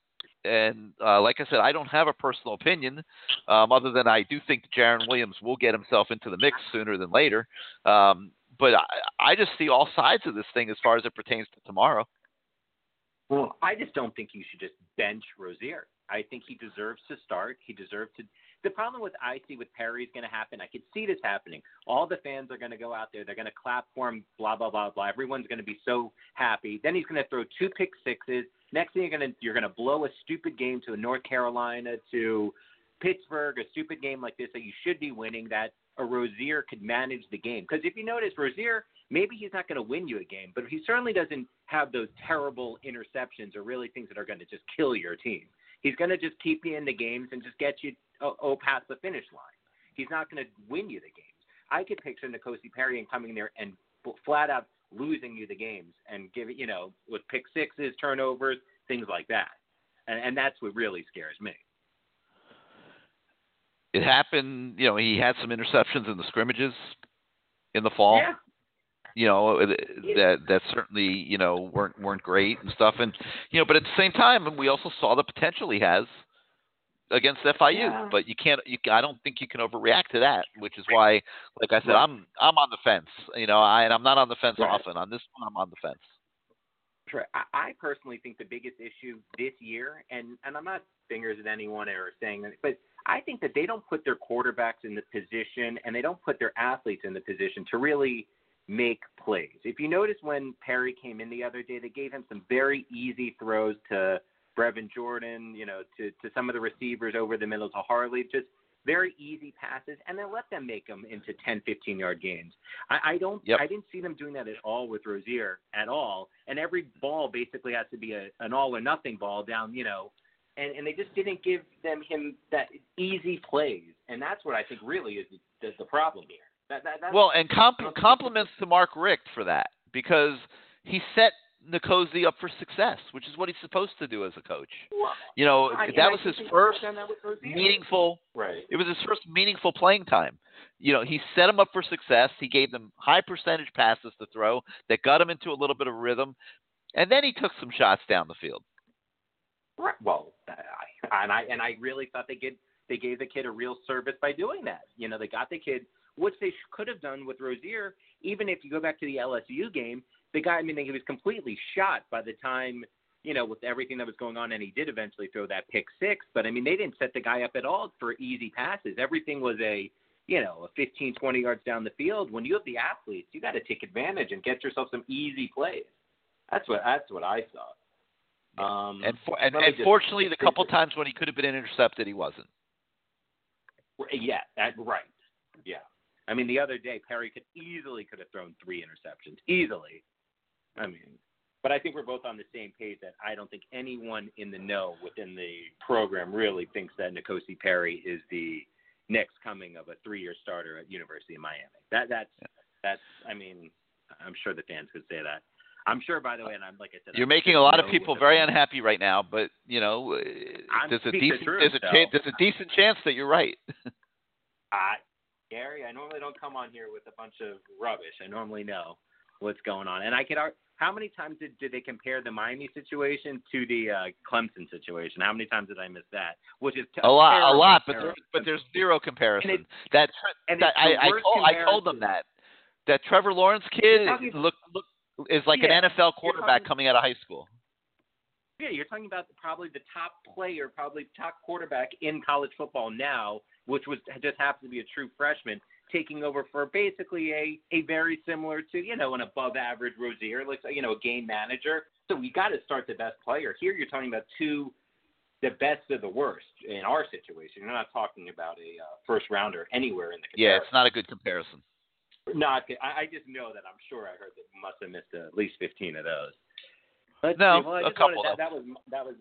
And uh, like I said, I don't have a personal opinion, um, other than I do think Jarren Williams will get himself into the mix sooner than later. Um, but I, I just see all sides of this thing as far as it pertains to tomorrow. Well, I just don't think you should just bench Rosier. I think he deserves to start. He deserves to. The problem with I see with Perry is going to happen. I could see this happening. All the fans are going to go out there. They're going to clap for him. Blah blah blah blah. Everyone's going to be so happy. Then he's going to throw two pick sixes. Next thing you're going to you're going to blow a stupid game to North Carolina to Pittsburgh, a stupid game like this that you should be winning. That a Rosier could manage the game. Because if you notice, Rosier, maybe he's not going to win you a game, but he certainly doesn't have those terrible interceptions or really things that are going to just kill your team. He's going to just keep you in the games and just get you oh, oh past the finish line. He's not going to win you the games. I could picture N'Kosi Perry and coming there and flat out losing you the games and giving you know with pick sixes, turnovers, things like that, and and that's what really scares me. It happened. You know, he had some interceptions in the scrimmages in the fall. Yeah. You know that that certainly you know weren't weren't great and stuff, and you know, but at the same time, we also saw the potential he has against FIU. Yeah. But you can't. You, I don't think you can overreact to that, which is why, like I said, I'm I'm on the fence. You know, I and I'm not on the fence Right. often. On this one, I'm on the fence. I personally think the biggest issue this year, and and I'm not fingers at anyone or saying that, but I think that they don't put their quarterbacks in the position, and they don't put their athletes in the position to really make plays. If you notice when Perry came in the other day, they gave him some very easy throws to Brevin Jordan, you know, to to some of the receivers over the middle to Harley, just very easy passes, and then let them make them into 10, 15 yard gains. I, I don't, Yep. I didn't see them doing that at all with Rosier at all. And every ball basically has to be a, an all or nothing ball down, you know, and and they just didn't give them him that easy plays, and that's what I think really is the, the, the problem here. That, that, Well, and comp- compliments to Mark Richt for that because he set N'Kosi up for success, which is what he's supposed to do as a coach. You know, I- and that I was his first done that with Rosier. meaningful. Right. It was his first meaningful playing time. You know, he set him up for success. He gave them high percentage passes to throw that got him into a little bit of rhythm, and then he took some shots down the field. Right. Well, I, and I and I really thought they did. They gave the kid a real service by doing that. You know, they got the kid, which they could have done with Rosier. Even if you go back to the LSU game, the guy. I mean, he was completely shot by the time you know with everything that was going on, and he did eventually throw that pick six. But I mean, they didn't set the guy up at all for easy passes. Everything was a you know, a 15, 20 yards down the field. When you have the athletes, you got to take advantage and get yourself some easy plays. That's what that's what I saw. Um, And for, and, and just- fortunately, the couple times when he could have been intercepted, he wasn't. Yeah, that, right. Yeah. I mean, the other day Perry could easily could have thrown three interceptions, easily. I mean, but I think we're both on the same page that I don't think anyone in the know within the program really thinks that N'Kosi Perry is the next coming of a three-year starter at University of Miami. That that's that's. I mean, I'm sure the fans could say that. I'm sure, by the way, and I'm like I said, You're I'm making sure a lot of people very fans. unhappy right now, but you know, uh, I'm there's a speaking the decent truth, there's a chan there's a decent chance that you're right. I, Gary, I normally don't come on here with a bunch of rubbish. I normally know what's going on, and I could. How many times did, did they compare the Miami situation to the uh, Clemson situation? How many times did I miss that? Which is a lot, a lot, but there's but there's zero comparison. And it- that and that I I told, I told them that that Trevor Lawrence kid talking- look look is like Yeah, an NFL quarterback talking- coming out of high school. Yeah, you're talking about probably the top player, probably top quarterback in college football now, which was just happens to be a true freshman, taking over for basically a a very similar to you know an above average Rosier, like you know a game manager. So we got to start the best player. Here you're talking about two, the best of the worst in our situation. You're not talking about a uh, first rounder anywhere in the Yeah, it's not a good comparison. Not. I, I just know that I'm sure I heard that you must have missed at least 15 of those. Let's No. Well, a wanted- couple, That, that was that was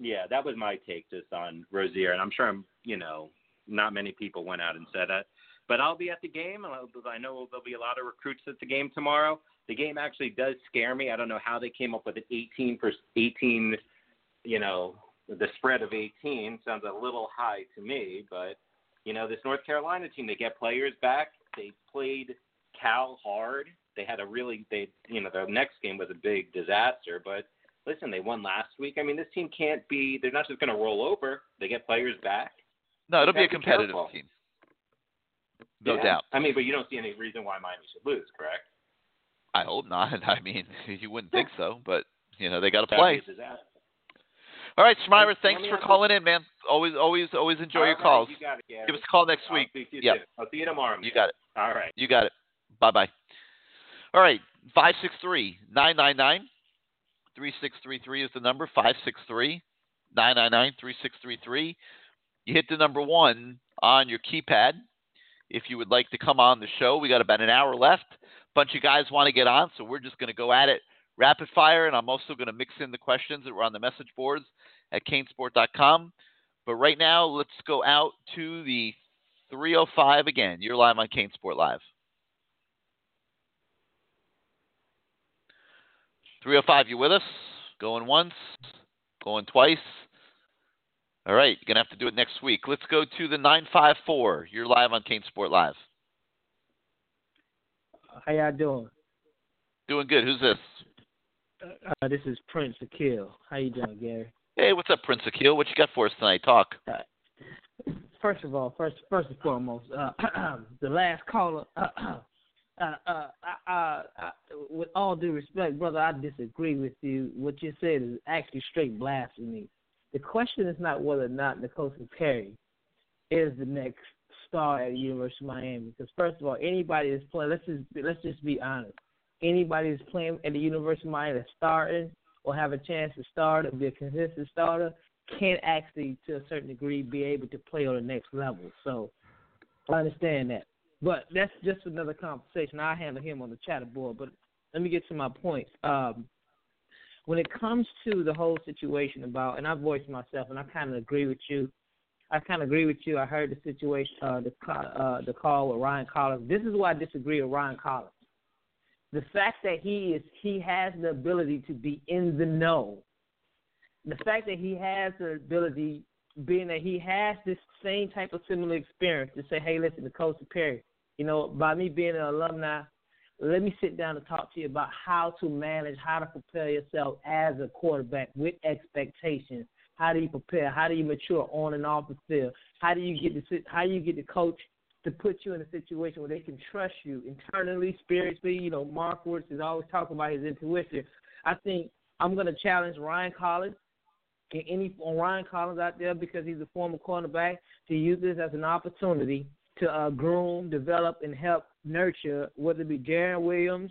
yeah, that was my take just on Rosier, and I'm sure I'm you know not many people went out and said that, but I'll be at the game, and I know there'll be a lot of recruits at the game tomorrow. The game actually does scare me. I don't know how they came up with an 18 per 18, you know, the spread of 18 sounds a little high to me, but you know this North Carolina team, they get players back. They played Cal hard. They had a really they you know their next game was a big disaster, but listen, they won last week. I mean, this team can't be. They're not just going to roll over. They get players back. No, it'll be a Gotta be competitive team. No Yeah. doubt. I mean, but you don't see any reason why Miami should lose, correct? I hope not. I mean, you wouldn't think so, but you know they got to play. be a disaster. All right, Schmeier, Let thanks for calling in, man. Always, always, always enjoy All your right, calls. You got it, Gary. Give us a call next I'll week. speak to you Yep. I'll see you tomorrow. You got it. All right. You got it. Bye bye. All right. 563 999 3633 is the number. 563 999 3633. You hit the number one on your keypad if you would like to come on the show. We got about an hour left. A Bunch of guys want to get on, so we're just going to go at it rapid fire, and I'm also going to mix in the questions that were on the message boards at canesport.com. But right now, let's go out to the 305 again. You're live on CaneSport Live. 305, you with us? Going once, going twice. All right, you're gonna have to do it next week. Let's go to the 954. You're live on CaneSport Live. How y'all doing? Doing good. Who's this? Uh, this is Prince Akil. How you doing, Gary? Hey, what's up, Prince Akil? What you got for us tonight? Talk. Uh, first of all, first first and foremost, uh, the last caller. Uh, uh, uh, with all due respect, brother, I disagree with you. What you said is actually straight blasphemy. The question is not whether or not N'Kosi Perry is the next star at the University of Miami. Because first of all, anybody that's playing, let's just let's just be honest. Anybody that's playing at the University of Miami that's starting or have a chance to start or be a consistent starter can actually, to a certain degree, be able to play on the next level. So I understand that. But that's just another conversation. I handle him on the chatter board. But let me get to my points. Um, when it comes to the whole situation about, and I voiced myself, and I kind of agree with you. I kind of agree with you. I heard the situation, uh, the uh, the call with Ryan Collins. This is why I disagree with Ryan Collins. The fact that he is he has the ability to be in the know. The fact that he has the ability, being that he has this same type of similar experience, to say, "Hey, listen, N'Kosi Perry, you know, by me being an alumni, let me sit down and talk to you about how to manage, how to prepare yourself as a quarterback with expectations. How do you prepare? How do you mature on and off the field? How do you get the how do you get the coach to put you in a situation where they can trust you internally, spiritually? You know, Mark Woods is always talking about his intuition. I think I'm going to challenge Ryan Collins any Ryan Collins out there because he's a former cornerback to use this as an opportunity to uh, groom, develop, and help nurture, whether it be Jarren Williams,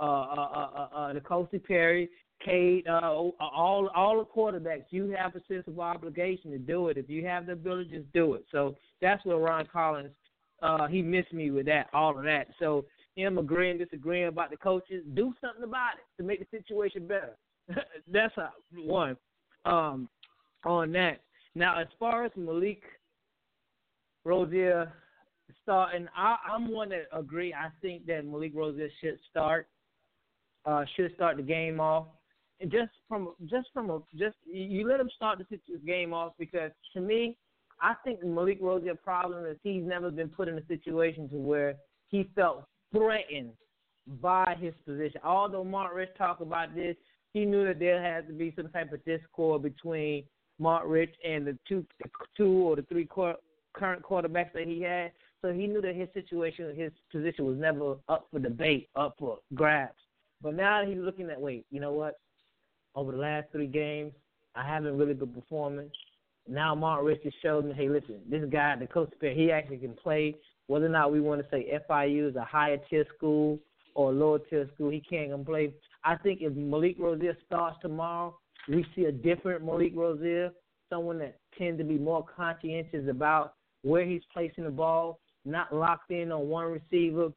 uh, uh, uh, uh, Perry, Cade, uh, all all the quarterbacks. You have a sense of obligation to do it. If you have the ability, just do it. So that's where Ron Collins, uh, he missed me with that, all of that. So him agreeing, disagreeing about the coaches, do something about it to make the situation better. that's a, one. Um, on that. Now, as far as Malik Rosier and I, I'm one that agree. I think that Malik Rosier should start. Uh, should start the game off. And just from just from a just you let him start the game off because to me, I think Malik Rosier's problem is he's never been put in a situation to where he felt threatened by his position. Although Mark Richt talked about this, he knew that there had to be some type of discord between Mark Richt and the two two or the three current quarterbacks that he had. So he knew that his situation, his position was never up for debate, up for grabs. But now he's looking at, wait, you know what? Over the last three games, I haven't really been performing. Now Mark Richt has showed me, hey, listen, this guy, the coach, he actually can play. Whether or not we want to say FIU is a higher tier school or a lower tier school, he can't come play. I think if Malik Rosier starts tomorrow, we see a different Malik Rosier, someone that tends to be more conscientious about where he's placing the ball, not locked in on one receiver,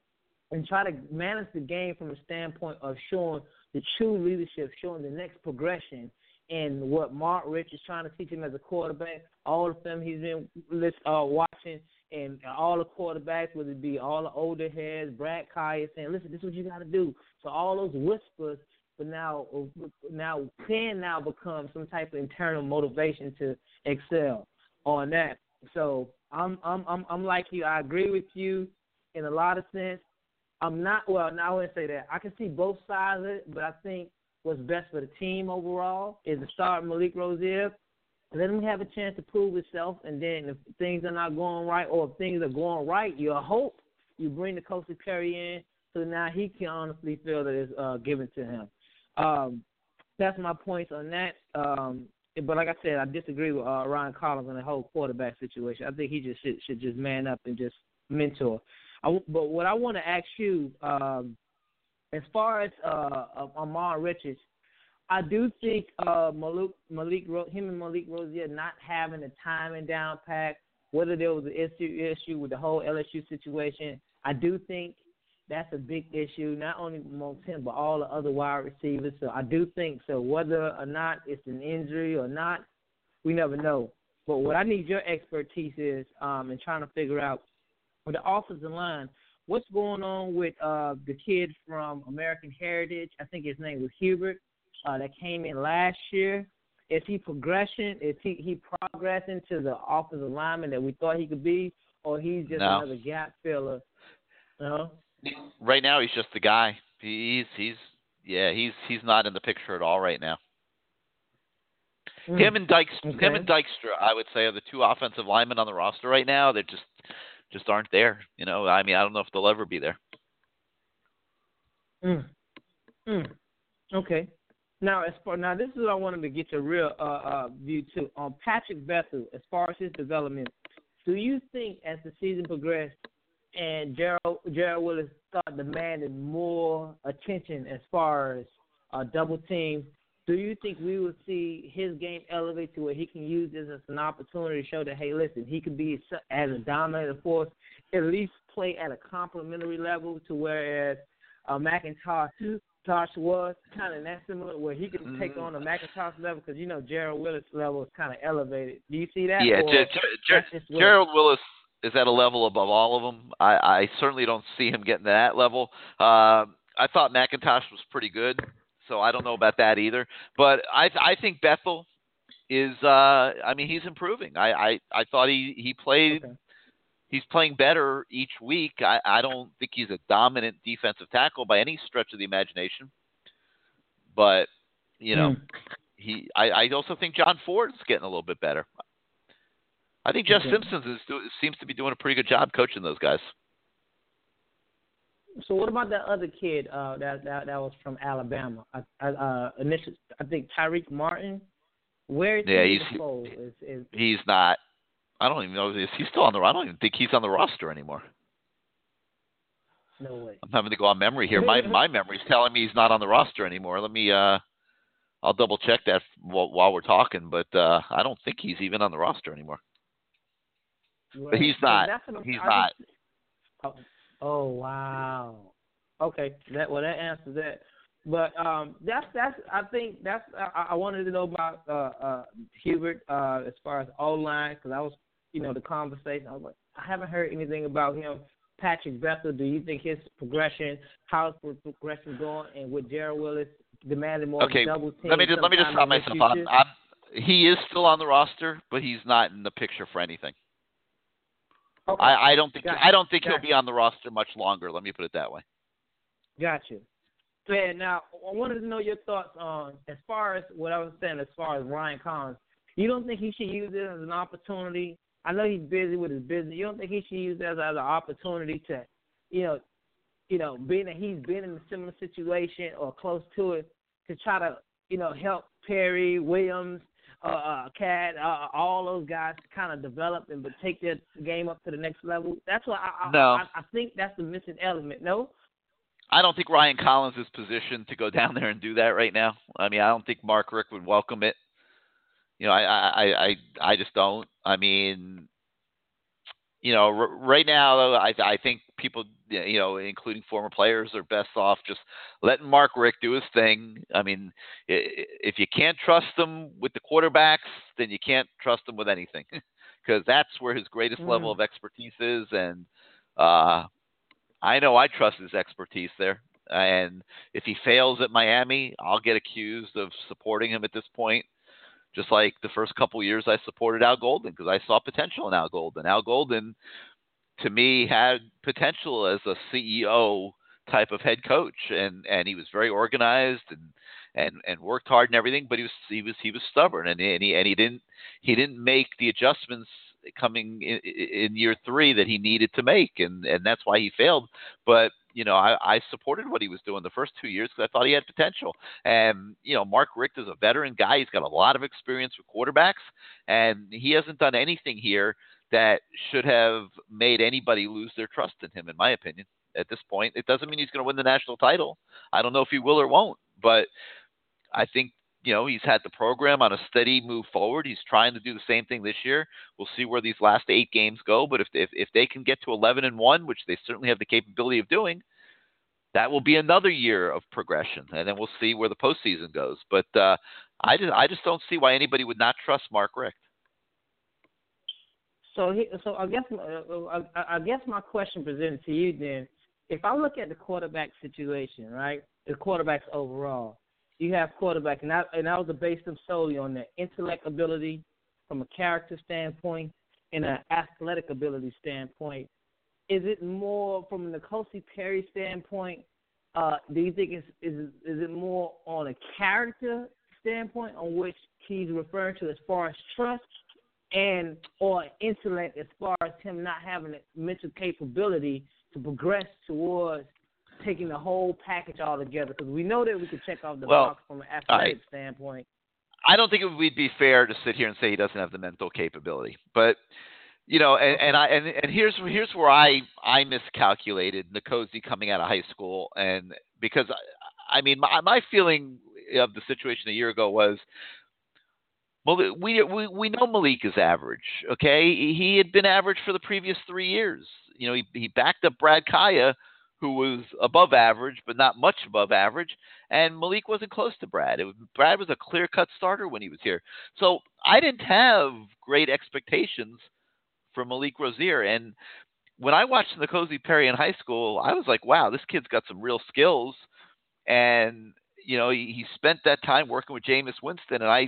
and try to manage the game from a standpoint of showing the true leadership, showing the next progression and what Mark Richt is trying to teach him as a quarterback. All the film he's been uh, watching, and all the quarterbacks, whether it be all the older heads, Brad Kaaya saying, "Listen, this is what you got to do." So all those whispers, but now now can now become some type of internal motivation to excel on that. So I'm I'm I'm I'm like you. I agree with you in a lot of sense. I'm not well. Now I wouldn't say that. I can see both sides of it, but I think what's best for the team overall is to start Malik Rosier, let him have a chance to prove himself, and then if things are not going right, or if things are going right, you hope you bring N'Kosi Perry in, so now he can honestly feel that it's uh, given to him. Um, that's my points on that. Um, but like I said, I disagree with uh, Ryan Collins on the whole quarterback situation. I think he just should, should just man up and just mentor. I, but what I want to ask you, um, as far as uh, Ahmmon Richards, I do think uh, Malik, Malik, him and Malik Rosier not having a timing down pack, whether there was an issue issue with the whole LSU situation, I do think that's a big issue, not only amongst him, but all the other wide receivers. So I do think so. Whether or not it's an injury or not, we never know. But what I need your expertise is um, in trying to figure out with the offensive line, what's going on with uh, the kid from American Heritage? I think his name was Herbert. uh, that came in last year? Is he progression? Is he he progressing to the offensive lineman that we thought he could be, or he's just No. another gap filler? No. Right now, he's just the guy. He's he's yeah, he's he's not in the picture at all right now. Hmm. Him and Dykes, him and Dykstra, I would say, are the two offensive linemen on the roster right now. They just just aren't there. You know, I mean, I don't know if they'll ever be there. Mm. Mm. Okay. Now, as far now, this is what I wanted to get your real uh, uh, view too on Patrick Bethel. As far as his development, do you think as the season progressed and Gerald Gerald Willis start demanding more attention as far as uh, double teams, do you think we will see his game elevate to where he can use this as an opportunity to show that hey, listen, he could be as a dominating force, at least play at a complementary level to whereas uh, McIntosh Tosh was kind of that similar where he could take Mhm. on the McIntosh level because you know Gerald Willis level is kind of elevated. Do you see that? yeah, Ger- Ger- Ger- that's Gerald Willis is that a level above all of them. I, I certainly don't see him getting to that level. Uh, I thought McIntosh was pretty good, so I don't know about that either. But I I think Bethel is. Uh, I mean, he's improving. I I, I thought he he played. He's playing better each week. I, I don't think he's a dominant defensive tackle by any stretch of the imagination. But you know, Mm. he. I, I also think Jon Ford's getting a little bit better. I think Jeff Okay. Simpsons is do, seems to be doing a pretty good job coaching those guys. So what about that other kid uh, that that that was from Alabama? I, I, uh, initially, I think Tyreek Martin. Where is Yeah, he he's- Is, is He's not. I don't even know. Is he still on the? I don't even think he's on the roster anymore. no way. I'm having to go on memory here. My my memory's telling me he's not on the roster anymore. Let me. uh I'll double check that while, while we're talking, but uh I don't think he's even on the roster anymore. But he's not. that's what I'm- He's I not. just- Oh, oh wow. Okay, that well that answers that. But um, that's that's I think that's I, I wanted to know about uh, uh, Herbert uh, as far as O line because I was you know the conversation I was like I haven't heard anything about him. Patrick Bethel, do you think his progression, how's the progression going, and with Gerald Willis demanding more Okay, double team? let me just let me just stop sometime in the myself. I'm. I'm, he is still on the roster, but he's not in the picture for anything. Okay. I, I don't think Gotcha. I don't think he'll be on the roster much longer. Let me put it that way. Gotcha. So yeah, now I wanted to know your thoughts on as far as what I was saying as far as Ryan Collins. You don't think he should use it as an opportunity? I know he's busy with his business. You don't think he should use it as, as an opportunity to, you know, you know, being that he's been in a similar situation or close to it, to try to, you know, help Perry Williams, uh, uh Cat, uh, all those guys kind of develop and but take their game up to the next level. That's what I, I, No. I, I think that's the missing element. No. I don't think Ryan Collins is positioned to go down there and do that right now. I mean, I don't think Mark Richt would welcome it. You know, I I I I just don't. I mean, you know, r- right now I I think people, you know, including former players, are best off just letting Mark Richt do his thing. I mean, i- i- if you can't trust him with the quarterbacks, then you can't trust him with anything, because that's where his greatest level Mm. of expertise is, and uh I know I trust his expertise there. And if he fails at Miami, I'll get accused of supporting him at this point. Just like the first couple years I supported Al Golden because I saw potential in Al Golden. Al Golden, to me, had potential as a CEO type of head coach, and and he was very organized and and and worked hard and everything. But he was he was he was stubborn, and and he and he didn't he didn't make the adjustments coming in, in year three that he needed to make, and and that's why he failed. But you know, I, I supported what he was doing the first two years because I thought he had potential. And you know, Mark Richt is a veteran guy; he's got a lot of experience with quarterbacks, and he hasn't done anything here that should have made anybody lose their trust in him, in my opinion. At this point, it doesn't mean he's going to win the national title. I don't know if he will or won't, but I think you know he's had the program on a steady move forward. He's trying to do the same thing this year. We'll see where these last eight games go, but if if, if they can get to 11 and one, which they certainly have the capability of doing, that will be another year of progression, and then we'll see where the postseason goes. But uh, I just I just don't see why anybody would not trust Mark Richt. So, he, so I guess uh, I, I guess my question presented to you then, if I look at the quarterback situation, right, the quarterbacks overall, you have quarterback, and that and I was based them solely on their intellect ability, from a character standpoint, and an athletic ability standpoint. Is it more from the N'Kosi Perry standpoint? Uh, do you think it's, is is it more on a character standpoint on which he's referring to as far as trust, and or intellect as far as him not having the mental capability to progress towards taking the whole package all together? Because we know that we could check off the Well, box from an athletic I- standpoint. I don't think it would be fair to sit here and say he doesn't have the mental capability, but you know, and, and I and, and here's here's where I I miscalculated N'Kosi coming out of high school, and because I, I mean my my feeling of the situation a year ago was. Well, we, we we know Malik is average. Okay, he had been average for the previous three years. You know, he he backed up Brad Kaaya, who was above average, but not much above average. And Malik wasn't close to Brad. Brad was a clear cut starter when he was here. So I didn't have great expectations for Malik Rosier. And when I watched N'Kosi Perry in high school, I was like, wow, this kid's got some real skills. And you know, he, he spent that time working with Jameis Winston, and I,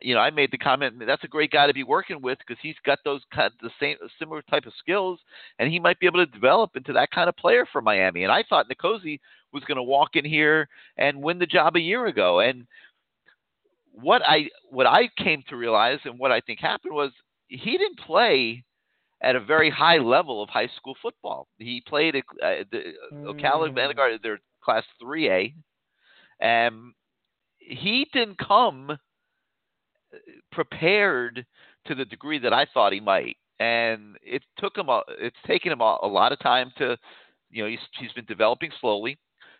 you know, I made the comment that's a great guy to be working with because he's got those kind of the same similar type of skills, and he might be able to develop into that kind of player for Miami. And I thought N'Kosi was going to walk in here and win the job a year ago. And what I what I came to realize and what I think happened was he didn't play at a very high level of high school football. He played at uh, the Ocala Vanguard, their class 3A. Um, he didn't come prepared to the degree that I thought he might, and it took him. A, it's taken him a, a lot of time to, you know, he's he's been developing slowly.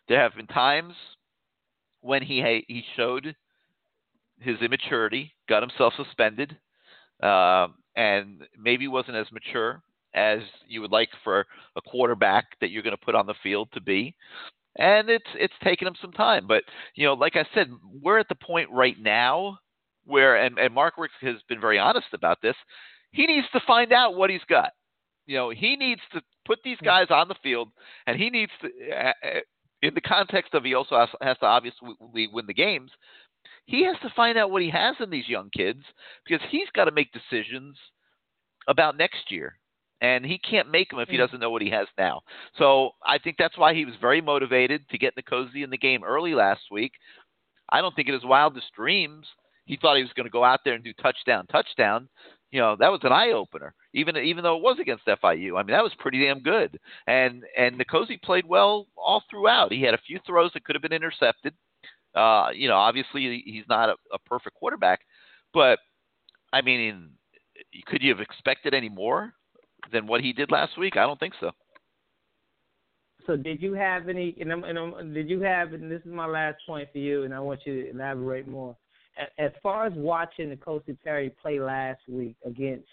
There have been times when he he showed his immaturity, got himself suspended, um, and maybe wasn't as mature as you would like for a quarterback that you're going to put on the field to be. And it's it's taken him some time, but you know, like I said, we're at the point right now where, and, and Mark Richt has been very honest about this. He needs to find out what he's got. You know, he needs to put these guys on the field, and he needs to, uh, uh, in the context of he also has, has to obviously win the games. He has to find out what he has in these young kids because he's got to make decisions about next year and he can't make them if he doesn't know what he has now. So I think that's why he was very motivated to get N'Kosi in the game early last week. I don't think in his wildest dreams he thought he was going to go out there and do touchdown, touchdown. You know that was an eye opener, even even though it was against FIU. I mean that was pretty damn good, and and N'Kosi played well all throughout. He had a few throws that could have been intercepted. Uh, you know, obviously he's not a, a perfect quarterback, but I mean, could you have expected any more? Than what he did last week? I don't think so. So did you have any? And, I'm, and I'm, did you have? And this is my last point for you, and I want you to elaborate more. As far as watching the N'Kosi Perry play last week against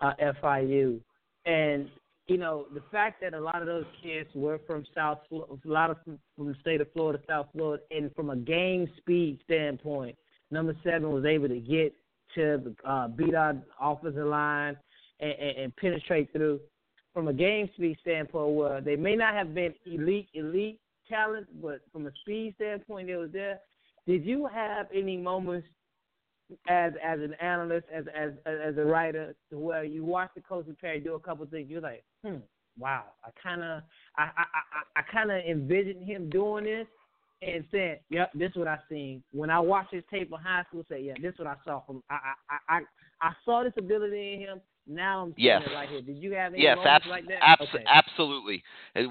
uh, FIU, and you know the fact that a lot of those kids were from South, a lot of from, the state of Florida, South Florida, and from a game speed standpoint, number seven was able to get to uh, beat our offensive line and, and, penetrate through from a game speed standpoint where they may not have been elite elite talent, but from a speed standpoint they was there. Did you have any moments as as an analyst, as as as a writer, to where you watched the coach Perry do a couple things, you're like, hmm, wow, I kinda I I I, I kinda envisioned him doing this and saying, Yep, this is what I seen. When I watched his tape in high school, say, Yeah, this is what I saw from I I I I saw this ability in him. Now I'm yes. right here. Did you have any yes, abs- like that? abs- okay. absolutely,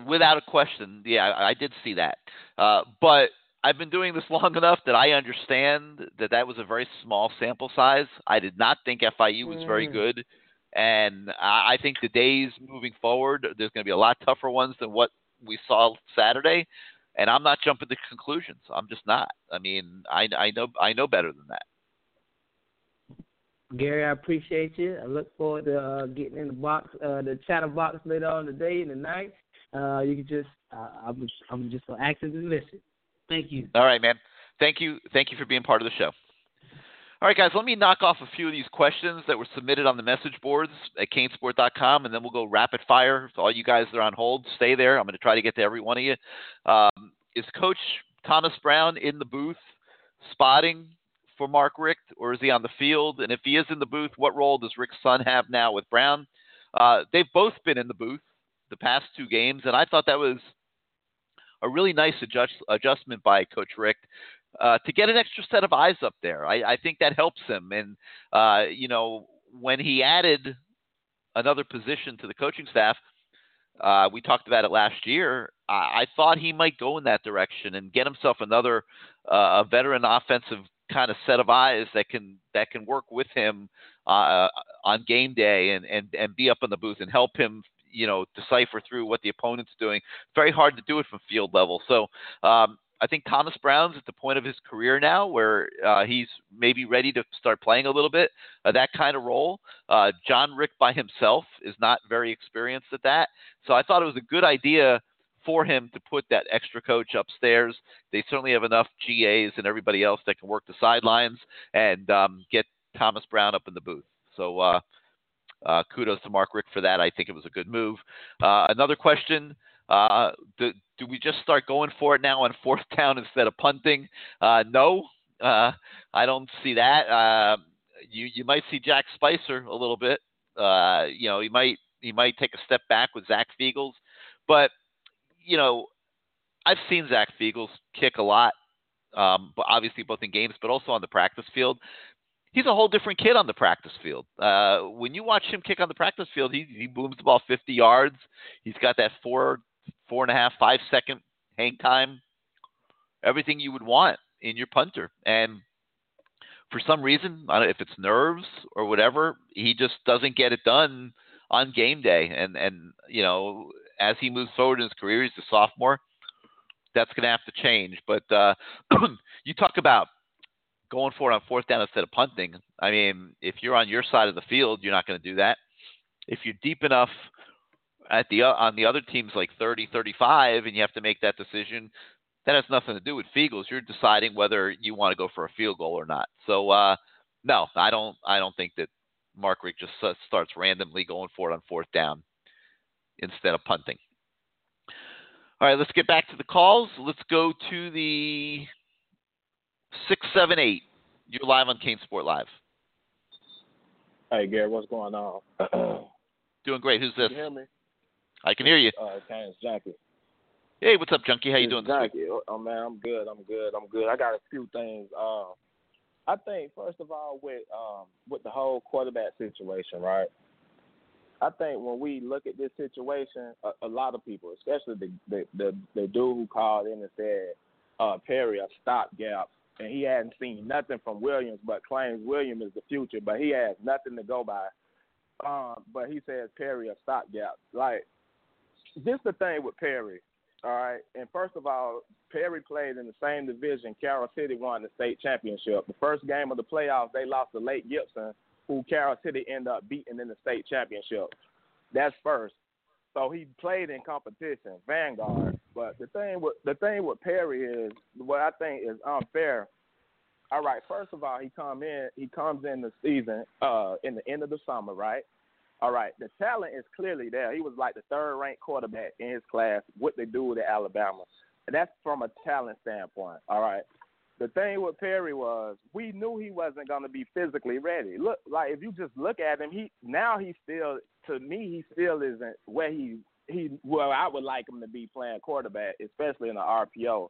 without a question. Yeah, I, did see that, uh, but I've been doing this long enough that I understand that that was a very small sample size. I did not think FIU was very Mm. good, and I I think the days moving forward, there's going to be a lot tougher ones than what we saw Saturday. And I'm not jumping to conclusions. I'm just not. I mean, I, I know I know better than that. Gary, I appreciate you. I look forward to uh, getting in the box, uh, the chatter box later on today and tonight. Uh, you can just, uh, I'm, I'm just gonna actively listen. Thank you. All right, man. Thank you. Thank you for being part of the show. All right, guys, let me knock off a few of these questions that were submitted on the message boards at canesport.com, and then we'll go rapid fire. So all you guys that are on hold, stay there. I'm going to try to get to every one of you. Um, is Coach Thomas Brown in the booth spotting for Mark Richt, or is he on the field? And if he is in the booth, what role does Richt's son have now with Brown? Uh, they've both been in the booth the past two games, and I thought that was a really nice adjust, adjustment by Coach Richt uh, to get an extra set of eyes up there. I, I think that helps him. And uh, you know, when he added another position to the coaching staff, uh, we talked about it last year. I, I thought he might go in that direction and get himself another uh, a veteran offensive kind of set of eyes that can that can work with him uh, on game day and, and and be up in the booth and help him you know decipher through what the opponent's doing. It's very hard to do it from field level. So um, I think Thomas Brown's at the point of his career now where uh, he's maybe ready to start playing a little bit uh, that kind of role. Uh, Jon Richt by himself is not very experienced at that, so I thought it was a good idea for him to put that extra coach upstairs. They certainly have enough GAs and everybody else that can work the sidelines and um, get Thomas Brown up in the booth. So. Uh, uh, kudos to Mark Richt for that. I think it was a good move. Uh, another question uh, do, do we just start going for it now on fourth down instead of punting? Uh, no, uh, I don't see that. Uh, you you might see Jack Spicer a little bit. You know, he might he might take a step back with Zach Feagles, but you know, I've seen Zach Feagles kick a lot, um, but obviously both in games, but also on the practice field. He's a whole different kid on the practice field. Uh, when you watch him kick on the practice field, he he booms the ball 50 yards. He's got that four four and a half, five second hang time, everything you would want in your punter. And for some reason, I don't know if it's nerves or whatever, he just doesn't get it done on game day. And and you know, as he moves forward in his career, he's a sophomore. That's going to have to change. But uh, you talk about going for it on fourth down instead of punting. I mean, if you're on your side of the field, you're not going to do that. If you're deep enough at the uh, on the other teams like 30, 35, and you have to make that decision. That has nothing to do with Feagles. You're deciding whether you want to go for a field goal or not. So uh, no, I don't. I don't think that Mark Richt just starts randomly going for it on fourth down instead of punting. All right, let's get back to the calls. Let's go to the six seven eight. You're live on CaneSport Live. Hey, Gary, what's going on? Doing great. Who's this? Can you hear me? I can hear you. Uh, Canes Junkie. Hey, what's up, Junkie? How you doing Junkie. Oh, oh, man, I'm good. I'm good. I'm good. I got a few things. Uh, I think first of all with um, with the whole quarterback situation, right? I think when we look at this situation, a, a lot of people, especially the, the the the dude who called in and said uh, Perry a stopgap, and he hadn't seen nothing from Williams, but claims Williams is the future, but he has nothing to go by. Um, but he says Perry a stopgap. Like this the thing with Perry. All right, and first of all, Perry played in the same division. Carol City won the state championship. The first game of the playoffs, they lost to Lake Gibson, who Carol City ended up beating in the state championship. That's first. So he played in competition, Vanguard. But the thing with the thing with Perry is what I think is unfair. All right, first of all, he come in he comes in the season uh in the end of the summer, right? All right, the talent is clearly there. He was like the third ranked quarterback in his class. What they do at Alabama, and that's from a talent standpoint. All right. The thing with Perry was we knew he wasn't going to be physically ready. Look, like if you just look at him, he now he still to me he still isn't where he he well I would like him to be playing quarterback, especially in the RPO.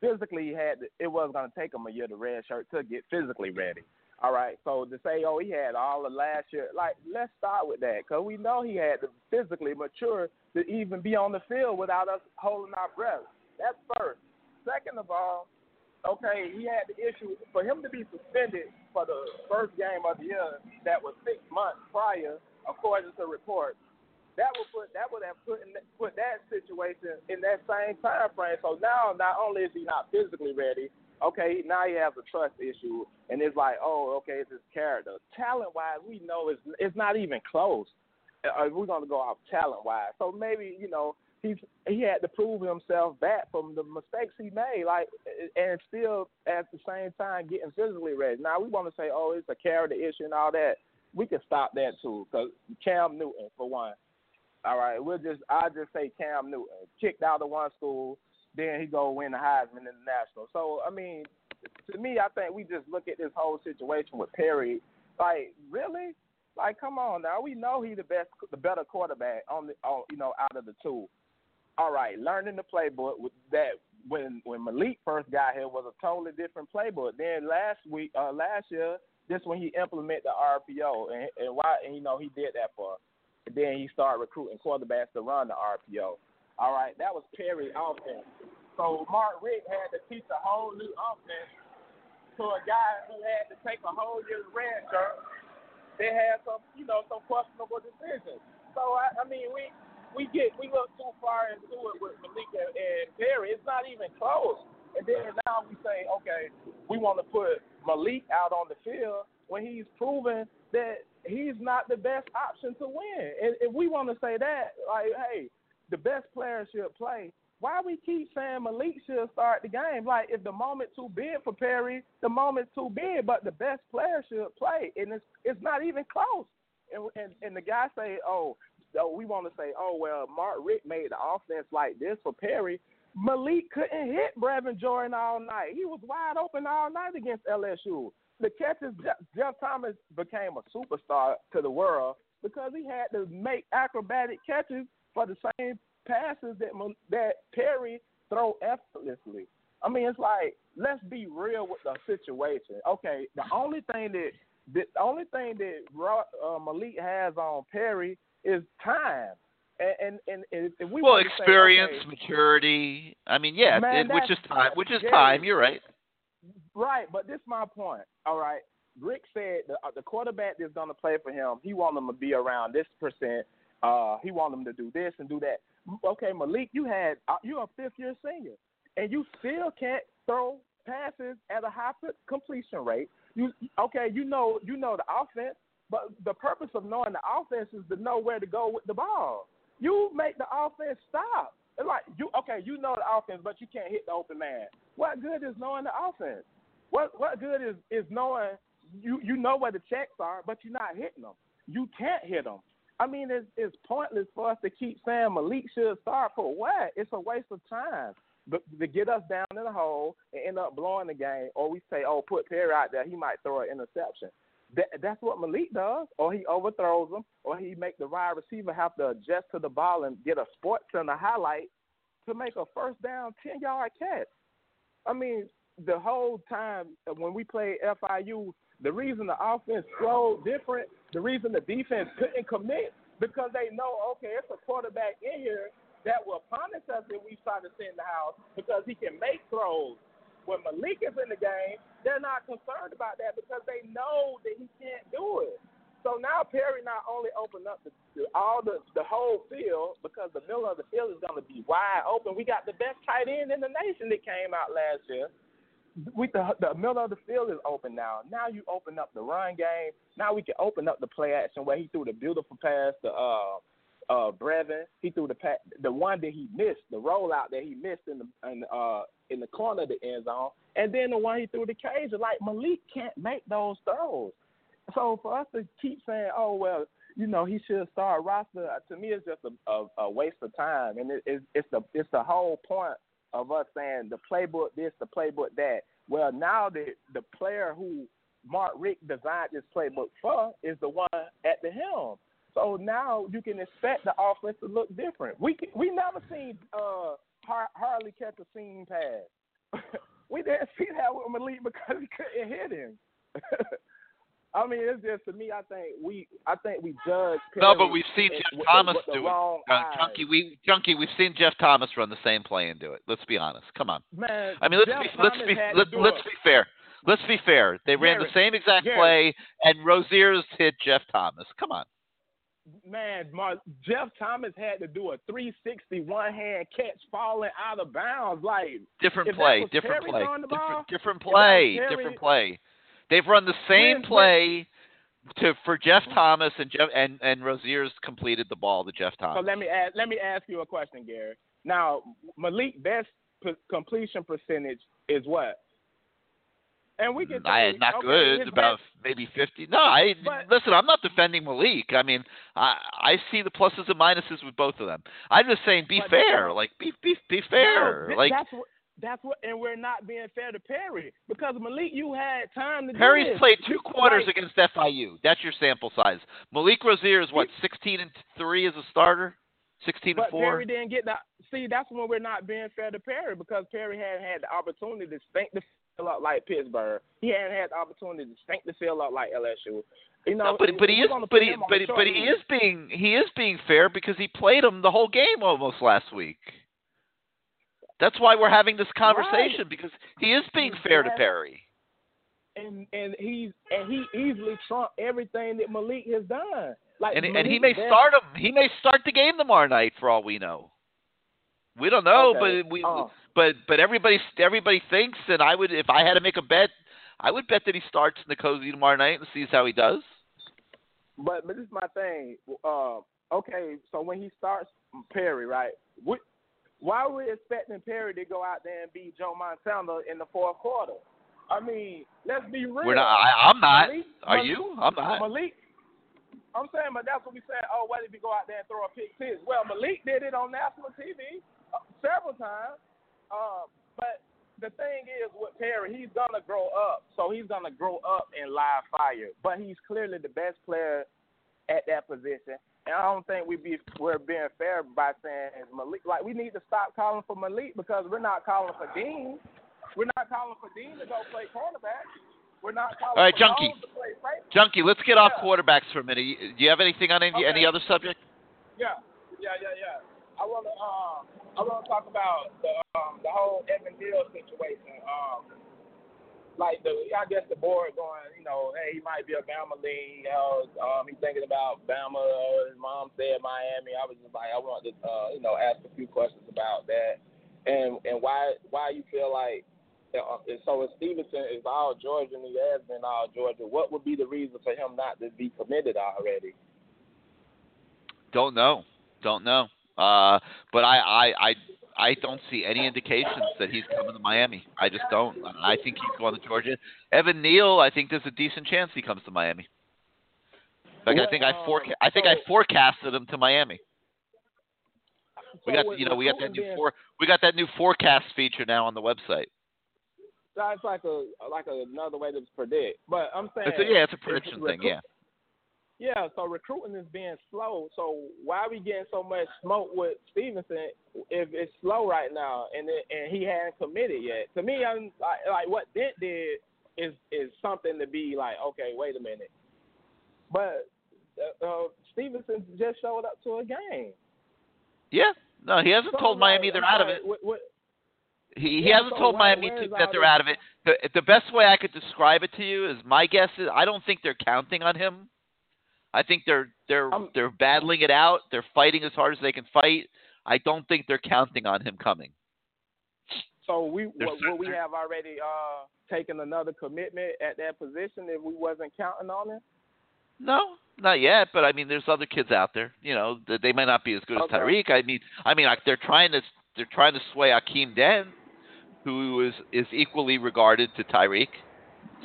Physically, he had to, it was going to take him a year to red shirt to get physically ready. All right, so to say, oh, he had all the last year, like, let's start with that, because we know he had to physically mature to even be on the field without us holding our breath. That's first. Second of all, okay, he had the issue for him to be suspended for the first game of the year that was six months prior, according to reports. That would put that would have put in, put that situation in that same time frame. So now, not only is he not physically ready, okay, now he has a trust issue, and it's like, oh, okay, it's his character. Talent wise, we know it's it's not even close. Uh, we're gonna go off talent wise, so maybe you know he's he had to prove himself back from the mistakes he made, like, and still at the same time getting physically ready. Now we want to say, oh, it's a character issue and all that. We can stop that too, because Cam Newton, for one. All right, we'll just I just say Cam Newton kicked out of one school then he go win the Heisman in the national. So I mean, to me, I think we just look at this whole situation with Perry. Like, really? Like, come on now. We know he's the best, the better quarterback on the, on, you know, out of the two. All right, learning the playbook that when when Malik first got here was a totally different playbook. Then last week, uh, last year, this when he implemented the RPO and, and why, and you know, he did that for. And then he started recruiting quarterbacks to run the RPO. All right, that was Perry offense. So Mark Richt had to teach a whole new offense to a guy who had to take a whole year's red shirt. They had some, you know, some questionable decisions. So I, I mean, we we get we look too far into it with Malik and, and Perry. It's not even close. And then now we say, okay, we want to put Malik out on the field when he's proven that he's not the best option to win. And if we want to say that, like, hey, the best player should play. Why we keep saying Malik should start the game? Like if the moment too big for Perry, the moment's too big, but the best player should play, and it's it's not even close. And and, and the guy say, oh, we want to say, oh well, Mark Richt made the offense like this for Perry. Malik couldn't hit Brevin Jordan all night. He was wide open all night against LSU. The catches, Jeff Thomas became a superstar to the world because he had to make acrobatic catches for the same passes that that Perry throw effortlessly. I mean, it's like let's be real with the situation. Okay, the only thing that the only thing that uh, Malik has on Perry is time. And and, and if we well, experience, say, okay, maturity. I mean, yeah, man, it, which is time. Which is yeah, time. You're right. Right, but this is my point. All right, Richt said the, uh, the quarterback that's going to play for him, he want them to be around this percent. Uh, he want them to do this and do that okay, Malik, you had uh, you're a fifth year senior, and you still can't throw passes at a high completion rate. You okay? You know you know the offense, but the purpose of knowing the offense is to know where to go with the ball. You make the offense stop. It's like you okay, you know the offense, but you can't hit the open man. What good is knowing the offense? What what good is is knowing you you know where the checks are, but you're not hitting them. You can't hit them. I mean, it's, it's pointless for us to keep saying Malik should start for what? It's a waste of time. But to get us down in the hole and end up blowing the game, or we say, oh, put Perry out there, he might throw an interception. That, that's what Malik does, or he overthrows them, or he make the wide receiver have to adjust to the ball and get a sports center highlight to make a first down ten yard catch. I mean, the whole time when we played FIU, the reason the offense flowed different, the reason the defense couldn't commit, because they know, okay, it's a quarterback in here that will punish us if we try to send the house because he can make throws. When Malik is in the game, they're not concerned about that because they know that he can't do it. So now Perry not only opened up the, the, all the the whole field because the middle of the field is going to be wide open. We got the best tight end in the nation that came out last year we the the middle of the field is open now. Now you open up the run game. Now we can open up the play action where he threw the beautiful pass to uh uh Brevin. He threw the pa- the one that he missed, the rollout that he missed in the in uh in the corner of the end zone, and then the one he threw the cage. Like Malik can't make those throws. So for us to keep saying, oh well, you know he should start Rosier, to me it's just a, a, a waste of time, and it, it's it's the it's the whole point of us saying the playbook this, the playbook that. Well, now the the player who Mark Richt designed this playbook for is the one at the helm. So now you can expect the offense to look different. We we never seen uh, Har- Harley catch a seam pass. we didn't see that with Malik because he couldn't hit him. I mean, it's just to me. I think we, I think we judge. Perry no, but we've seen Jeff with Thomas the, with do it. Uh. Junkie, we Junkie, we've seen Jeff Thomas run the same play and do it. Let's be honest. Come on. Man, I mean, let's Jeff be let's Thomas be let, let's be fair. Let's be fair. They ran the same exact Garrett. play, and Rosier's hit Jeff Thomas. Come on. Man, Mar- Jeff Thomas had to do a 360 one hand catch falling out of bounds. Like Different play. Different play. throwing ball, Different different if that was play. Perry- Different play. They've run the same When- play to for Jeff mm-hmm. Thomas and Jeff and and Rosier's completed the ball to Jeff Thomas. So let me ask, let me ask you a question, Gary. Now, Malik best p- completion percentage is what? And we can I not okay, good, about maybe fifty. No, I But- listen. I'm not defending Malik. I mean, I I see the pluses and minuses with both of them. I'm just saying, be fair. Like, be be be fair. No, like, that's what, that's what, and we're not being fair to Perry because Malik, you had time to. do Perry's played two quarters Like, against FIU. That's your sample size. Malik Rosier is what, 16 and three as a starter, 16 and But four. Perry didn't get that. See, that's when we're not being fair to Perry because Perry hadn't had the opportunity to stink the field up like Pittsburgh. He hadn't had the opportunity to stink the field up like LSU. You know, No, but but he is but he but he, but he is being he is being fair because he played him the whole game almost last week. That's why we're having this conversation because he is being fair to Perry. and and he's and he easily trumped everything that Malik has done. Like And and he may start him. He may start the game tomorrow night for all we know. We don't know, Okay. but we Oh. but but everybody everybody thinks, and I would if I had to make a bet, I would bet that he starts N'Kosi tomorrow night and sees how he does. But but this is my thing. Uh, okay, so when he starts Perry, right? What, why are we expecting Perry to go out there and beat Joe Montana in the fourth quarter? I mean, let's be real. We're not. I, I'm not. Malik- Are Malik- you? I'm not. Malik. I'm saying, but that's what we said. Oh, what if he go out there and throw a pick six? Well, Malik did it on national TV uh, several times. Uh, but the thing is with Perry, he's gonna grow up, so he's gonna grow up in live fire. But he's clearly the best player at that position. And I don't think we be we're being fair by saying Malik. Like we need to stop calling for Malik because we're not calling for Dean. We're not calling for Dean to go play quarterback. We're not calling All right, for Junkie. Jones to play safety. Junkie, let's get off quarterbacks for a minute. Do you have anything on any, any other subject? Yeah, yeah, yeah, yeah. I wanna um I wanna talk about the um the whole Evan Neal situation. Um like the I guess the board going, you know, hey, he might be a Bama lean, you know, um he's thinking about Bama or his mom said Miami. I was just like I wanted to uh, you know, ask a few questions about that. And and why why you feel like uh, so if Stevenson is all Georgia and he has been all Georgia, what would be the reason for him not to be committed already? Don't know. Don't know. Uh, but I, I, I, I don't see any indications that he's coming to Miami. I just don't. I think he's going to Georgia. Evan Neal, I think there's a decent chance he comes to Miami. Fact, I think I foreca- I think I forecasted him to Miami. We got you know we got that new for we got that new forecast feature now on the website. That's like a like another way to predict. But I'm saying It's a, yeah, it's a prediction thing. Yeah. Yeah, so recruiting is being slow. So why are we getting so much smoke with Stevenson if it's slow right now and it, and he hadn't committed yet? To me, I'm like, like what Dent did is is something to be like, okay, wait a minute. But uh, uh, Stevenson just showed up to a game. Yeah. No, he hasn't So, told Miami like, they're I'm out of it. What, what, He, he Yeah, hasn't so told Miami where's to, that they're out of it. The, the best way I could describe it to you is my guess is I don't think they're counting on him. I think they're they're they're battling it out. They're fighting as hard as they can fight. I don't think they're counting on him coming. So we will, will we have already uh taken another commitment at that position if we wasn't counting on him. No, not yet. But I mean, there's other kids out there. You know, that they might not be as good Okay. as Tyrique. I mean, I mean, like, they're trying to they're trying to sway Akeem Dent, who is is equally regarded to Tyrique.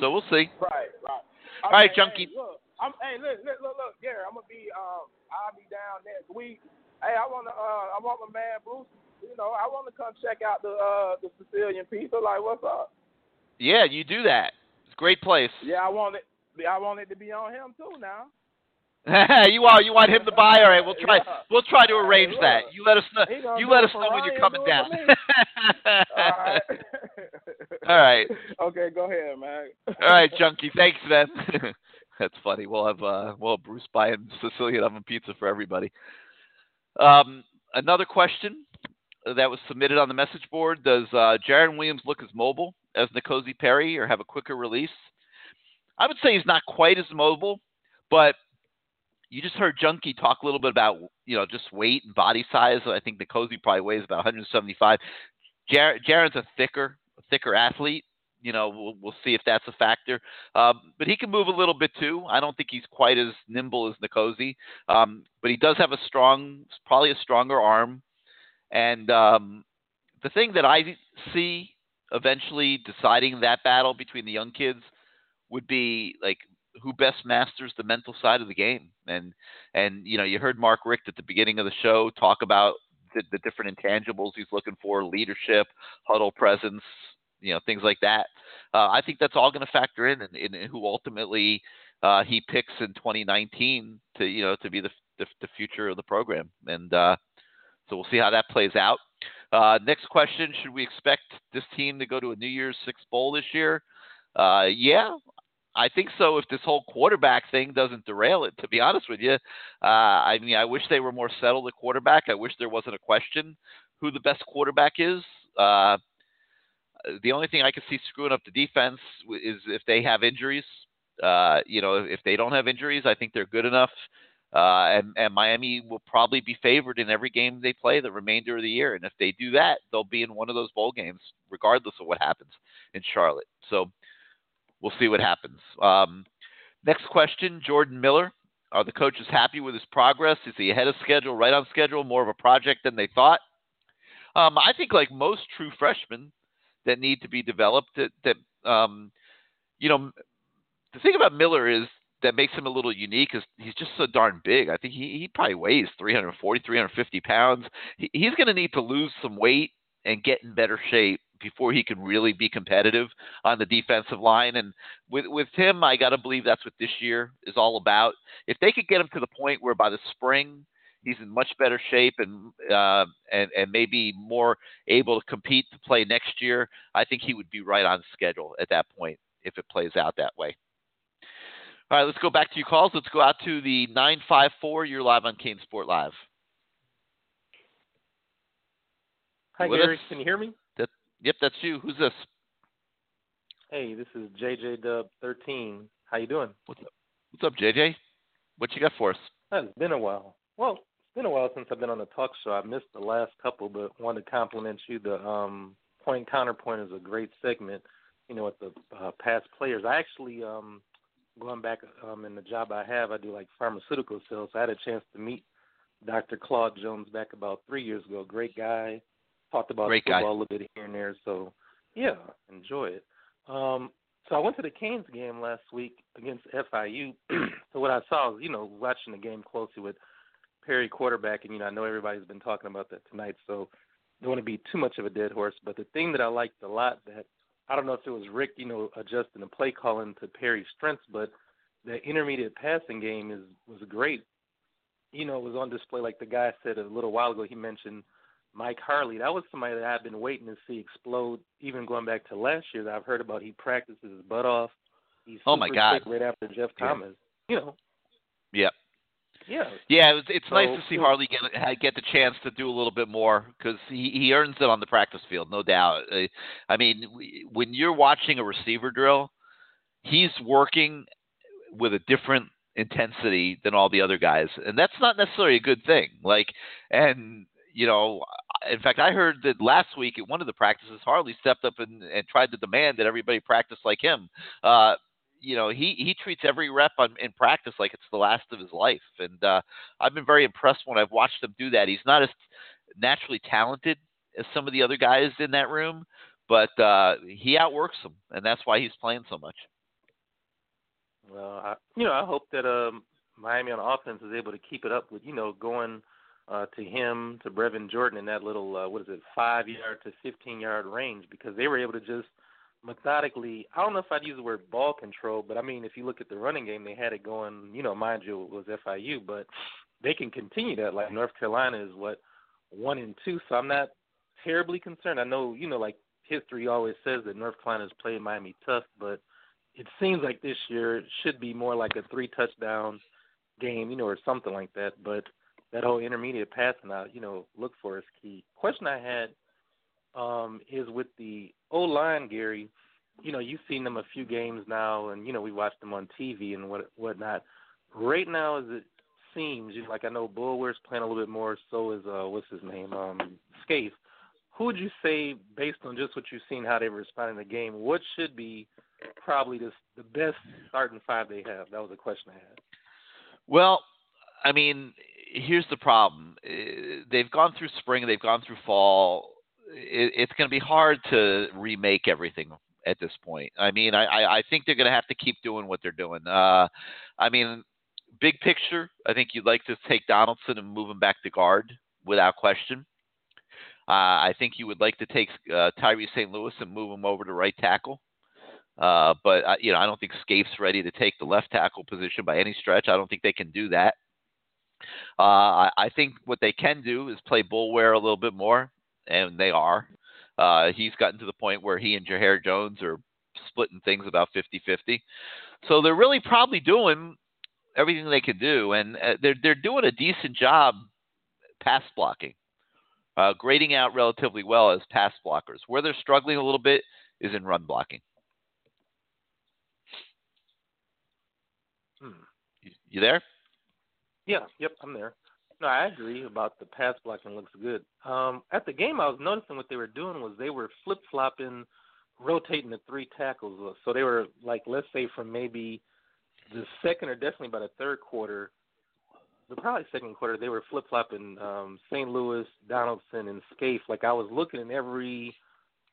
So we'll see. Right, right. All right, Okay, Junkie. Hey, look, I'm, hey, look, look, look, look, Gary, I'm gonna be, um, I'll be down next week. Hey, I wanna, uh, I want my man Bruce. You know, I want to come check out the uh the Sicilian pizza. Like, what's up? Yeah, you do that. It's a great place. Yeah, I want it. I want it to be on him too now. you are. you want him to buy? All right, we'll try Yeah. we'll try to arrange that. You let us know. You let us know when you're coming down. All right. All right. Okay, go ahead, man. All right, Junkie. Thanks, man. That's funny. We'll have uh, we'll Bruce buying Sicilian oven pizza for everybody. Um, another question that was submitted on the message board: Does uh, Jarren Williams look as mobile as N'Kosi Perry, or have a quicker release? I would say he's not quite as mobile, but you just heard Junkie talk a little bit about you know just weight and body size. I think N'Kosi probably weighs about 175. Jar- Jarren's a thicker, thicker athlete. You know, we'll, we'll see if that's a factor. Um, but he can move a little bit too. I don't think he's quite as nimble as N'Kosi, um, but he does have a strong, probably a stronger arm. And um, the thing that I see eventually deciding that battle between the young kids would be like who best masters the mental side of the game. And and you know, you heard Mark Richt at the beginning of the show talk about the, the different intangibles he's looking for, leadership, huddle presence, you know, things like that. Uh, I think that's all going to factor in, in, in who ultimately uh, he picks in 2019 to you know to be the the, the future of the program, and uh, so we'll see how that plays out. Uh, next question: Should we expect this team to go to a New Year's Six bowl this year? Uh, yeah, I think so. If this whole quarterback thing doesn't derail it, to be honest with you, uh, I mean, I wish they were more settled at quarterback. I wish there wasn't a question who the best quarterback is. The only thing I can see screwing up the defense is if they have injuries. Uh, you know, if they don't have injuries, I think they're good enough. Uh, and, and Miami will probably be favored in every game they play the remainder of the year. And if they do that, they'll be in one of those bowl games, regardless of what happens in Charlotte. So we'll see what happens. Um, next question Jordan Miller. Are the coaches happy with his progress? Is he ahead of schedule, right on schedule, more of a project than they thought? Um, I think, like most true freshmen that need to be developed, that, that um, you know, the thing about Miller is that makes him a little unique is he's just so darn big. I think he, he probably weighs 340, 350 pounds. He, he's going to need to lose some weight and get in better shape before he can really be competitive on the defensive line. And with with him, I got to believe that's what this year is all about. If they could get him to the point where by the spring he's in much better shape and uh, and and maybe more able to compete to play next year, I think he would be right on schedule at that point if it plays out that way. All right, let's go back to your calls. Let's go out to the 954. You're live on CaneSport Live. Hi, With Gary. us? Can you hear me? That, yep, that's you. Who's this? Hey, this is JJ Dub 13. How you doing? What's up? What's up, JJ? What you got for us? It's been a while. Well, been a while since I've been on the talk show. I missed the last couple, but wanted to compliment you. The um, point counterpoint is a great segment. You know, with the uh, past players. I actually um, going back um, in the job I have, I do like pharmaceutical sales. So I had a chance to meet Dr. Claude Jones back about three years ago. Great guy. Talked about Great guy. football a little bit here and there. So yeah, enjoy it. Um, so I went to the Canes game last week against FIU. so what I saw was, you know, watching the game closely with Perry quarterback, and you know, I know everybody's been talking about that tonight. So don't want to be too much of a dead horse. But the thing that I liked a lot that I don't know if it was Richt, you know, adjusting the play calling to Perry's strengths, but the intermediate passing game is was great. You know, it was on display like the guy said a little while ago. He mentioned Mike Harley. That was somebody that I've been waiting to see explode. Even going back to last year, that I've heard about. He practices his butt off. He's Oh, my God. right after Jeff Yeah. Thomas. You know, Yep. Yeah. Yeah, it was, it's nice to see Harley get get the chance to do a little bit more because he, he earns it on the practice field, no doubt. I mean, when you're watching a receiver drill, he's working with a different intensity than all the other guys, and that's not necessarily a good thing. Like, and you know, in fact, I heard that last week at one of the practices, Harley stepped up and, and tried to demand that everybody practice like him. Uh, you know, he he treats every rep on, in practice like it's the last of his life, and uh, I've been very impressed when I've watched him do that. He's not as naturally talented as some of the other guys in that room, but uh, he outworks them, and that's why he's playing so much. Well, I, you know, I hope that um, Miami on offense is able to keep it up with, you know, going uh, to him to Brevin Jordan in that little uh, what is it, five yard to fifteen yard range because they were able to just methodically. I don't know if I'd use the word ball control, but I mean, if you look at the running game, they had it going. You know, mind you, it was FIU, but they can continue that. Like North Carolina is what one and two, so I'm not terribly concerned. I know, you know, like history always says that North Carolina's played Miami tough, but it seems like this year it should be more like a three touchdown game, you know, or something like that. But that whole intermediate passing out, you know, look for is key. Question I had um, is with the O line, Gary. You know, you've seen them a few games now, and you know we watched them on TV and what whatnot. Right now, as it seems, you know, like I know Boulware's playing a little bit more. So is uh, what's his name, um, Scaife. Who would you say, based on just what you've seen, how they responded in the game, what should be probably the the best starting five they have? That was a question I had. Well, I mean, here's the problem. Uh, They've gone through spring, they've gone through fall. It, it's going to be hard to remake everything at this point. I mean, I, I, think they're going to have to keep doing what they're doing. Uh, I mean, big picture, I think you'd like to take Donaldson and move him back to guard without question. Uh, I think you would like to take uh, Tyree St. Louis and move him over to right tackle. Uh, but you know, I don't think Scaife's ready to take the left tackle position by any stretch. I don't think they can do that. Uh, I, I think what they can do is play Boulware a little bit more, and they are. Uh, he's gotten to the point where he and Jahair Jones are splitting things about 50-50. So they're really probably doing everything they can do, and uh, they're they're doing a decent job pass blocking, uh, grading out relatively well as pass blockers. Where they're struggling a little bit is in run blocking. Hmm. You, you there? Yeah, yep, I'm there. No, I agree about the pass blocking looks good. Um, at the game, I was noticing what they were doing was they were flip flopping, rotating the three tackles. So they were like, let's say from maybe the second or definitely by the third quarter, the probably second quarter, they were flip flopping um, St. Louis, Donaldson, and Scaife. Like I was looking in every,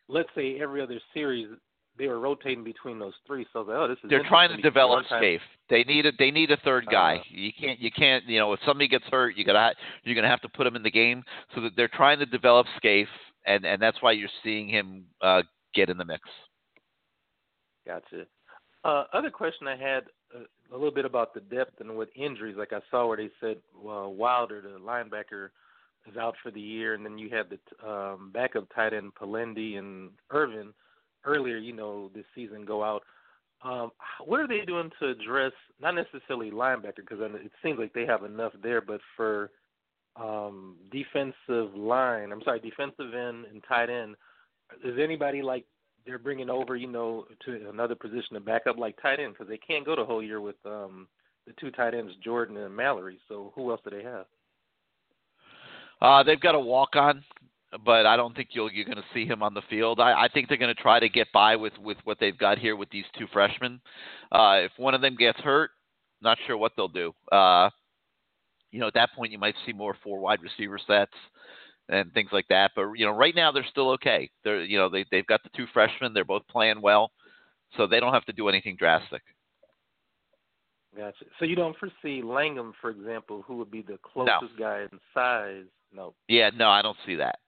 let's say every other series, they were rotating between those three. So oh, this is. They're trying to develop Scaife. They need a they need a third guy. Uh, you can't you can't you know if somebody gets hurt, you gotta you're gonna have to put him in the game. So that they're trying to develop Scaife, and and that's why you're seeing him uh, get in the mix. Gotcha. Uh, other question I had uh, a little bit about the depth and with injuries. Like I saw where they said well, Wilder, the linebacker, is out for the year, and then you had the um, backup tight end Polendey and Irvin earlier, you know, this season go out. Um, what are they doing to address not necessarily linebacker because it seems like they have enough there, but for um, defensive line, I'm sorry, defensive end and tight end, is anybody like they're bringing over, you know, to another position to back up like tight end because they can't go the whole year with um, the two tight ends, Jordan and Mallory. So who else do they have? Uh, they've got a walk on, but I don't think you'll you're going to see him on the field. I, I think they're going to try to get by with with what they've got here with these two freshmen. Uh, if one of them gets hurt, not sure what they'll do. Uh, you know, at that point, you might see more four wide receiver sets and things like that. But you know, right now they're still okay. They're you know they they've got the two freshmen. They're both playing well, so they don't have to do anything drastic. Gotcha. So you don't foresee Langham, for example, who would be the closest guy in size? No. Yeah, no, I don't see that.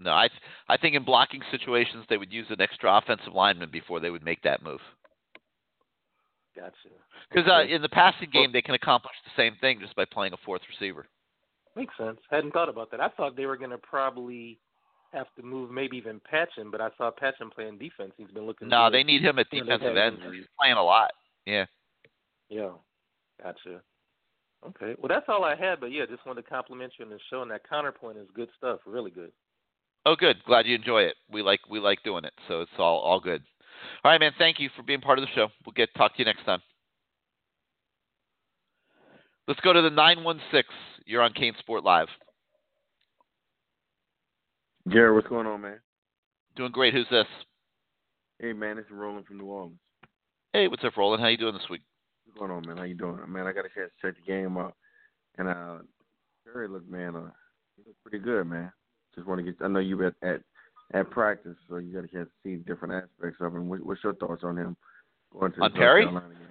No, I I think in blocking situations they would use an extra offensive lineman before they would make that move. Gotcha. Because uh, in the passing game they can accomplish the same thing just by playing a fourth receiver. Makes sense. Hadn't thought about that. I thought they were going to probably have to move, maybe even Patchan, but I saw Patchan playing defense. He's been looking. No, good. they need him at You know, they've defensive end. He's playing a lot. Yeah. Yeah. Gotcha. Okay. Well, that's all I had, but yeah, just wanted to compliment you on the show, and that counterpoint is good stuff. Really good. Oh, good. Glad you enjoy it. We like we like doing it, so it's all all good. All right, man. Thank you for being part of the show. We'll get talk to you next time. Let's go to the nine one six. You're on CaneSport Live. Gary, what's going on, man? Doing great. Who's this? Hey, man, it's Roland from New Orleans. Hey, what's up, Roland? How you doing this week? What's going on, man? How you doing? Man, I got a chance to check the game out, and uh, Gary look, man, uh, he looked pretty good, man. Just want to get. I know you were at at, at practice, so you got a chance to see different aspects of him. What, what's your thoughts on him going to On Perry? Carolina game?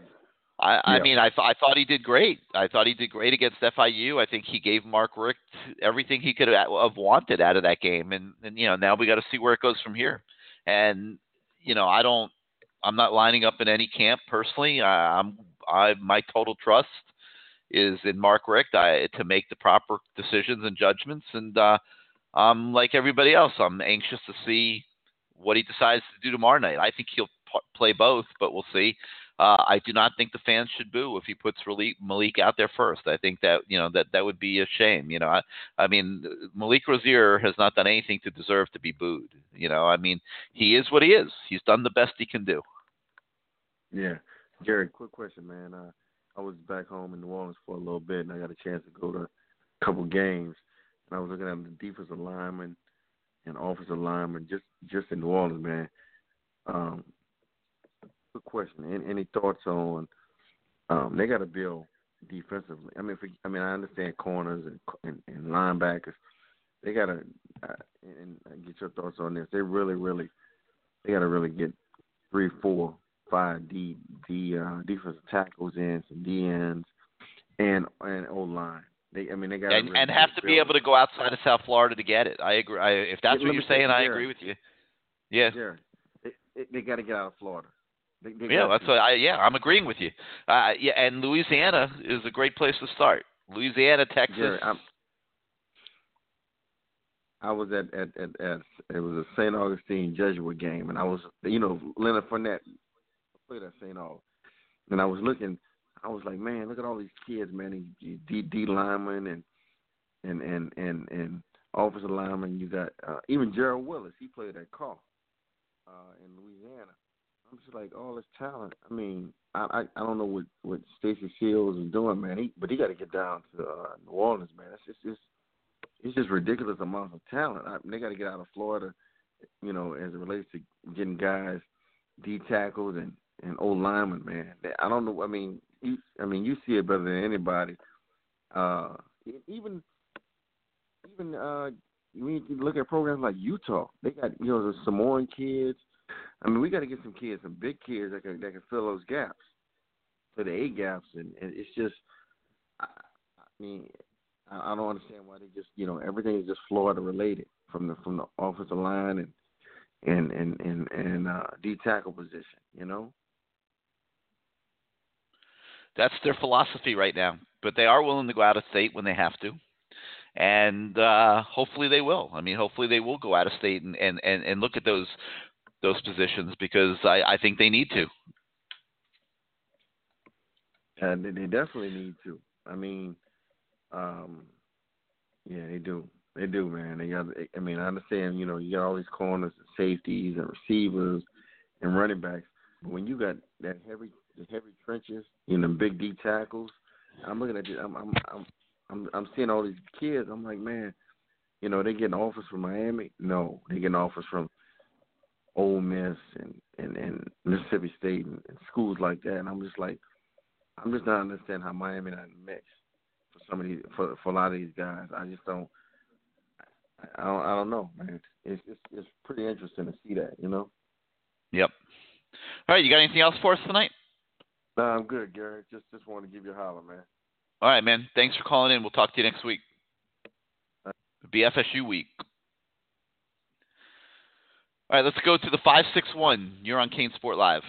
I, I mean, I, th- I thought he did great. I thought he did great against FIU. I think he gave Mark Richt everything he could have have wanted out of that game, and, and you know now we got to see where it goes from here. And you know, I don't, I'm not lining up in any camp personally. I, I'm, I my total trust is in Mark Richt I, to make the proper decisions and judgments, and uh, I'm like everybody else. I'm anxious to see what he decides to do tomorrow night. I think he'll p- play both, but we'll see. Uh, I do not think the fans should boo if he puts Malik, out there first. I think that you know that that would be a shame. You know, I, I mean Malik Rosier has not done anything to deserve to be booed. You know, I mean he is what he is. He's done the best he can do. Yeah, Gary, quick question, man. Uh, I was back home in New Orleans for a little bit, and I got a chance to go to a couple games, and I was looking at the defensive lineman and offensive lineman just just in New Orleans, man. Um, quick question: any, any thoughts on? Um, they got to build defensively. I mean, for, I mean, I understand corners and, and, and linebackers. They got to uh, and, and get your thoughts on this. They really, really, they got to really get three, four, five D D uh, defensive tackles in, some D ends, and and O line. They, I mean, they got and, and have to be able to go outside of South Florida to get it. I agree. I, if that's Yeah, what you're saying, I agree with you. Yeah. They, they, they got to get out of Florida. They, Yeah, that's to. what I. Yeah, I'm agreeing with you. Uh, yeah, and Louisiana is a great place to start. Louisiana, Texas. I'm, I was at, at at at it was a St. Augustine Jesuit game, and I was you know Leonard Fournette played at St. Aug, and I was looking, I was like, man, look at all these kids, man, D D linemen and and and and and offensive linemen. You got uh, even Gerald Willis, he played at Carl uh, in Louisiana. I'm just like all this talent. I mean, I I, I don't know what what Stacy Searels is doing, man. He, but he got to get down to uh, New Orleans, man. It's just it's it's just ridiculous amounts of talent. I, they got to get out of Florida, you know, as it relates to getting guys D tackles and and old linemen, man. I don't know. I mean, I mean you see it better than anybody. Uh, even even uh, when you look at programs like Utah, they got you know the Samoan kids. I mean, we got to get some kids, some big kids that can that can fill those gaps, fill the A gaps, and, and it's just, I, I mean, I, I don't understand why they just you know everything is just Florida related from the from the offensive line and and and and and uh, D tackle position, you know. That's their philosophy right now. But they are willing to go out of state when they have to. And uh, hopefully they will. I mean, hopefully they will go out of state and, and, and, and look at those those positions because I, I think they need to. And they, definitely need to. I mean, um, yeah, they do. They do, man. They got. I mean, I understand. You know, you got all these corners and safeties and receivers and running backs, but when you got that heavy, the heavy trenches, you know, big D tackles, I'm looking at this. I'm, I'm, I'm, I'm, I'm seeing all these kids. I'm like, man, you know, they getting offers from Miami. No, they getting offers from Ole Miss and and, and Mississippi State and, and schools like that. And I'm just like, I'm just not understanding how Miami not mix for some of these for for a lot of these guys. I just don't. I don't. I don't know, man. It's it's it's pretty interesting to see that, you know. Yep. All right, you got anything else for us tonight? No, I'm good, Gary. Just just wanted to give you a holler, man. All right, man. Thanks for calling in. We'll talk to you next week. BFSU week. All right, let's go to the 561. You're on CaneSport Live.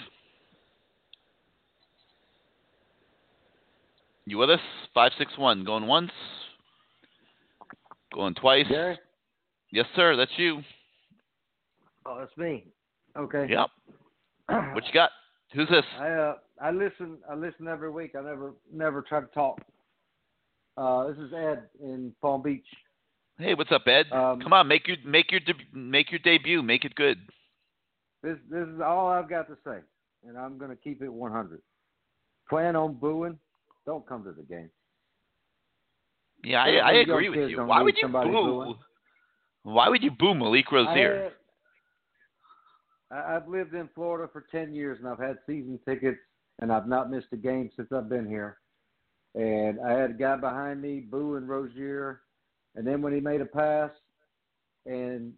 You with us? 561. Going once? Going twice? Gary? Yes, sir. That's you. Oh, that's me. Okay. Yep. What you got? Who's this? I uh I listen I listen every week. I never never try to talk. Uh, this is Ed in Palm Beach. Hey, what's up, Ed? Um, Come on, make your make your deb- make your debut. Make it good. This this is all I've got to say, and I'm going to keep it 100. Plan on booing. Don't come to the game. Yeah, I, I agree with you. Why would you boo? booing. Why would you boo Malik Rosier? I- I've lived in Florida for 10 years, and I've had season tickets, and I've not missed a game since I've been here. And I had a guy behind me booing Rosier, and then when he made a pass and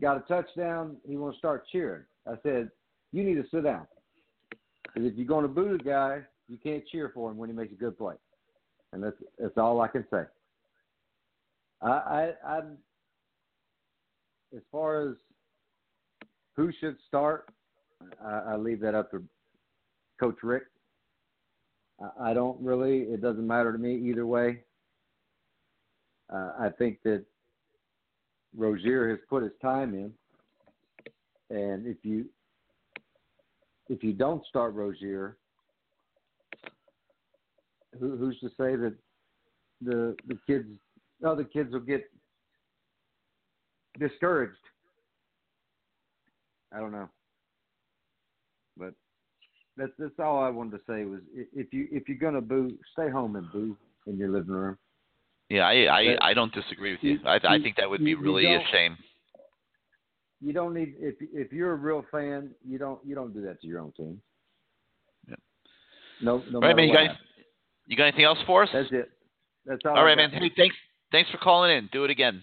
got a touchdown, he want to start cheering. I said, "You need to sit down, because if you're going to boo the guy, you can't cheer for him when he makes a good play." And that's that's all I can say. I, I I'm as far as who should start, I, I leave that up to Coach Richt. I, don't really. It doesn't matter to me either way. Uh, I think that Rosier has put his time in, and if you if you don't start Rosier, who, who's to say that the the kids other kids will get discouraged? I don't know, that's that's all I wanted to say was if you if you're gonna boo, stay home and boo in your living room. Yeah, I I, I don't disagree with you. you- I I think that would be you- you really a shame. You don't need if if you're a real fan, you don't you don't do that to your own team. Yep. No, no All right, man. You got you got anything else for us? That's it. That's all. All right, man. Hey, thanks thanks for calling in. Do it again.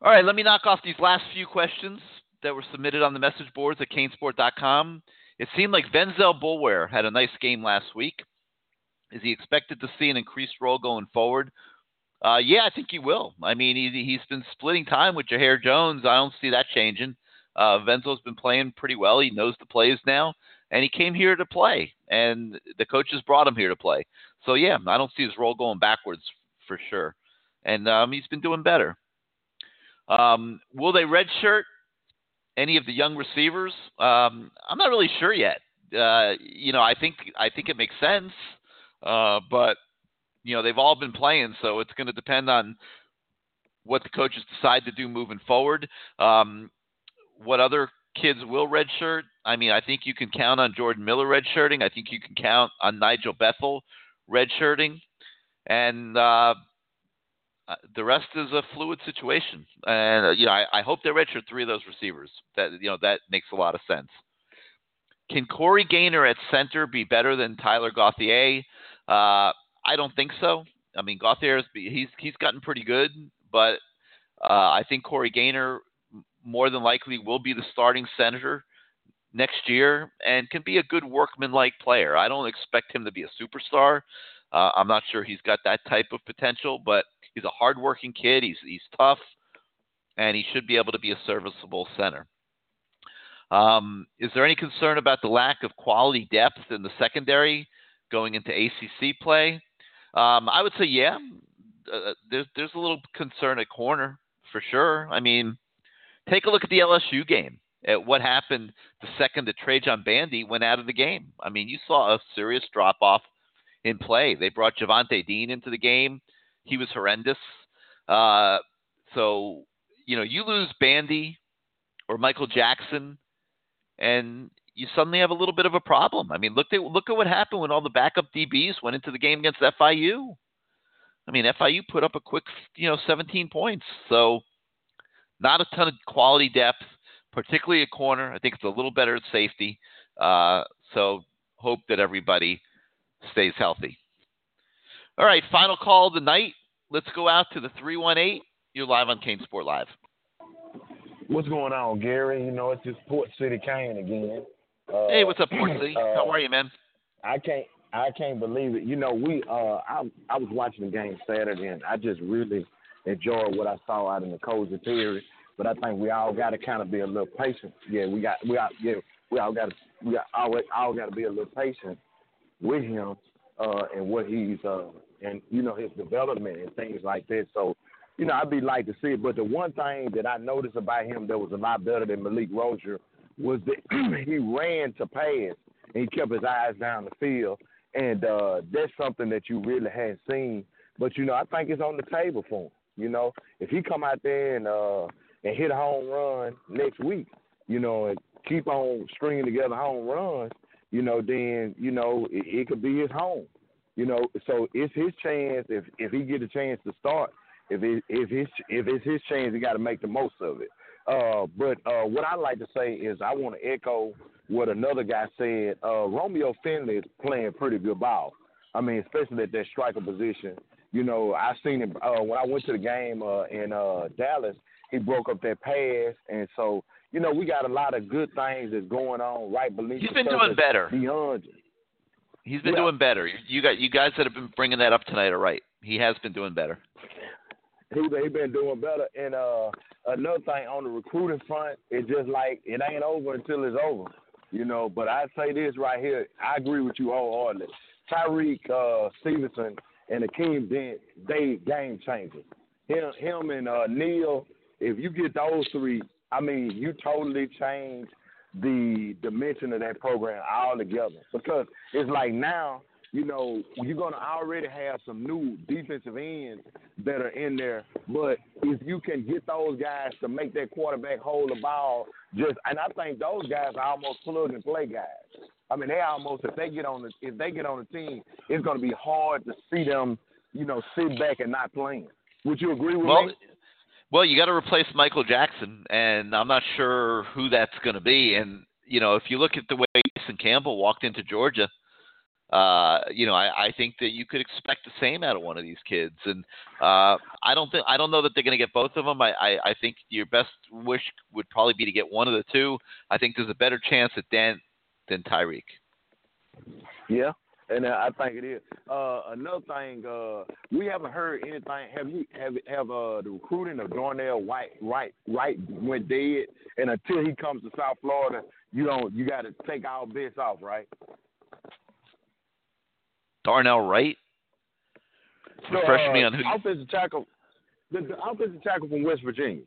All right, let me knock off these last few questions that were submitted on the message boards at canesport.com. It seemed like Venzel Boulware had a nice game last week. Is he expected to see an increased role going forward? Uh, yeah, I think he will. I mean, he, he's been splitting time with Jahair Jones. I don't see that changing. Uh, Venzo's been playing pretty well. He knows the plays now, and he came here to play, and the coaches brought him here to play. So yeah, I don't see his role going backwards for sure, and um, he's been doing better. Um, will they redshirt any of the young receivers? Um, I'm not really sure yet. Uh, you know, I think I think it makes sense, uh, but you know they've all been playing, so it's going to depend on what the coaches decide to do moving forward. Um, what other kids will redshirt? I mean, I think you can count on Jordan Miller redshirting. I think you can count on Nigel Bethel redshirting, and uh, uh, the rest is a fluid situation. And uh, you know, I, I hope they redshirt three of those receivers. That you know that makes a lot of sense. Can Corey Gaynor at center be better than Tyler Gauthier? Uh, I don't think so. I mean, Gauthier he's he's gotten pretty good, but uh, I think Corey Gaynor more than likely will be the starting center next year and can be a good workman-like player. I don't expect him to be a superstar. Uh, I'm not sure he's got that type of potential, but he's a hardworking kid. He's he's tough, and he should be able to be a serviceable center. Um, is there any concern about the lack of quality depth in the secondary going into ACC play? Um, I would say yeah. Uh, there's there's a little concern at corner for sure. I mean, take a look at the LSU game. At what happened the second that Trajan Bandy went out of the game. I mean, you saw a serious drop off in play. They brought Jhavonte Dean into the game. He was horrendous. Uh, so, you know, you lose Bandy or Michael Jackson, and you suddenly have a little bit of a problem. I mean, look at look at what happened when all the backup DBs went into the game against FIU. I mean, FIU put up a quick, you know, 17 points. So, not a ton of quality depth, particularly a corner. I think it's a little better at safety. Uh, so, hope that everybody stays healthy. All right, final call of the night. Let's go out to the 318. You're live on CaneSport Live. What's going on, Gary? You know, it's just Port City Cane again. Uh, hey, what's up, Port City? uh, How are you, man? I can't I can't believe it. You know, we uh I I was watching the game Saturday and I just really enjoyed what I saw out in the cozy period. But I think we all gotta kinda be a little patient. Yeah, we got we got yeah, we all gotta we got all all gotta be a little patient with him uh and what he's uh and you know his development and things like that. So, you know, I'd be like to see it. But the one thing that I noticed about him that was a lot better than Malik Rosier was that he ran to pass and he kept his eyes down the field. And uh that's something that you really hadn't seen. But you know, I think it's on the table for him. You know, if he come out there and uh and hit a home run next week, you know, and keep on stringing together home runs, you know, then you know it, it could be his home. You know, so it's his chance. If if he get a chance to start, if it if his if it's his chance, he got to make the most of it. Uh, but uh, what I like to say is I want to echo what another guy said. Uh, Romeo Finley is playing pretty good ball. I mean, especially at that striker position. You know, I seen him uh, when I went to the game uh, in uh, Dallas. He broke up that pass, and so you know we got a lot of good things that's going on right beneath. He's been doing better. Beyond He's been Yeah. doing better. You got you guys that have been bringing that up tonight are right. He has been doing better. he he been doing better. And uh, another thing on the recruiting front, it's just like it ain't over until it's over, you know. But I say this right here, I agree with you wholeheartedly. Tyrique uh, Stevenson and Akeem Dent, they game changers. Him, him and uh, Neal, if you get those three, I mean, you totally change the dimension of that program altogether. Because it's like now, you know, you're gonna already have some new defensive ends that are in there. But if you can get those guys to make that quarterback hold the ball, just and I think those guys are almost plug and play guys. I mean, they almost if they get on the if they get on the team, it's gonna be hard to see them, you know, sit back and not playing. Would you agree with Well, me? Well, you got to replace Michael Jackson, and I'm not sure who that's going to be. And you know, if you look at the way Mason Campbell walked into Georgia, uh, you know, I, I think that you could expect the same out of one of these kids. And uh, I don't think I don't know that they're going to get both of them. I, I, I think your best wish would probably be to get one of the two. I think there's a better chance at Dan than Tyrique. Yeah, and uh, I think it is. Uh, another thing, uh, we haven't heard anything. Have you have have uh, the recruiting of Darnell Wright right right went dead, and until he comes to South Florida, you don't you got to take all bets off, right? Darnell Wright. Refresh uh, me on who. offensive tackle, the, the offensive tackle from West Virginia,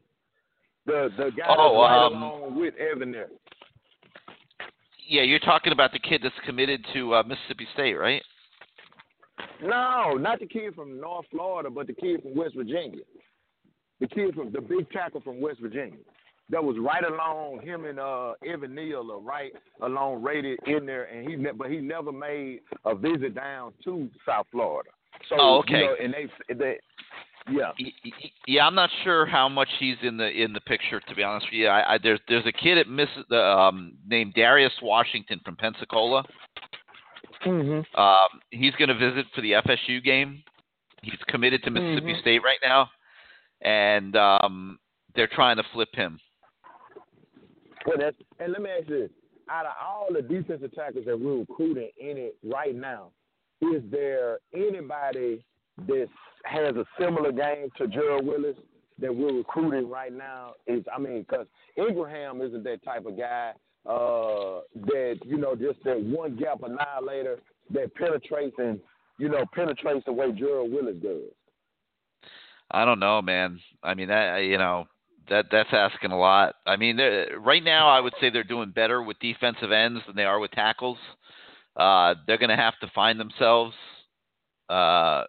the the guy Oh, um, along with Evan there. Yeah, you're talking about the kid that's committed to uh, Mississippi State, right? No, not the kid from North Florida, but the kid from West Virginia. The kid from the big tackle from West Virginia. That was right along him and uh Evan Neal are right along rated in there, and he ne- but he never made a visit down to South Florida. So Oh, okay. you know, and they they yeah. Yeah, I'm not sure how much he's in the in the picture. To be honest with you, I, I, there's there's a kid at Miss the, um, named Darius Washington from Pensacola. Mm-hmm. Um, he's going to visit for the FSU game. He's committed to Mississippi Mhm. State right now, and um, they're trying to flip him. Well, that's and let me ask you this: out of all the defensive tackles that we're recruiting in it right now, is there anybody that has a similar game to Gerald Willis that we're recruiting right now? Is I mean, because Ingraham isn't that type of guy uh, that you know just that one gap annihilator that penetrates and you know penetrates the way Gerald Willis does. I don't know, man. I mean, that you know, that that's asking a lot. I mean, right now, I would say they're doing better with defensive ends than they are with tackles. Uh, they're going to have to find themselves. Uh,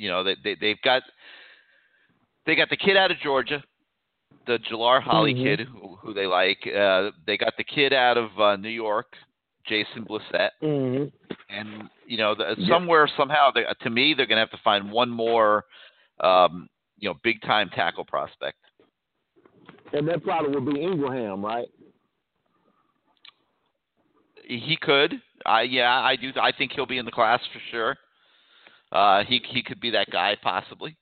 you know, they, they they've got they got the kid out of Georgia, the Jalar Holly Mhm. kid, who, who they like. Uh, they got the kid out of uh, New York, Jason Blissett. Mm-hmm. and you know the, Yeah. somewhere somehow they, to me they're going to have to find one more um, you know big time tackle prospect And that probably would be Ingraham, right? he could i yeah i do i think he'll be in the class for sure uh he he could be that guy possibly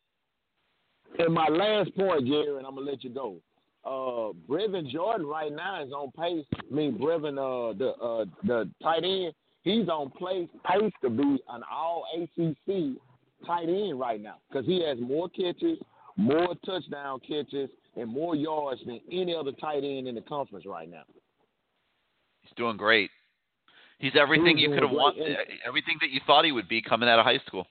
And my last point, Jerry, and I'm gonna let you go. Uh, Brevin Jordan right now is on pace. I mean, Brevin, uh, the uh, the tight end, he's on place pace to be an All ACC tight end right now because he has more catches, more touchdown catches, and more yards than any other tight end in the conference right now. he's doing great he's everything He's you could have wanted everything that you thought he would be coming out of high school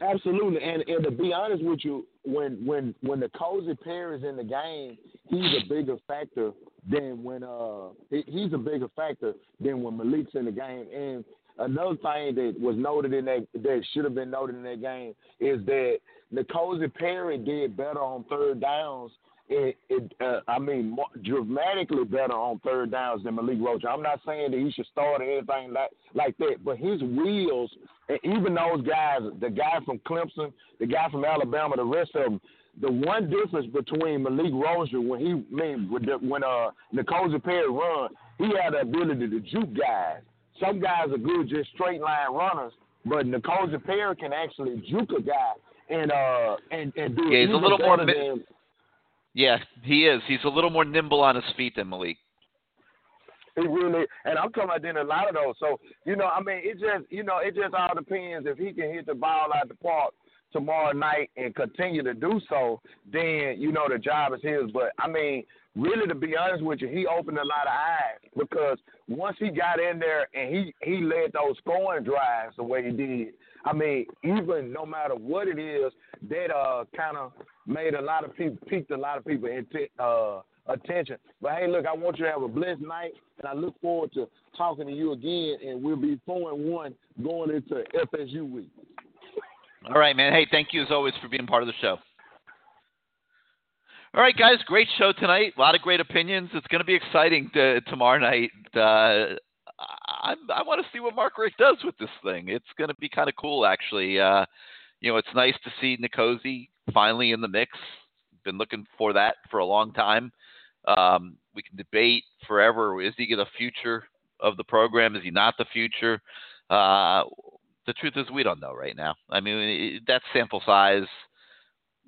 Absolutely, and and to be honest with you, when when when the Cozy pair is in the game, he's a bigger factor than when uh he, he's a bigger factor than when Malik's in the game. And another thing that was noted in that that should have been noted in that game is that N'Kosi Perry did better on third downs. It, it uh, I mean, more, dramatically better on third downs than Malik Roach. I'm not saying that he should start or anything like like that, but his wheels, and even those guys, the guy from Clemson, the guy from Alabama, the rest of them, the one difference between Malik Rosier when he I mean with the, when uh N'Kosi Perry run, he had the ability to juke guys. Some guys are good just straight line runners, but N'Kosi Perry can actually juke a guy and uh and and do Yeah, it he's a little more than yeah he is he's a little more nimble on his feet than malik He really, and I'm talking about then a lot of those. So you know, I mean, it just you know, it just all depends if he can hit the ball out the park tomorrow night and continue to do so. Then you know the job is his. But I mean, really, to be honest with you, he opened a lot of eyes because once he got in there and he he led those scoring drives the way he did. I mean, even no matter what it is, that uh kind of made a lot of people piqued a lot of people into uh attention. But hey, look, I want you to have a blessed night, and I look forward to talking to you again. And we'll be four and one going into FSU week. All right, man. Hey, thank you as always for being part of the show. All right, guys, great show tonight. A lot of great opinions. It's going to be exciting to, tomorrow night. Uh, I, I want to see what Mark Richt does with this thing. It's going to be kind of cool, actually. Uh, you know, it's nice to see N'Kosi finally in the mix. Been looking for that for a long time. Um, we can debate forever: is he the future of the program? Is he not the future? Uh, the truth is, we don't know right now. I mean, it, that sample size,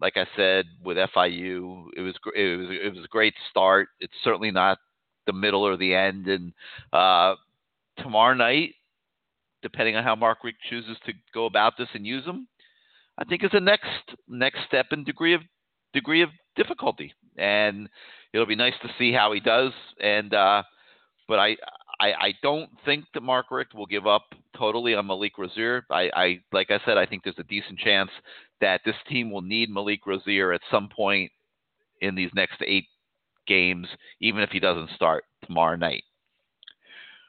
like I said, with FIU, it was it was it was a great start. It's certainly not the middle or the end. And uh, tomorrow night, depending on how Mark Richt chooses to go about this and use them, I think is a next next step in degree of degree of difficulty, and it'll be nice to see how he does. And uh, but I, I I don't think that Mark Richt will give up totally on Malik Rosier. I, I like I said, I think there's a decent chance that this team will need Malik Rosier at some point in these next eight games, even if he doesn't start tomorrow night.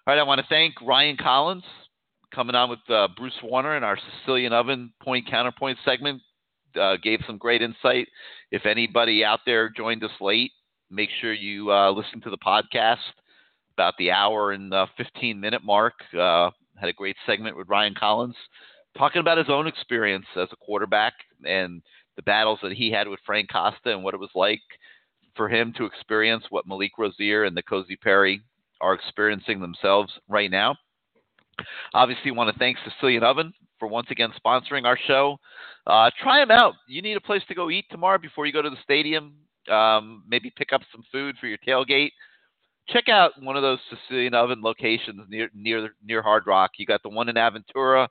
All right, I want to thank Ryan Collins coming on with uh, Bruce Warner in our Sicilian Oven Point Counterpoint segment. Uh, gave some great insight. If anybody out there joined us late, make sure you uh, listen to the podcast about the hour and uh, 15 minute mark. Uh, had a great segment with Ryan Collins talking about his own experience as a quarterback and the battles that he had with Frank Costa and what it was like for him to experience what Malik Rosier and the Kosi Perry are experiencing themselves right now. Obviously, want to thank Sicilian Oven for once again sponsoring our show. Uh, try them out. You need a place to go eat tomorrow before you go to the stadium. Um, maybe pick up some food for your tailgate. Check out one of those Sicilian Oven locations near near near Hard Rock. You got the one in Aventura,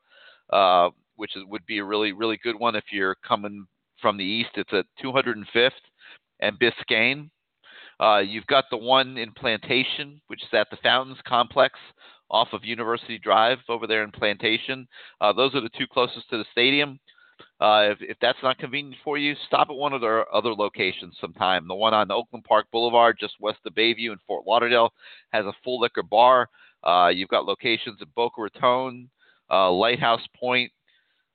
uh, which is, would be a really really good one if you're coming from the east. It's at 205th and Biscayne. Uh, you've got the one in Plantation, which is at the Fountains Complex off of University Drive over there in Plantation. Uh, those are the two closest to the stadium. Uh, if, if that's not convenient for you, stop at one of their other locations sometime. The one on Oakland Park Boulevard, just west of Bayview in Fort Lauderdale, has a full liquor bar. Uh, you've got locations at Boca Raton, uh, Lighthouse Point,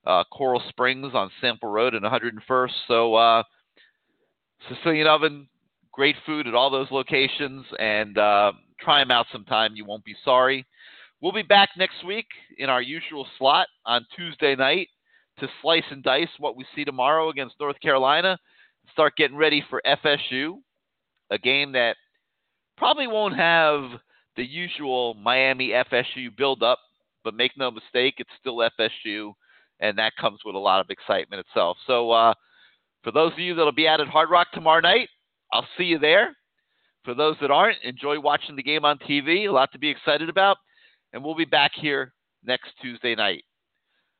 uh, Coral Springs on Sample Road and 101st. So, uh, Sicilian Oven, great food at all those locations, and uh, try them out sometime. You won't be sorry. We'll be back next week in our usual slot on Tuesday night to slice and dice what we see tomorrow against North Carolina. Start getting ready for FSU, a game that probably won't have the usual Miami FSU build-up, but make no mistake, it's still FSU, and that comes with a lot of excitement itself. So, uh, for those of you that'll be out at Hard Rock tomorrow night, I'll see you there. For those that aren't, enjoy watching the game on TV. A lot to be excited about and we'll be back here next Tuesday night.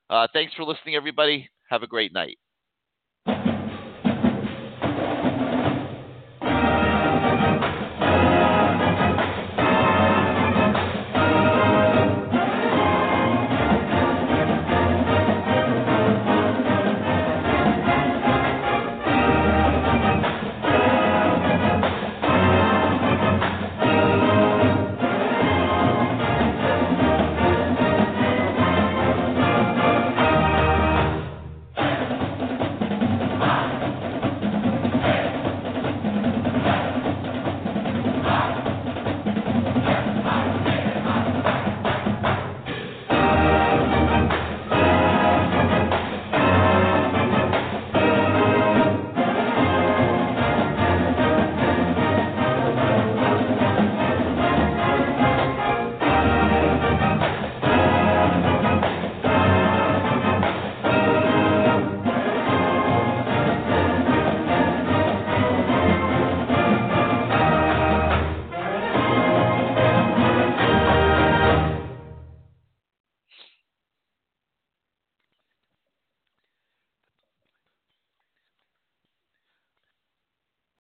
Uh, thanks for listening, everybody. Have a great night.